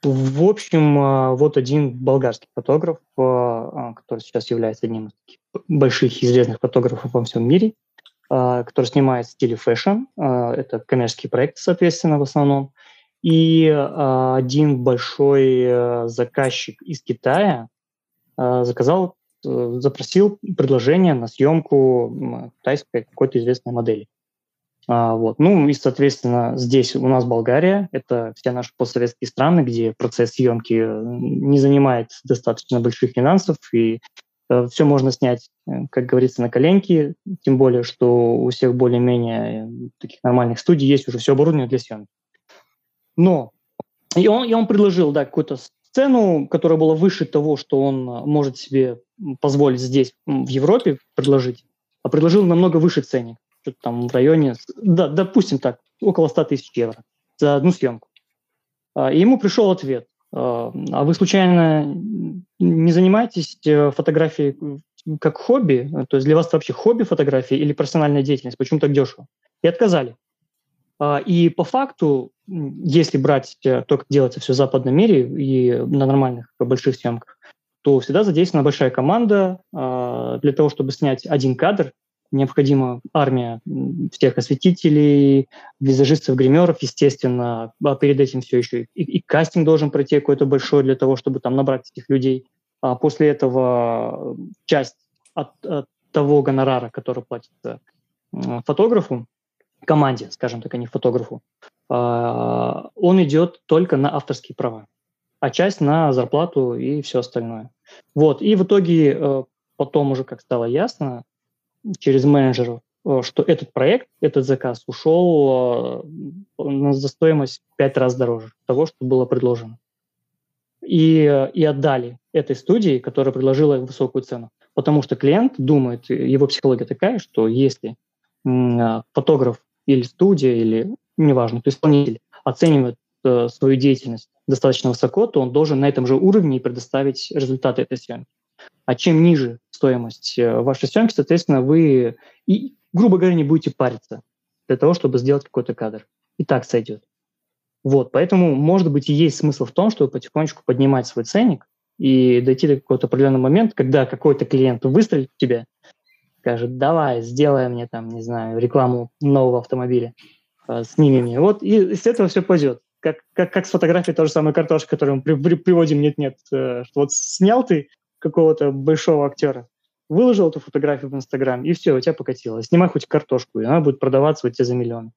В общем, вот один болгарский фотограф, который сейчас является одним из больших известных фотографов во всем мире, а, который снимает в стиле фэшн. А, это коммерческие проекты, соответственно, в основном. И а, один большой э, заказчик из Китая заказал, э, запросил предложение на съемку китайской какой-то известной модели. Вот. Ну и, соответственно, здесь у нас Болгария, это все наши постсоветские страны, где процесс съемки э, не занимает достаточно больших финансов, и Э, все можно снять, э, как говорится, на коленке, тем более, что у всех более-менее таких нормальных студий есть уже все оборудование для съемки. Но и он, и он предложил, да, какую-то сцену, которая была выше того, что он может себе позволить здесь, в Европе, предложить, а предложил намного выше ценник, что-то там в районе, да, допустим так, около 100 тысяч евро за одну съемку. А, и ему пришел ответ. А вы случайно не занимаетесь э, фотографией как хобби? То есть для вас это вообще хобби фотографии или профессиональная деятельность? Почему так дешево? И отказали. А, и по факту, если брать э, то, как делается все в западном мире и на нормальных больших съемках, то всегда задействована большая команда а, для того, чтобы снять один кадр, необходима армия всех осветителей, визажистов, гримеров, естественно, а перед этим все еще и, и кастинг должен пройти какой-то большой для того, чтобы там набрать этих людей. А после этого часть от, от того гонорара, который платится фотографу, команде, скажем так, а не фотографу, а, он идет только на авторские права, а часть на зарплату и все остальное. Вот, и в итоге э, потом уже, как стало ясно, через менеджеров, э, что этот проект, этот заказ ушел э, за стоимость пять раз дороже того, что было предложено. И, и отдали этой студии, которая предложила высокую цену. Потому что клиент думает, его психология такая, что если э, фотограф или студия, или неважно, кто исполнитель, оценивает свою деятельность достаточно высоко, то он должен на этом же уровне предоставить результаты этой съемки. А чем ниже стоимость э, вашей съемки, соответственно, вы, и, грубо говоря, не будете париться для того, чтобы сделать какой-то кадр. И так сойдет. Вот, поэтому, может быть, и есть смысл в том, чтобы потихонечку поднимать свой ценник и дойти до какого-то определенного момента, когда какой-то клиент выстрелит в тебя, скажет, давай, сделай мне там, не знаю, рекламу нового автомобиля, э, сними мне. Вот, и с этого все пойдет. Как, как, как с фотографией, то же самое картошка, которую мы при, при, приводим, нет-нет, э, что вот снял ты какого-то большого актера, выложил эту фотографию в Инстаграм, и все, у тебя покатилось. Снимай хоть картошку, и она будет продаваться у тебя за миллион.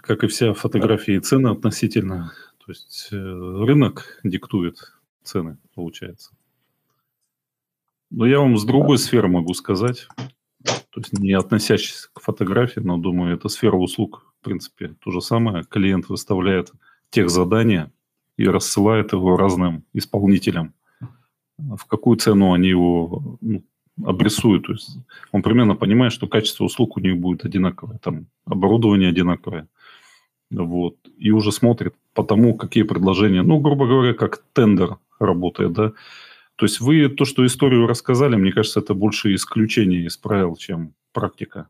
Как и вся фотография и цены относительно. То есть э, рынок диктует цены, получается. Но я вам с другой сферы могу сказать, то есть не относящийся к фотографии, но думаю, это сфера услуг, в принципе, то же самое. Клиент выставляет тех задания и рассылает его разным исполнителям. В какую цену они его ну, обрисуют. То есть он примерно понимает, что качество услуг у них будет одинаковое, там оборудование одинаковое. Вот. И уже смотрит по тому, какие предложения, ну, грубо говоря, как тендер работает, да. То есть вы то, что историю рассказали, мне кажется, это больше исключение из правил, чем практика.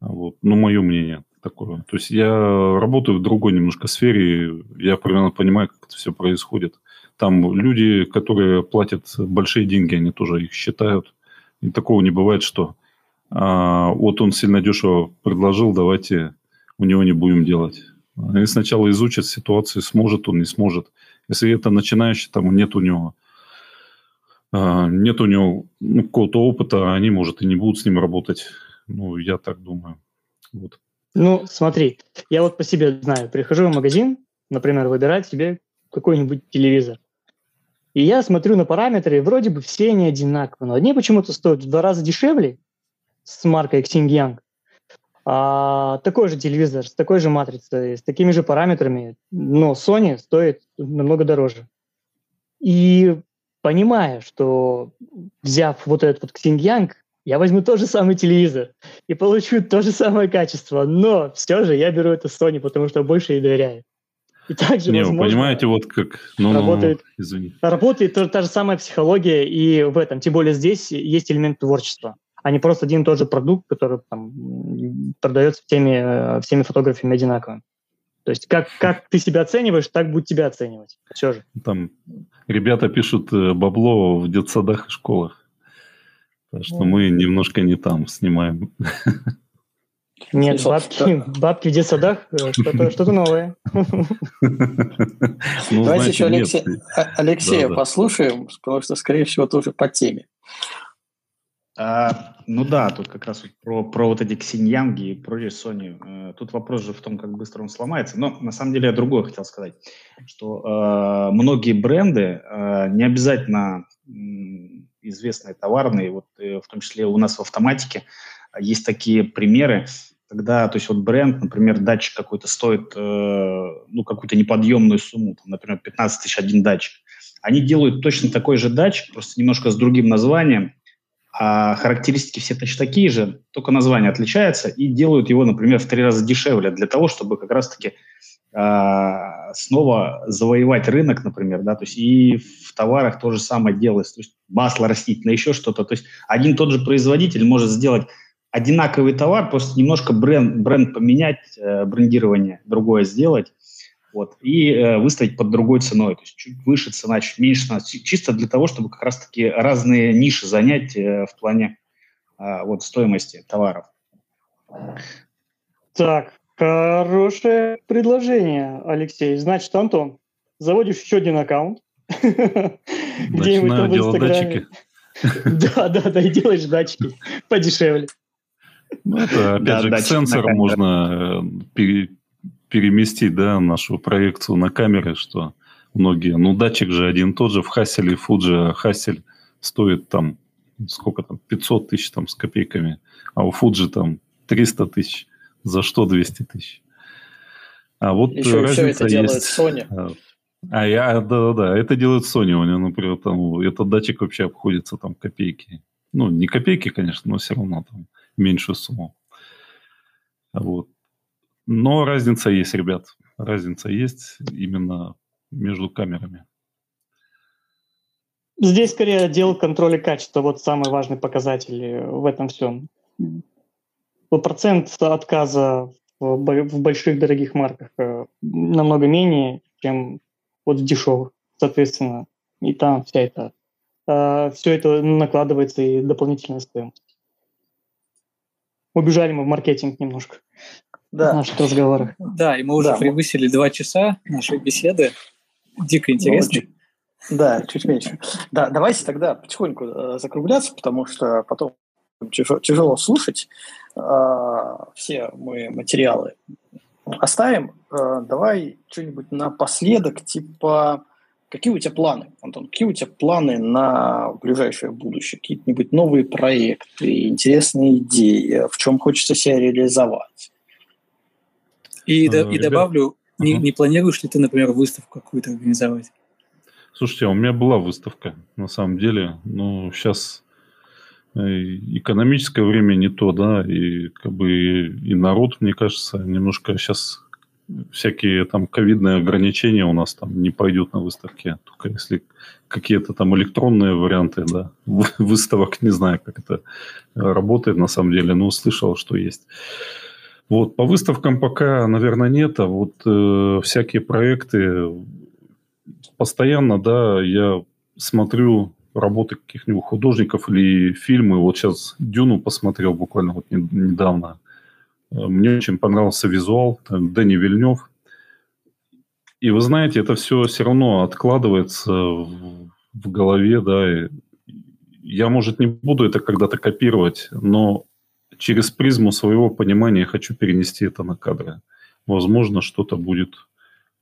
Вот. Ну, мое мнение такое. То есть я работаю в другой немножко сфере, я примерно понимаю, как это все происходит. Там люди, которые платят большие деньги, они тоже их считают. И такого не бывает, что а, вот он сильно дешево предложил, давайте у него не будем делать. Они сначала изучат ситуацию, сможет он, не сможет. Если это начинающий, там нет у него а, нет у него ну, какого-то опыта, они, может, и не будут с ним работать. Ну, я так думаю. Вот. Ну, смотри, я вот по себе знаю, прихожу в магазин, например, выбирать себе какой-нибудь телевизор. И я смотрю на параметры, вроде бы все они одинаковые, но одни почему-то стоят в два раза дешевле с маркой Xinjiang, а такой же телевизор с такой же матрицей, с такими же параметрами, но Sony стоит намного дороже. И понимая, что взяв вот этот вот Xinjiang, я возьму тот же самый телевизор и получу то же самое качество, но все же я беру это Sony, потому что больше ей доверяю. И также, Не, возможно, вы понимаете, вот как... Ну, работает, ну, извини. Работает та, та же самая психология и в этом. Тем более здесь есть элемент творчества а не просто один и тот же продукт, который там, продается всеми, всеми фотографами одинаково. То есть как, как ты себя оцениваешь, так будет тебя оценивать. Все же. Там ребята пишут э, бабло в детсадах и школах. Так что мы немножко не там снимаем. Нет, бабки, бабки в детсадах э, что-то, что новое. Ну, Давайте еще Алексея послушаем, потому что, скорее всего, тоже по теме. А, ну да, тут как раз про, про вот эти Ксиньянги и про Sony. Э, тут вопрос же в том, как быстро он сломается. Но на самом деле я другое хотел сказать, что э, многие бренды, э, не обязательно э, известные товарные, вот э, в том числе у нас в автоматике есть такие примеры, когда, то есть вот бренд, например, датчик какой-то стоит, э, ну, какую-то неподъемную сумму, там, например, 15 тысяч один датчик. Они делают точно такой же датчик, просто немножко с другим названием, а характеристики все точно такие же, только название отличается, и делают его, например, в три раза дешевле для того, чтобы как раз-таки э, снова завоевать рынок, например, да, то есть и в товарах то же самое делается, то есть масло растительное, еще что-то, то есть один тот же производитель может сделать одинаковый товар, просто немножко бренд, бренд поменять, э, брендирование другое сделать, вот, и э, выставить под другой ценой, то есть чуть выше цена, чуть меньше цена, чисто для того, чтобы как раз-таки разные ниши занять э, в плане э, вот, стоимости товаров. Так, хорошее предложение, Алексей. Значит, Антон, заводишь еще один аккаунт. Где-нибудь там в Инстаграме. Да, да, да, и делаешь датчики подешевле. Ну, это, опять же, к сенсорам можно э, переместить, да, нашу проекцию на камеры, что многие... Ну, датчик же один тот же в Хасселе и Фуджи, а Хассель стоит там, сколько там, 500 тысяч там с копейками, а у Фуджи там 300 тысяч. За что 200 тысяч? А вот Еще разница все это делает есть... Sony. А, а я, да-да-да, это делает Sony. У него, например, там, этот датчик вообще обходится там копейки. Ну, не копейки, конечно, но все равно там меньшую сумму. Вот. Но разница есть, ребят. Разница есть именно между камерами. Здесь скорее отдел контроля качества, вот самый важный показатель в этом всем. Процент отказа в больших дорогих марках э, намного менее, чем вот в дешевых. Соответственно, и там вся эта, э, все это накладывается и дополнительная стоимость. Убежали мы в маркетинг немножко да. наших разговорах. Да, и мы уже да. превысили два часа нашей беседы. Дико интересно. Ну, да, чуть меньше. Да, давайте тогда потихоньку э, закругляться, потому что потом тяжело, тяжело слушать. Э, все мы материалы оставим. Э, давай что-нибудь напоследок, типа, какие у тебя планы, Антон? Какие у тебя планы на ближайшее будущее? Какие-нибудь новые проекты, интересные идеи? В чем хочется себя реализовать? И, а, и добавлю, не, не планируешь ли ты, например, выставку какую-то организовать? Слушайте, а у меня была выставка, на самом деле. Но сейчас э, экономическое время не то, да, и как бы и народ, мне кажется, немножко сейчас всякие там ковидные ограничения у нас там не пойдут на выставке, только если какие-то там электронные варианты, да, выставок, не знаю, как это работает на самом деле, но слышал, что есть. Вот, по выставкам пока, наверное, нет, а вот э, всякие проекты постоянно, да, я смотрю работы каких-нибудь художников или фильмы. Вот сейчас Дюну посмотрел буквально вот недавно. Э, мне очень понравился визуал, там, Дэнни Вильнев. И вы знаете, это все все равно откладывается в, в голове, да. И я, может, не буду это когда-то копировать, но через призму своего понимания хочу перенести это на кадры. Возможно, что-то будет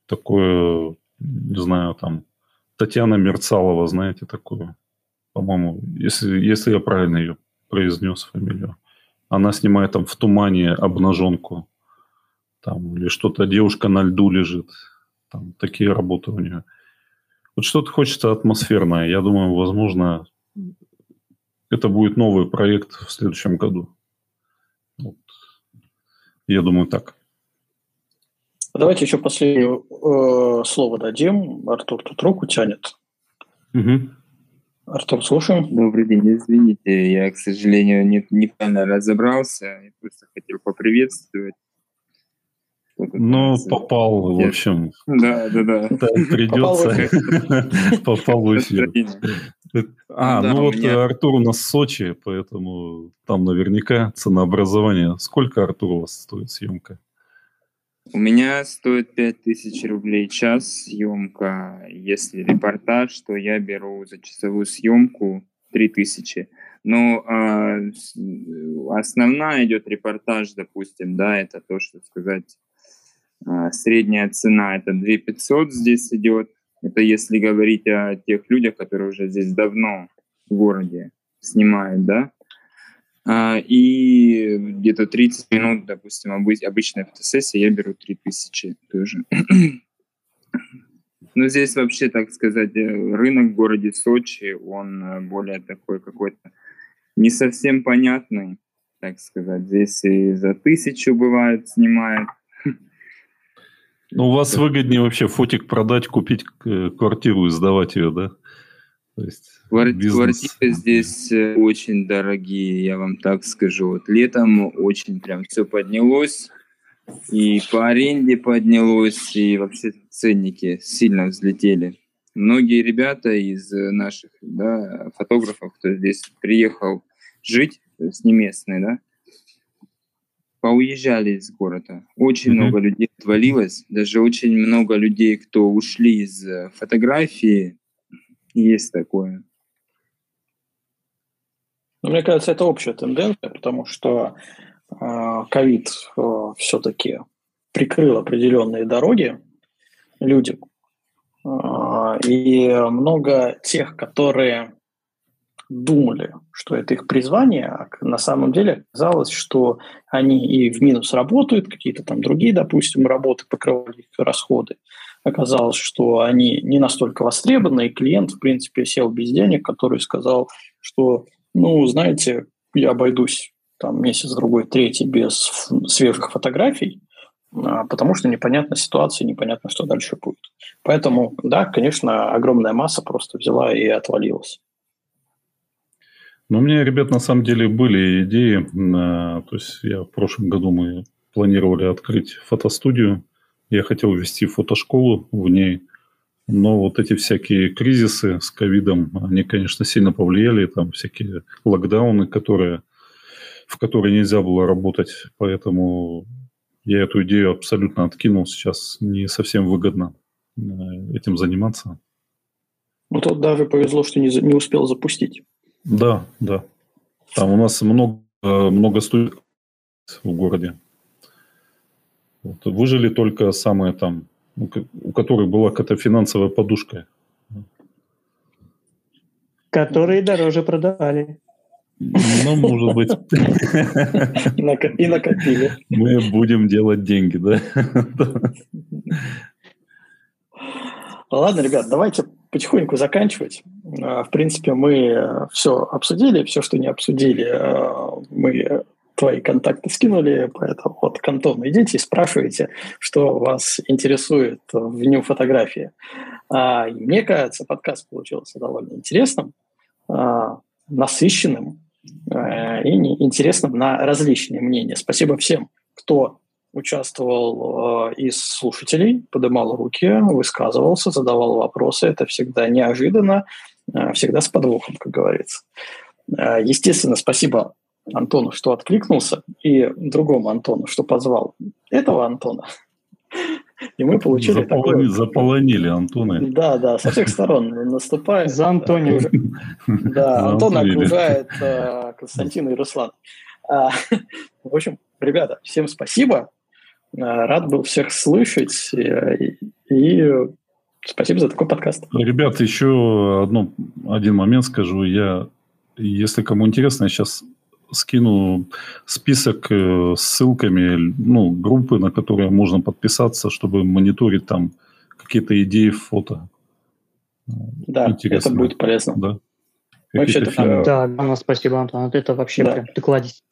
такое, не знаю, там, Татьяна Мерцалова, знаете, такое, по-моему, если, если я правильно ее произнес фамилию. Она снимает там в тумане обнаженку, там, или что-то, девушка на льду лежит. Там такие работы у нее. Вот что-то хочется атмосферное. Я думаю, возможно, это будет новый проект в следующем году. Я думаю, так. Давайте еще последнее э, слово дадим. Артур тут руку тянет. Угу. Артур, слушаем. Добрый день, извините, я, к сожалению, не, неправильно разобрался. Я просто хотел поприветствовать. Ну, попал, в общем. Да, да, да. Придется. Попал в эфир. А, ну вот Артур у нас в Сочи, поэтому там наверняка ценообразование. Сколько, Артур, у вас стоит съемка? У меня стоит 5000 рублей час съемка. Если репортаж, то я беру за часовую съемку 3000. Но э, основная идет репортаж, допустим, да, это то, что сказать, э, средняя цена это 2500 здесь идет. Это если говорить о тех людях, которые уже здесь давно в городе снимают, да. А, и где-то 30 минут, допустим, обычная фотосессия, я беру 3000 тоже. Но здесь вообще, так сказать, э, рынок в городе Сочи, он э, более такой какой-то не совсем понятный, так сказать. Здесь и за тысячу бывает снимает. Ну, у вас выгоднее вообще фотик продать, купить э, квартиру и сдавать ее, да? То есть бизнес... Квартиры здесь э, очень дорогие, я вам так скажу. Вот летом очень прям все поднялось, и по аренде поднялось, и вообще ценники сильно взлетели. Многие ребята из наших да, фотографов, кто здесь приехал жить, то есть не местные, да, поуезжали из города. Очень mm-hmm. много людей отвалилось, даже очень много людей, кто ушли из э, фотографии, есть такое. Ну, мне кажется, это общая тенденция, потому что э, ковид э, э, все-таки прикрыл определенные дороги людям. Э, и много тех, которые думали, что это их призвание, а на самом деле оказалось, что они и в минус работают, какие-то там другие, допустим, работы покрывали их расходы. Оказалось, что они не настолько востребованы, и клиент, в принципе, сел без денег, который сказал, что, ну, знаете, я обойдусь там месяц, другой, третий без свежих фотографий, а, потому что непонятна ситуация, непонятно, что дальше будет. Поэтому, да, конечно, огромная масса просто взяла и отвалилась. Ну, у меня, ребят, на самом деле были идеи. То есть я в прошлом году мы планировали открыть фотостудию. Я хотел вести фотошколу в ней. Но вот эти всякие кризисы с ковидом, они, конечно, сильно повлияли. Там всякие локдауны, которые, в которые нельзя было работать. Поэтому я эту идею абсолютно откинул. Сейчас не совсем выгодно э, этим заниматься. Ну, тут даже повезло, что не, не успел запустить. Да, да. Там у нас много, много студентов в городе. Вот. Выжили только самые там, у которых была какая-то финансовая подушка. Которые дороже продавали. Ну, может быть. И накопили. Мы будем делать деньги, да? Ладно, ребят, давайте потихоньку заканчивать. А, в принципе, мы все обсудили, все, что не обсудили, а, мы твои контакты скинули, поэтому вот к Антону идите и спрашивайте, что вас интересует в дню фотографии. А, мне кажется, подкаст получился довольно интересным, насыщенным и интересным на различные мнения. Спасибо всем, кто участвовал э, из слушателей, подымал руки, высказывался, задавал вопросы. Это всегда неожиданно, э, всегда с подвохом, как говорится. Э, естественно, спасибо Антону, что откликнулся, и другому Антону, что позвал этого Антона. И мы получили Заполони, такое... Заполонили Антона. Да, да, со всех сторон наступает. За Антонио. Да, Антон окружает Константина и Руслан. А, в общем, ребята, всем спасибо. Э, рад был всех слышать. Э, и, и спасибо за такой подкаст. Ребят, еще одно, один момент скажу. Я, если кому интересно, я сейчас скину список э, с ссылками, ну, группы, на которые можно подписаться, чтобы мониторить там какие-то идеи фото. Да, Интересно. это будет полезно. Да. Вообще, это... Да, ну, спасибо, Антон. Это вообще да. прям ты кладезь.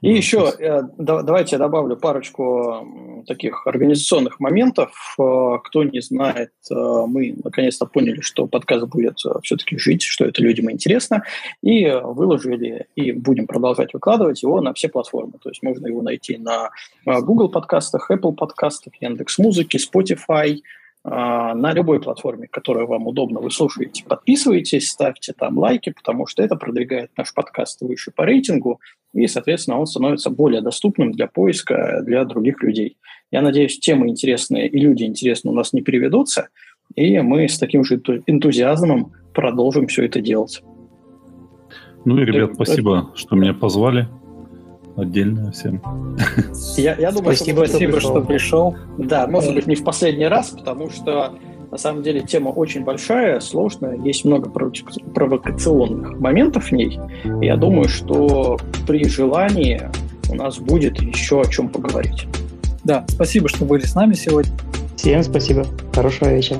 И еще э, давайте я добавлю парочку таких организационных моментов. Э, кто не знает, э, мы наконец-то поняли, что подкаст будет все-таки жить, что это людям интересно, и выложили, и будем продолжать выкладывать его на все платформы. То есть можно его найти на Google подкастах, Apple подкастах, Яндекс Музыки, Spotify, на любой платформе, которая вам удобно, вы слушаете, подписывайтесь, ставьте там лайки, потому что это продвигает наш подкаст выше по рейтингу, и, соответственно, он становится более доступным для поиска для других людей. Я надеюсь, темы интересные и люди интересные у нас не переведутся, и мы с таким же энтузиазмом продолжим все это делать. Ну и, ребят, спасибо, что меня позвали. Отдельно всем. Я, я думаю, спасибо, что, спасибо, что пришел. Да, может быть, не в последний раз, потому что на самом деле тема очень большая, сложная, есть много провокационных моментов в ней. Я думаю, что при желании у нас будет еще о чем поговорить. Да, спасибо, что были с нами сегодня. Всем спасибо. Хорошего вечера.